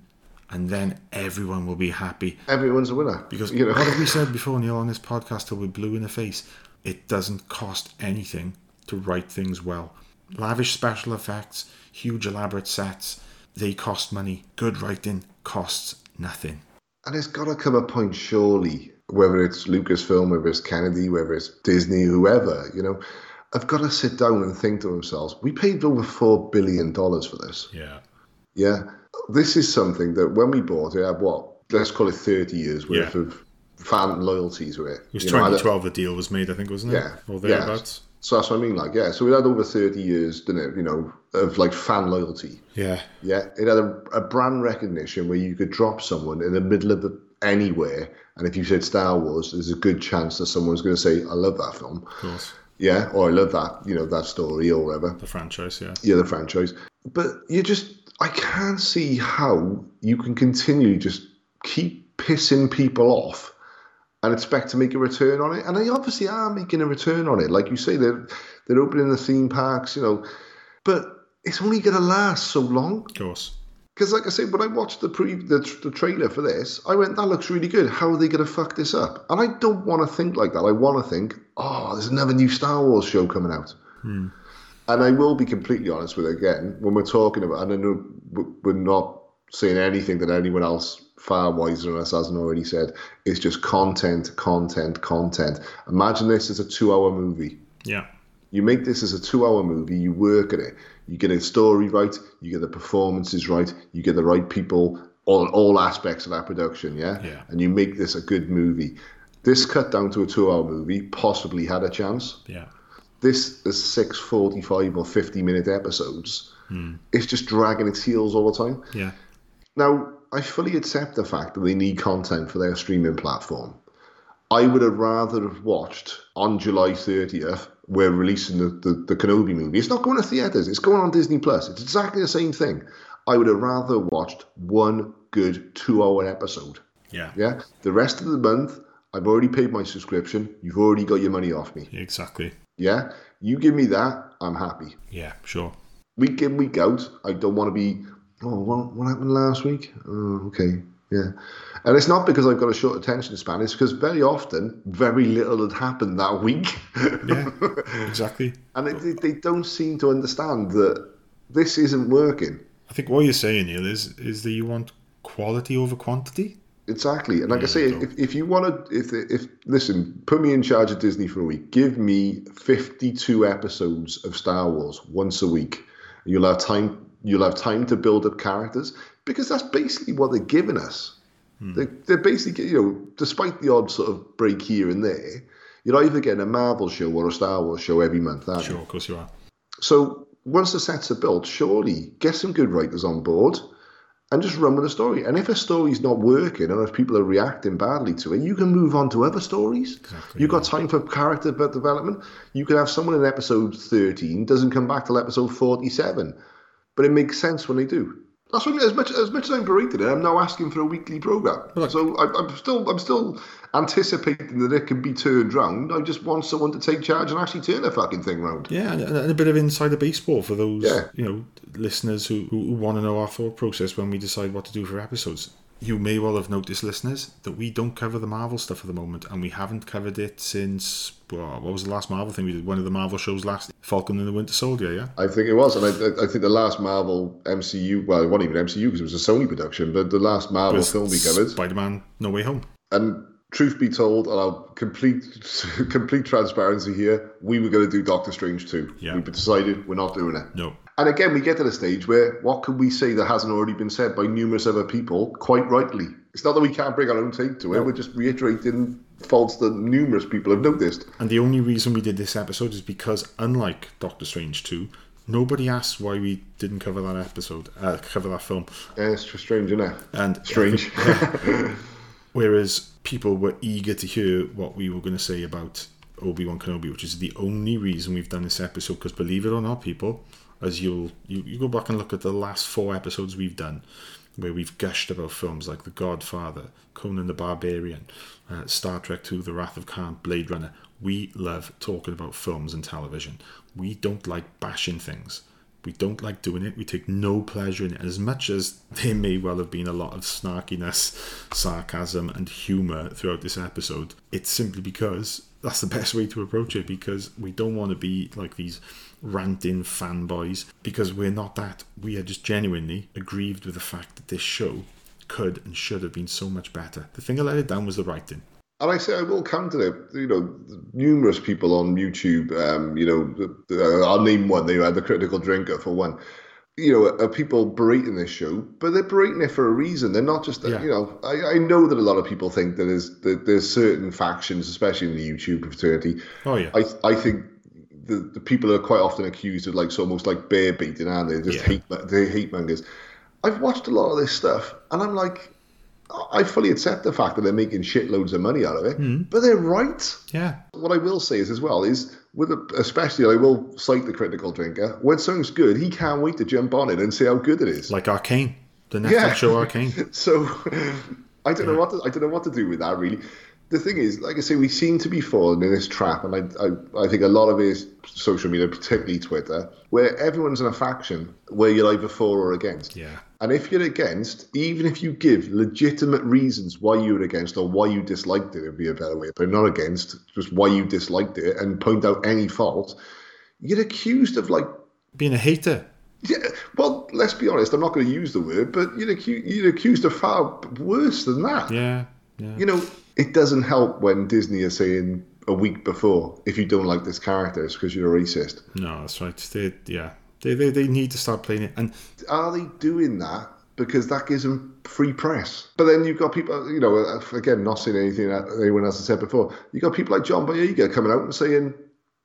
and then everyone will be happy. Everyone's a winner. Because you know, what have we said before, Neil, on this podcast till we're blue in the face? It doesn't cost anything to write things well. Lavish special effects, huge elaborate sets, they cost money. Good writing costs nothing. and it's got to come a point, surely, whether it's Lucasfilm, whether it's Kennedy, whether it's Disney, whoever, you know, have got to sit down and think to themselves, we paid over $4 billion for this. Yeah. Yeah. This is something that when we bought it, had what? Let's call it 30 years worth Yeah. of fan loyalties with it. It was You know, 2012 the deal was made, I think, wasn't it? Yeah, Or yeah. So that's what I mean. Like, yeah. So we had over 30 years, didn't it? You know, of like fan loyalty. Yeah. Yeah. It had a, a brand recognition where you could drop someone in the middle of the, anywhere. And if you said Star Wars, there's a good chance that someone's going to say, I love that film. Of course. Yeah. Or I love that, you know, that story or whatever. The franchise, yeah. Yeah, the franchise. But you just, I can't see how you can continue just keep pissing people off and expect to make a return on it. And they obviously are making a return on it. Like you say, they're, they're opening the theme parks, you know. But it's only going to last so long. Of course. Because, like I said, when I watched the pre the, the trailer for this, I went, "That looks really good. How are they going to fuck this up?" And I don't want to think like that. I want to think, "Oh, there's another new Star Wars show coming out." Hmm. And I will be completely honest with it again when we're talking about. And I know we're not saying anything that anyone else far wiser than us hasn't already said. It's just content, content, content. Imagine this as a two-hour movie. Yeah. You make this as a two hour movie, you work at it, you get a story right, you get the performances right, you get the right people on all aspects of that production, yeah? Yeah. And you make this a good movie. This cut down to a two hour movie possibly had a chance. Yeah. This is six 45 or 50 minute episodes. Hmm. It's just dragging its heels all the time. Yeah. Now, I fully accept the fact that they need content for their streaming platform. I would have rather have watched on July 30th we're releasing the, the, the Kenobi movie. It's not going to theaters. It's going on Disney Plus. It's exactly the same thing. I would have rather watched one good two-hour episode. Yeah. Yeah. The rest of the month, I've already paid my subscription. You've already got your money off me. Exactly. Yeah. You give me that, I'm happy. Yeah, sure. Week in, week out, I don't want to be. Oh, what, what happened last week? Oh, okay. Yeah. And it's not because I've got a short attention span. It's because very often, very little had happened that week. Yeah, exactly. and they, they don't seem to understand that this isn't working. I think what you're saying, Neil, is is that you want quality over quantity. Exactly, and like I say, if, if you want to, if if listen, put me in charge of Disney for a week. Give me fifty-two episodes of Star Wars once a week. You'll have time. You'll have time to build up characters because that's basically what they're giving us. Hmm. They, they're basically, you know, despite the odd sort of break here and there, you're either getting a Marvel show or a Star Wars show every month. aren't you? Sure, of course you are. So once the sets are built, surely get some good writers on board and just run with the story. And if a story's not working or if people are reacting badly to it, you can move on to other stories. Exactly, You've got time for character development. You could have someone in episode 13 doesn't come back till episode 47, but it makes sense when they do. That's what I mean. As much as much as I'm berated I'm now asking for a weekly program. Look- so I, I'm still I'm still anticipating that it can be turned round. I just want someone to take charge and actually turn the fucking thing round. Yeah, and, and a bit of insider baseball for those Yeah. you know listeners who, who want to know our thought process when we decide what to do for episodes. You may well have noticed, listeners, that we don't cover the Marvel stuff at the moment, and we haven't covered it since well, what was the last Marvel thing we did? One of the Marvel shows last, Falcon and the Winter Soldier. Yeah, I think it was, and I, I- think the last Marvel MCU, well, it wasn't even MCU because it was a Sony production, but the last Marvel Was film we covered. Spider-Man: No Way Home. And truth be told, and I'll complete complete transparency here, we were going to do Doctor Strange too. Yeah. We decided we're not doing it. No, And again, we get to the stage where what can we say that hasn't already been said by numerous other people, quite rightly? It's not that we can't bring our own take to it. We're just reiterating faults that numerous people have noticed. And the only reason we did this episode is because, unlike Doctor Strange 2, nobody asked why we didn't cover that episode, uh, cover that film. Yeah, it's just strange, isn't it? And Strange. Whereas people were eager to hear what we were going to say about Obi Wan Kenobi, which is the only reason we've done this episode. Because believe it or not, people, as you'll you, you go back and look at the last four episodes we've done, where we've gushed about films like The Godfather, Conan the Barbarian, uh, Star Trek II, The Wrath of Khan, Blade Runner. We love talking about films and television. We don't like bashing things. We don't like doing it. We take no pleasure in it. As much as there may well have been a lot of snarkiness, sarcasm, and humour throughout this episode, it's simply because that's the best way to approach it because we don't want to be like these ranting fanboys because we're not that. We are just genuinely aggrieved with the fact that this show could and should have been so much better. The thing that let it down was the writing. And I say I will counter it. You know, numerous people on YouTube. Um, you know, uh, I'll name one. They had the critical drinker for one. You know, are people berating this show, but they're berating it for a reason. They're not just. Yeah. You know, I, I know that a lot of people think that there's that there's certain factions, especially in the YouTube fraternity. Oh, yeah. I I think. The, the people are quite often accused of like so almost like bear baiting, aren't they? Just Yeah. hate they hate mongers. I've watched a lot of this stuff, and I'm like, I fully accept the fact that they're making shitloads of money out of it, Hmm. but they're right. Yeah. What I will say is as well is with a, especially I will cite the critical drinker when something's good, he can't wait to jump on it and see how good it is. Like Arcane. The Netflix Yeah. show Arcane. So I don't know what to, I don't know what to do with that really. The thing is, like I say, we seem to be falling in this trap, and I, I, I think a lot of it is social media, particularly Twitter, where everyone's in a faction where you're either for or against. Yeah. And if you're against, even if you give legitimate reasons why you're against or why you disliked it, it would be a better way, but not against, just why you disliked it and point out any fault, you get accused of like Being a hater. yeah, well, let's be honest. I'm not going to use the word, but you're accused, you're accused of far worse than that. Yeah. Yeah. You know, it doesn't help when Disney is saying a week before, if you don't like this character, it's because you're a racist. No, that's right. They, yeah, they, they, they need to start playing it. And Are they doing that because that gives them free press? But then you've got people, you know, uh, again, not saying anything that anyone else has said before. You've got people like John Boyega coming out and saying,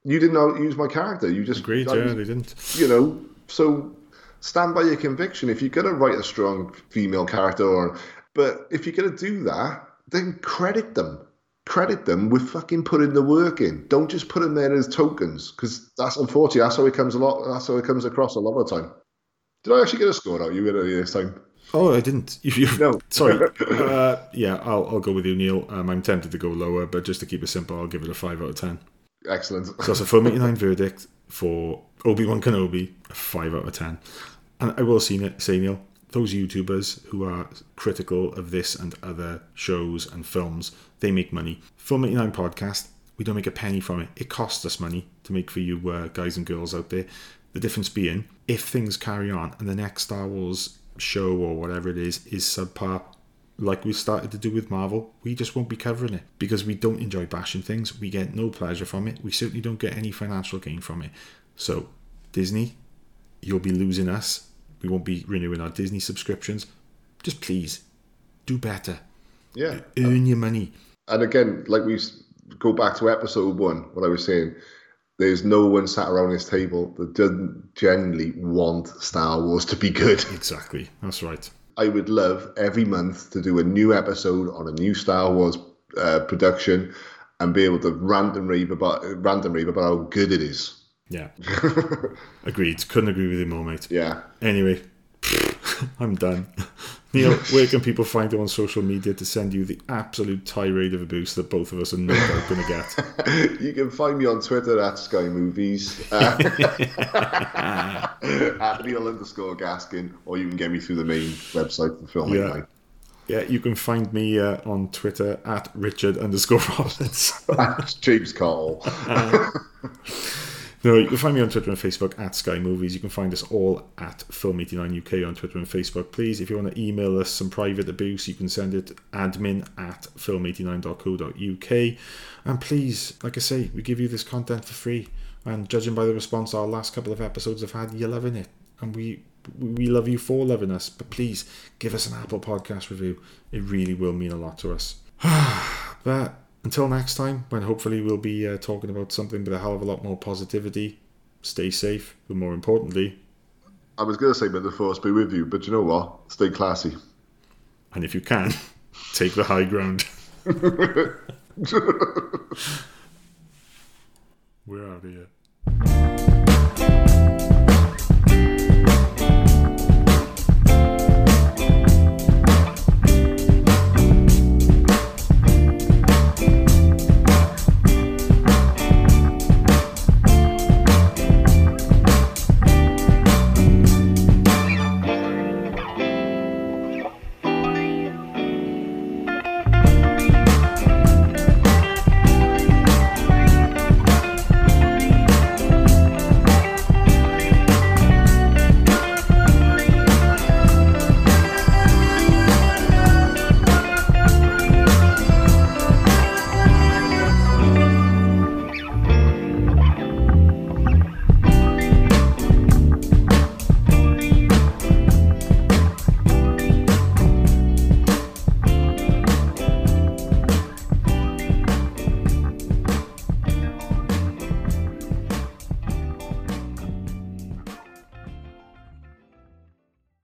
you didn't know, use my character. You just agreed, yeah, they didn't. you know, so stand by your conviction. If you're going to write a strong female character, or but if you're going to do that, then credit them. credit them with fucking putting the work in. Don't just put them there as tokens, because that's unfortunately that's how it comes a lot. That's how it comes across a lot of the time. Did I actually get a score out? You get it this time. Oh, I didn't. No. sorry. uh, yeah, I'll, I'll go with you, Neil. Um, I'm tempted to go lower, but just to keep it simple, I'll give it a five out of ten. Excellent. So it's a film 89 verdict for Obi Wan Kenobi, a 5 out of 10. And I will see say, Neil, those YouTubers who are critical of this and other shows and films, they make money. Film 89 podcast, we don't make a penny from it. It costs us money to make for you uh, guys and girls out there. The difference being, if things carry on and the next Star Wars show or whatever it is is subpar, like we started to do with Marvel, we just won't be covering it because we don't enjoy bashing things. We get no pleasure from it. We certainly don't get any financial gain from it. So, Disney, you'll be losing us. We won't be renewing our Disney subscriptions. Just please, do better. Yeah. Earn your money. And again, like we go back to episode one, what I was saying, there's no one sat around this table that doesn't genuinely want Star Wars to be good. Exactly. That's right. I would love every month to do a new episode on a new Star Wars uh, production and be able to rant and rave about rant and rave about how good it is. Yeah. Agreed. Couldn't agree with you more, mate. Yeah. Anyway, I'm done. Neil, where can people find you on social media to send you the absolute tirade of abuse that both of us are no doubt going to get? You can find me on Twitter at Sky Movies, uh, at Neil underscore Gaskin, or you can get me through the main website for filming. Yeah. Yeah, you can find me uh, on Twitter at Richard underscore Roberts. That's James Cole. No, you can find me on Twitter and Facebook at Sky Movies. You can find us all at Film89 UK on Twitter and Facebook. Please, if you want to email us some private abuse, you can send it admin at film89.co.uk. And please, like I say, we give you this content for free. And judging by the response our last couple of episodes have had, you're loving it. And we we love you for loving us. But please give us an Apple Podcast review. It really will mean a lot to us. but until next time, when hopefully we'll be uh, talking about something with a hell of a lot more positivity. Stay safe, but more importantly, I was going to say, may the force be with you, but you know what? Stay classy. and if you can, take the high ground. We're out of here.